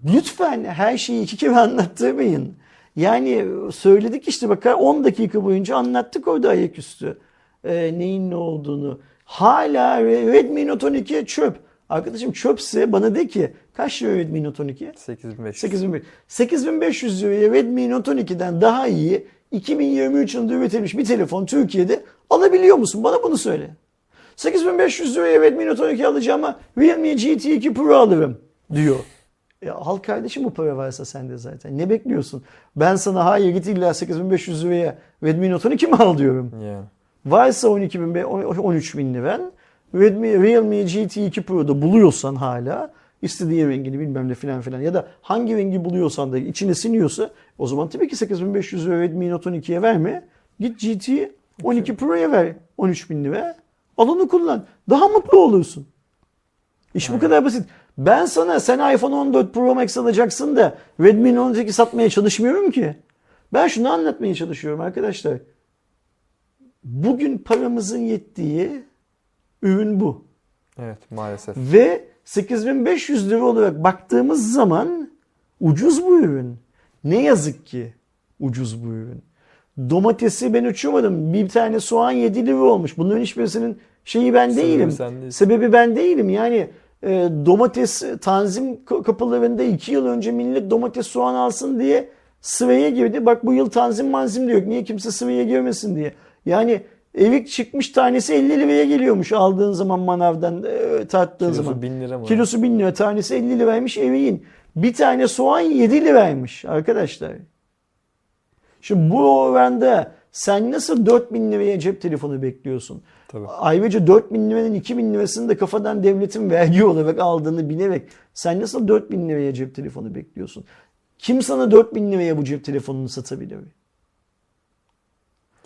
lütfen her şeyi iki kere anlattırmayın. Yani söyledik işte bak 10 dakika boyunca anlattık orada ayaküstü. Ee, neyin ne olduğunu. Hala Redmi Note 12 çöp. Arkadaşım çöpse bana de ki kaç lira Redmi Note 12? 8500. 8500. 8500 liraya Redmi Note 12'den daha iyi 2023 yılında üretilmiş bir telefon Türkiye'de alabiliyor musun? Bana bunu söyle. 8500 liraya Redmi Note 12 alacağıma Realme GT2 Pro alırım diyor. Ya al kardeşim bu para varsa sende zaten. Ne bekliyorsun? Ben sana hayır git illa 8500 liraya Redmi Note 12 mi al diyorum. Yani. Varsa 12 bin, 13 bin liran Redmi, Realme GT2 Pro'da buluyorsan hala istediği rengini bilmem ne filan filan ya da hangi rengi buluyorsan da içine siniyorsa o zaman tabii ki 8500 lira Redmi Note 12'ye verme. Git GT 12 Pro'ya ver 13 bin lira. Al onu kullan. Daha mutlu olursun. İş bu kadar basit. Ben sana sen iPhone 14 Pro Max alacaksın da Redmi Note 12 satmaya çalışmıyorum ki. Ben şunu anlatmaya çalışıyorum arkadaşlar. Bugün paramızın yettiği ürün bu. Evet maalesef. Ve 8500 lira olarak baktığımız zaman ucuz bu ürün. Ne yazık ki ucuz bu ürün. Domatesi ben uçurmadım. Bir tane soğan 7 lira olmuş. Bunların hiçbirisinin şeyi ben Sebebi değilim. sen. Sebebi ben değilim. Yani e, domates tanzim ka- kapılarında 2 yıl önce millet domates soğan alsın diye sıraya girdi. Bak bu yıl tanzim manzim de yok. Niye kimse sıraya girmesin diye. Yani erik çıkmış tanesi 50 liraya geliyormuş aldığın zaman manavdan e, tarttığın Kilosu zaman. 1000 lira mı? Kilosu 1000 lira tanesi 50 liraymış eriğin. Bir tane soğan 7 liraymış arkadaşlar. Şimdi bu oranda sen nasıl 4000 liraya cep telefonu bekliyorsun? Tabii. Ayrıca 4000 liranın 2000 lirasını da kafadan devletin vergi olarak aldığını bilerek sen nasıl 4000 liraya cep telefonu bekliyorsun? Kim sana 4000 liraya bu cep telefonunu satabilir?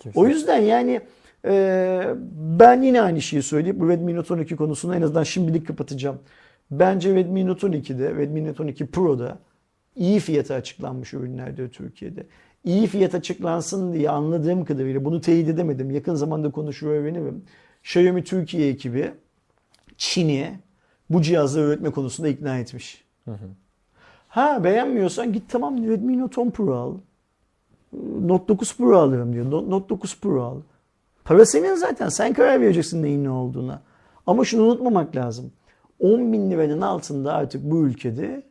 Kimse. O yüzden yani e, ben yine aynı şeyi söyleyip bu Redmi Note 12 konusunu en azından şimdilik kapatacağım. Bence Redmi Note 12'de, Redmi Note 12 Pro'da iyi fiyata açıklanmış ürünlerdir Türkiye'de. İyi fiyat açıklansın diye anladığım kadarıyla bunu teyit edemedim. Yakın zamanda konuşur öğrenirim. Xiaomi Türkiye ekibi Çin'i bu cihazları üretme konusunda ikna etmiş. Ha beğenmiyorsan git tamam Redmi Note 10 Pro al. Note 9 Pro alırım diyor. Note Note 9 Pro al. Para senin zaten. Sen karar vereceksin neyin ne olduğuna. Ama şunu unutmamak lazım. 10 bin liranın altında artık bu ülkede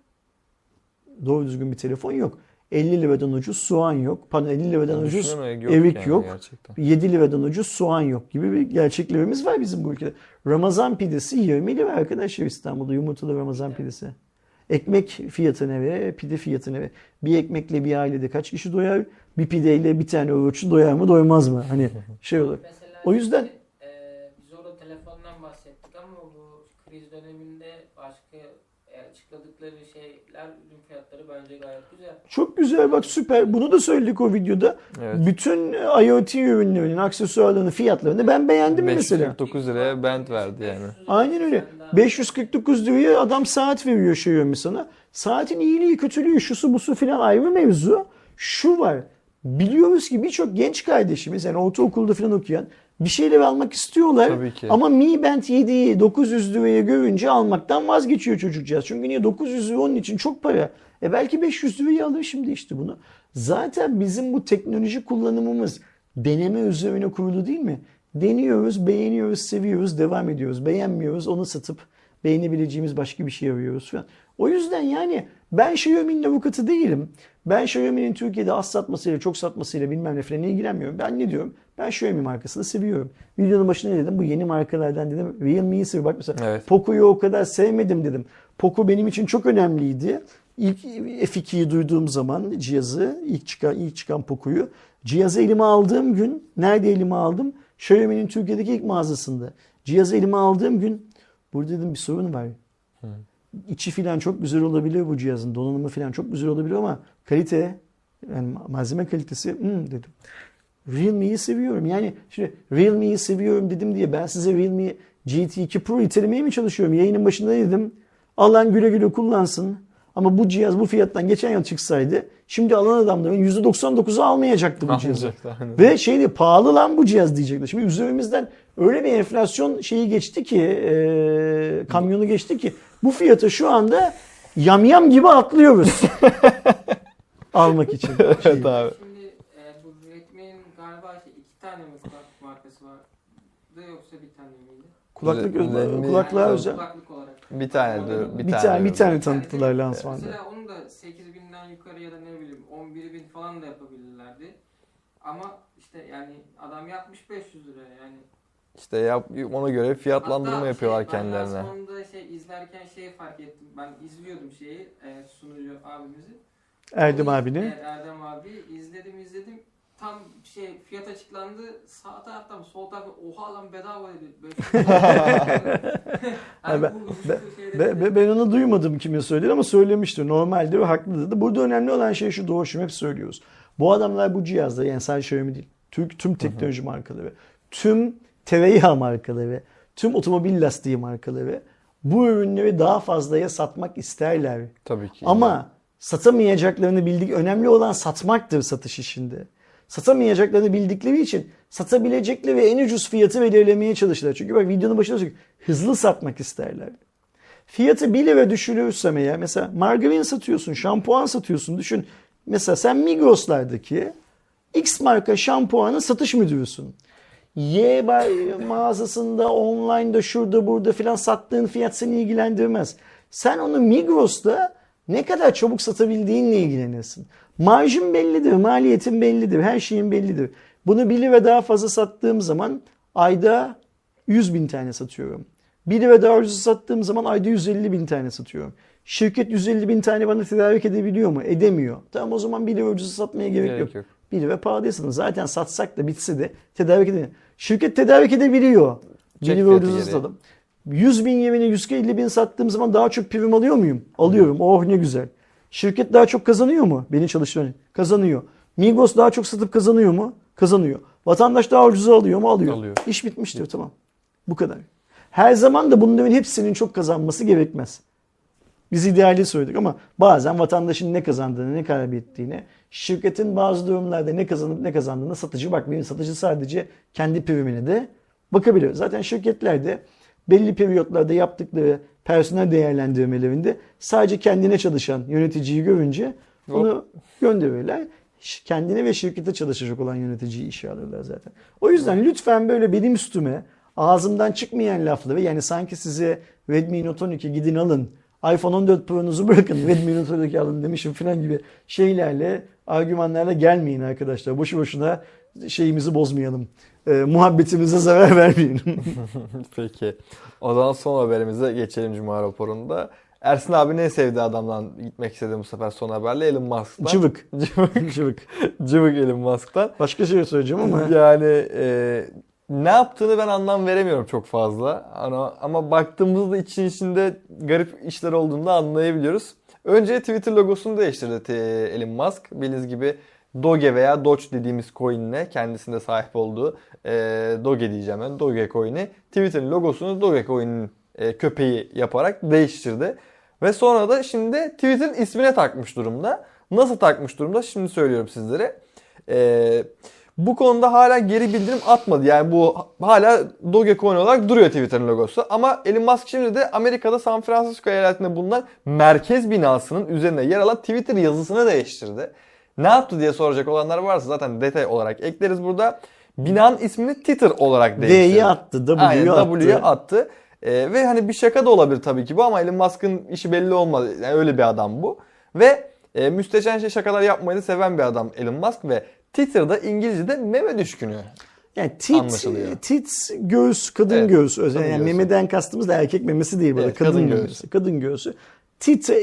doğru düzgün bir telefon yok. 50 liradan ucuz soğan yok. Pardon 50 liradan ucuz yok erik yani yok. gerçekten. 7 liradan ucuz soğan yok gibi bir gerçeklerimiz var bizim bu ülkede. Ramazan pidesi 20 lira arkadaşlar İstanbul'da yumurtalı Ramazan pidesi. Ekmek fiyatı ne ve pide fiyatı ne ve bir ekmekle bir ailede kaç kişi doyar? Bir pideyle bir tane oruçlu doyar mı doymaz mı? Hani şey olur. Mesela O yüzden- e, biz orada telefondan bahsettik ama bu kriz döneminde başka e, açıkladıkları şeyler ürün fiyatları bence gayet güzel. Çok güzel bak süper. Bunu da söyledik o videoda. Evet. Bütün IoT ürünlerinin, aksesuarlarının fiyatlarını ben beğendim mesela. 549 liraya band verdi yani. Aynen öyle. 549 liraya adam saat veriyor Xiaomi sana. Saatin iyiliği kötülüğü şusu busu filan ayrı mevzu. Şu var. Biliyoruz ki birçok genç kardeşimiz yani ortaokulda filan okuyan bir şeyler almak istiyorlar. Tabii ki. Ama Mi Band 7'yi 900 liraya görünce almaktan vazgeçiyor çocukcağız. Çünkü niye 900 lira onun için çok para. E belki 500 liraya alır şimdi işte bunu. Zaten bizim bu teknoloji kullanımımız deneme üzerine kurulu değil mi? Deniyoruz, beğeniyoruz, seviyoruz, devam ediyoruz. Beğenmiyoruz, onu satıp beğenebileceğimiz başka bir şey arıyoruz falan. O yüzden yani ben Xiaomi'nin avukatı değilim. Ben Xiaomi'nin Türkiye'de az satmasıyla, çok satmasıyla bilmem ne falan ilgilenmiyorum. Ben ne diyorum? Ben Xiaomi markasını seviyorum. Videonun başında dedim? Bu yeni markalardan dedim. Realme'yi seviyorum. Bak mesela Evet. Poco'yu o kadar sevmedim dedim. Poco benim için çok önemliydi. İlk F2'yi duyduğum zaman cihazı, ilk çıkan ilk çıkan Poco'yu cihazı elime aldığım gün, nerede elime aldım? Xiaomi'nin Türkiye'deki ilk mağazasında. Cihazı elime aldığım gün burada dedim bir sorun var. İçi filan çok güzel olabilir bu cihazın. Donanımı filan çok güzel olabilir ama kalite yani malzeme kalitesi hmm, dedim. Realme'yi seviyorum. Yani şimdi Realme'yi seviyorum dedim diye ben size Realme GT2 Pro itelemeye mi çalışıyorum? Yayının başında dedim. Alan güle güle kullansın. Ama bu cihaz bu fiyattan geçen yıl çıksaydı şimdi alan adamların %99'u almayacaktı bu cihazı. Ve şeydi pahalı lan bu cihaz diyecekler. Şimdi üzerimizden öyle bir enflasyon şeyi geçti ki e, kamyonu geçti ki bu fiyata şu anda yamyam gibi atlıyoruz. Almak için. Evet şeyi. abi. Şimdi e, bu Redmi'nin galiba şey, iki tane mi kulaklık markası vardı yoksa bir tane miydi? Kulaklık kulaklığa Tabii. özel. Kulaklık. Bir tane de bir, Bir tane. tane bir tane Yani tanıttılar direkt- lansmanda. Mesela onu da 8000'den yukarı ya da ne bileyim 11000 falan da yapabilirlerdi. Ama işte yani adam yapmış 500 lira yani. İşte yap, ona göre fiyatlandırma Hatta yapıyorlar şey, ben kendilerine. lansmanında şey izlerken şeyi fark ettim. Ben izliyordum şeyi e, sunucu abimizi. Erdem abini. Evet, Erdem abi izledim izledim. Tam şey fiyat açıklandı. Sağ taraftan sol tarafta oha lan bedava dedi. Böyle Ha, ben- bu Be- be- Ben onu duymadım kimin söyledi ama söylemişti. Normalde ve haklı dedi. Burada önemli olan şey şu doğuşum hep söylüyoruz. Bu adamlar bu cihazda yani sadece Xiaomi değil. Türk tüm teknoloji markaları, tüm tereyağı markaları, tüm otomobil lastiği markaları bu ürünleri daha fazlaya satmak isterler. Tabii ki. Ama satamayacaklarını bildik. Önemli olan satmaktır satış işinde. Satamayacaklarını bildikleri için satabilecekleri en ucuz fiyatı belirlemeye çalışırlar. Çünkü bak videonun başında söyledik. Hızlı satmak isterler. Fiyatı 1 lira düşürürsem eğer mesela margarin satıyorsun, şampuan satıyorsun düşün. mesela sen Migros'lardaki X marka şampuanın satış müdürüsün. Y mağazasında, online'da, şurada, burada filan sattığın fiyat seni ilgilendirmez. Sen onu Migros'ta ne kadar çabuk satabildiğinle ilgilenirsin. Marjın bellidir, maliyetin bellidir, her şeyin bellidir. Bunu 1 lira daha fazla sattığım zaman ayda 100 bin tane satıyorum. 1 lira daha ucuz sattığım zaman ayda 150 bin tane satıyorum. Şirket 150 bin tane bana tedarik edebiliyor mu? Edemiyor. Tamam o zaman 1 lira ucuz satmaya gerek, Gerek yok. yok. 1 lira pahalıya satın. Zaten satsak da bitse de tedarik edemiyor. Şirket tedarik edebiliyor. 1 Çek lira fiyatı ucuz geri. satalım. 100 bin yerine 150 bin sattığım zaman daha çok prim alıyor muyum? Alıyorum. Oh ne güzel. Şirket daha çok kazanıyor mu? Beni çalıştıran kazanıyor. Migros daha çok satıp kazanıyor mu? Kazanıyor. Vatandaş daha ucuza alıyor mu? Alıyor. Alıyor. İş bitmiştir tamam. Bu kadar. Her zaman da bunların hepsinin çok kazanması gerekmez. Biz ideali söyledik ama bazen vatandaşın ne kazandığını, ne kaybettiğini, şirketin bazı durumlarda ne kazanıp ne kazandığını satıcı bakmıyor. Satıcı sadece kendi primine de bakabiliyor. Zaten şirketlerde belli periyotlarda yaptıkları personel değerlendirmelerinde sadece kendine çalışan yöneticiyi görünce onu gönderiyorlar. Ş- Kendine ve şirkete çalışacak olan yöneticiyi işe alırlar zaten. O yüzden lütfen böyle benim üstüme ağzımdan çıkmayan lafları yani sanki size Redmi Note 12 gidin alın iPhone 14 Pro'nuzu bırakın Redmi Note 12 alın demişim falan gibi şeylerle argümanlarla gelmeyin arkadaşlar. Boşu boşuna şeyimizi bozmayalım. Ee, muhabbetimize zarar vermeyin. Peki. O zaman son haberimize geçelim Cuma raporunda. Ersin abi ne sevdiği adamdan gitmek istedi bu sefer son haberle Elon Musk'tan. Cıvık. Cıvık. Cıvık. Cıvık Elon Musk'tan. Başka şey söyleyeceğim ama Yani e, ne yaptığını ben anlam veremiyorum çok fazla. Ama, ama baktığımızda için içinde garip işler olduğunu da anlayabiliyoruz. Önce Twitter logosunu değiştirdi te- Elon Musk. Bildiğiniz gibi Doge veya Doge dediğimiz coin'le kendisinde sahip olduğu e, Doge diyeceğim ben. Doge coin'i Twitter'ın logosunu Doge coin'in e, köpeği yaparak değiştirdi. Ve sonra da şimdi Twitter'ın ismine takmış durumda. Nasıl takmış durumda? Şimdi söylüyorum sizlere. Eee bu konuda hala geri bildirim atmadı. Yani bu hala Dogecoin olarak duruyor Twitter'ın logosu. Ama Elon Musk şimdi de Amerika'da San Francisco eyaletinde bulunan merkez binasının üzerinde yer alan Twitter yazısını değiştirdi. Ne yaptı diye soracak olanlar varsa zaten detay olarak ekleriz burada. Binanın ismini Twitter olarak değiştirdi. D'yi attı, W'yu Aynen, attı. W'yu attı. Ee, ve hani bir şaka da olabilir tabii ki bu ama Elon Musk'ın işi belli olmadı. Yani öyle bir adam bu. Ve e, müsteşen şey şakalar yapmayı da seven bir adam Elon Musk ve Twitter'da İngilizce'de meme düşkünü. Yani tit, tit göğüs, kadın Evet, göğsü. Özel. kadın Yani göğsü. memeden kastımız da erkek memesi değil burada. Evet, kadın, kadın göğsü. göğsü. Kadın göğsü. Tit, e,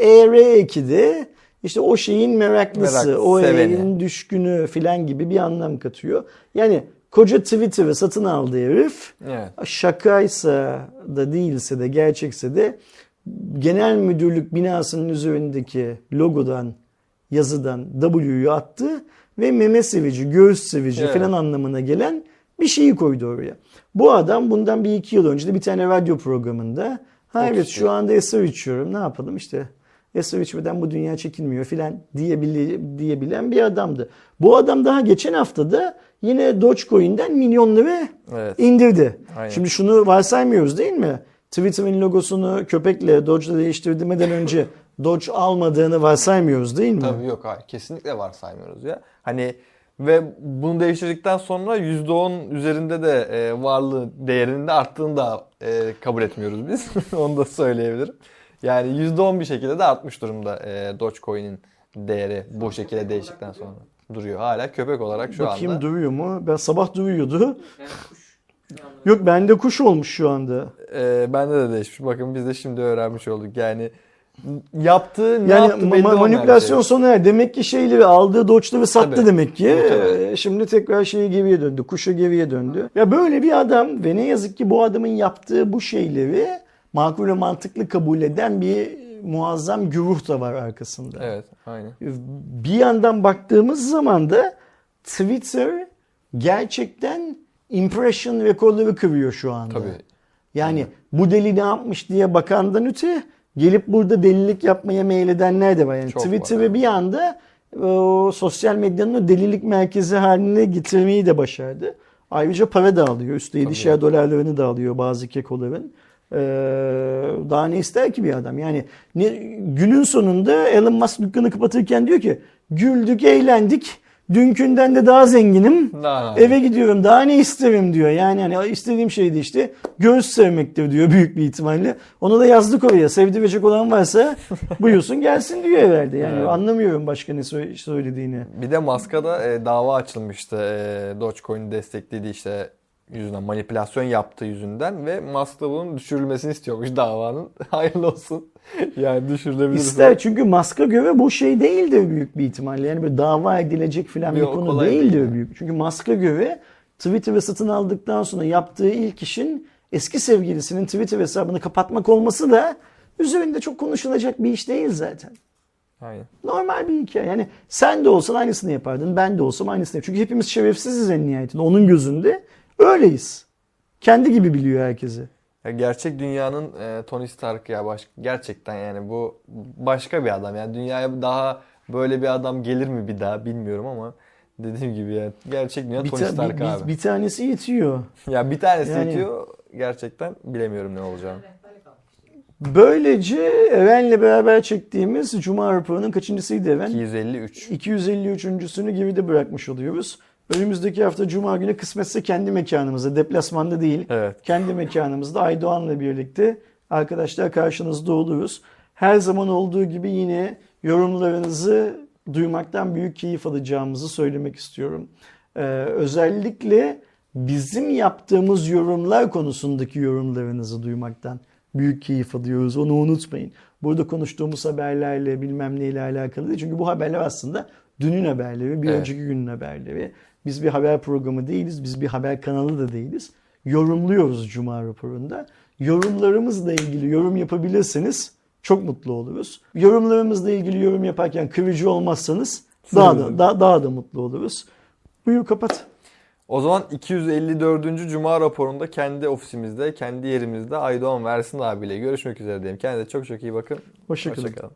ER eki de işte o şeyin meraklısı, Meraklısı, o şeyin düşkünü filan gibi bir anlam katıyor. Yani koca Twitter'ı satın aldı herif. Evet. Şakaysa da değilse de gerçekse de genel müdürlük binasının üzerindeki logodan yazıdan W'yu attı ve meme sevici, göğüs sevici Evet. falan anlamına gelen bir şeyi koydu oraya. Bu adam bundan bir iki yıl önce de bir tane radyo programında ha evet şu anda eser içiyorum ne yapalım işte eser içmeden bu dünya çekilmiyor filan diyebile, diyebilen bir adamdı. Bu adam daha geçen hafta da yine Dogecoin'den milyonları Evet. indirdi. Aynen. Şimdi şunu varsaymıyoruz değil mi? Twitter'ın logosunu köpekle Doge'la değiştirmeden önce Doge almadığını varsaymıyoruz değil mi? Tabii yok hayır. Kesinlikle var saymıyoruz ya. Hani ve bunu değiştirdikten sonra %10 üzerinde de e, varlığı değerinin de arttığını da e, kabul etmiyoruz biz. Onu da söyleyebilirim. Yani %10 bir şekilde de artmış durumda e, Dogecoin'in değeri bu şekilde değiştikten sonra. Duruyor. Hala köpek olarak şu Bakayım anda. duruyor mu? Ben sabah duruyordu. Yok bende kuş olmuş şu anda. E, bende de değişmiş. Bakın biz de şimdi öğrenmiş olduk. Yani yaptığı ne Yani yaptı ma- belli bir manipülasyon şey. sona. Demek ki şeyleri aldığı doçları sattı Tabii. demek ki. Ee, Şimdi tekrar şeyi geriye döndü. Kuşa geriye döndü. Ya böyle bir adam ve ne yazık ki bu adamın yaptığı bu şeyleri makul ve mantıklı kabul eden bir muazzam güruh da var arkasında. Evet, aynen. Bir yandan baktığımız zaman da Twitter gerçekten impression rekorları kırıyor şu anda. Tabii. Yani bu deli ne yapmış diye bakandan öte gelip burada delilik yapmaya meyledenler de var. Yani Çok Twitter'ı var. bir anda o sosyal medyanın o delilik merkezi haline getirmeyi de başardı. Ayrıca para da alıyor. Üstü 7'şer dolarlarını da alıyor bazı kekoların. Ee, daha ne ister ki bir adam? Yani ne, günün sonunda Elon Musk dükkanı kapatırken diyor ki güldük, eğlendik. Dünkünden de daha zenginim. Daha- Eve gidiyorum daha ne isterim diyor. Yani hani istediğim şey de işte göğüs sevmektir diyor büyük bir ihtimalle. Onu da yazdık oraya. Sevdirecek olan varsa buyursun gelsin diyor herhalde. Yani Evet. anlamıyorum başka ne sö- söylediğini. Bir de Musk'a e, dava açılmıştı. E, Dogecoin'i desteklediği işte yüzünden manipülasyon yaptığı yüzünden ve Musk da bunun düşürülmesini istiyormuş davanın. Hayırlı olsun. yani düşürülebilir. İster çünkü Musk'a göre bu şey değildir büyük bir ihtimalle. Yani böyle dava edilecek falan bir konu değildir değil. büyük. Çünkü Musk'a göre Twitter'ı satın aldıktan sonra yaptığı ilk işin eski sevgilisinin Twitter hesabını kapatmak olması da üzerinde çok konuşulacak bir iş değil zaten. Aynen. Normal bir hikaye. Yani sen de olsan aynısını yapardın. Ben de olsam aynısını yapardım. Çünkü hepimiz şerefsiziz en nihayetinde. Onun gözünde öyleyiz. Kendi gibi biliyor herkesi. Ya gerçek dünyanın e, Tony Stark ya baş, gerçekten yani bu başka bir adam. Yani dünyaya daha böyle bir adam gelir mi bir daha bilmiyorum ama dediğim gibi yani gerçek dünya Bir, Tony ta- Stark bir- abi. bir tanesi yetiyor. ya bir tanesi Yani- yetiyor gerçekten bilemiyorum ne olacağını. Böylece Eren'le beraber çektiğimiz Cuma raporunun kaçıncısıydı Eren? 253. 253.sünü geride bırakmış oluyoruz. Önümüzdeki hafta Cuma günü kısmetse kendi mekanımızda, deplasmanda değil, Evet. kendi mekanımızda Aydoğan'la birlikte arkadaşlar karşınızda oluruz. Her zaman olduğu gibi yine yorumlarınızı duymaktan büyük keyif alacağımızı söylemek istiyorum. Ee, özellikle bizim yaptığımız yorumlar konusundaki yorumlarınızı duymaktan büyük keyif alıyoruz. Onu unutmayın. Burada konuştuğumuz haberlerle bilmem neyle alakalı değil. Çünkü bu haberler aslında dünün haberleri, bir Evet. önceki günün haberleri. Biz bir haber programı değiliz, biz bir haber kanalı da değiliz. Yorumluyoruz Cuma raporunda. Yorumlarımızla ilgili yorum yapabilirseniz çok mutlu oluruz. Yorumlarımızla ilgili yorum yaparken kırıcı olmazsanız daha da, daha, daha da mutlu oluruz. Buyur kapat. O zaman 254. Cuma raporunda kendi ofisimizde, kendi yerimizde Aydoğan Versin abiyle görüşmek üzere diyelim. Kendinize çok çok iyi bakın. Hoşça kalın. Hoşça kalın.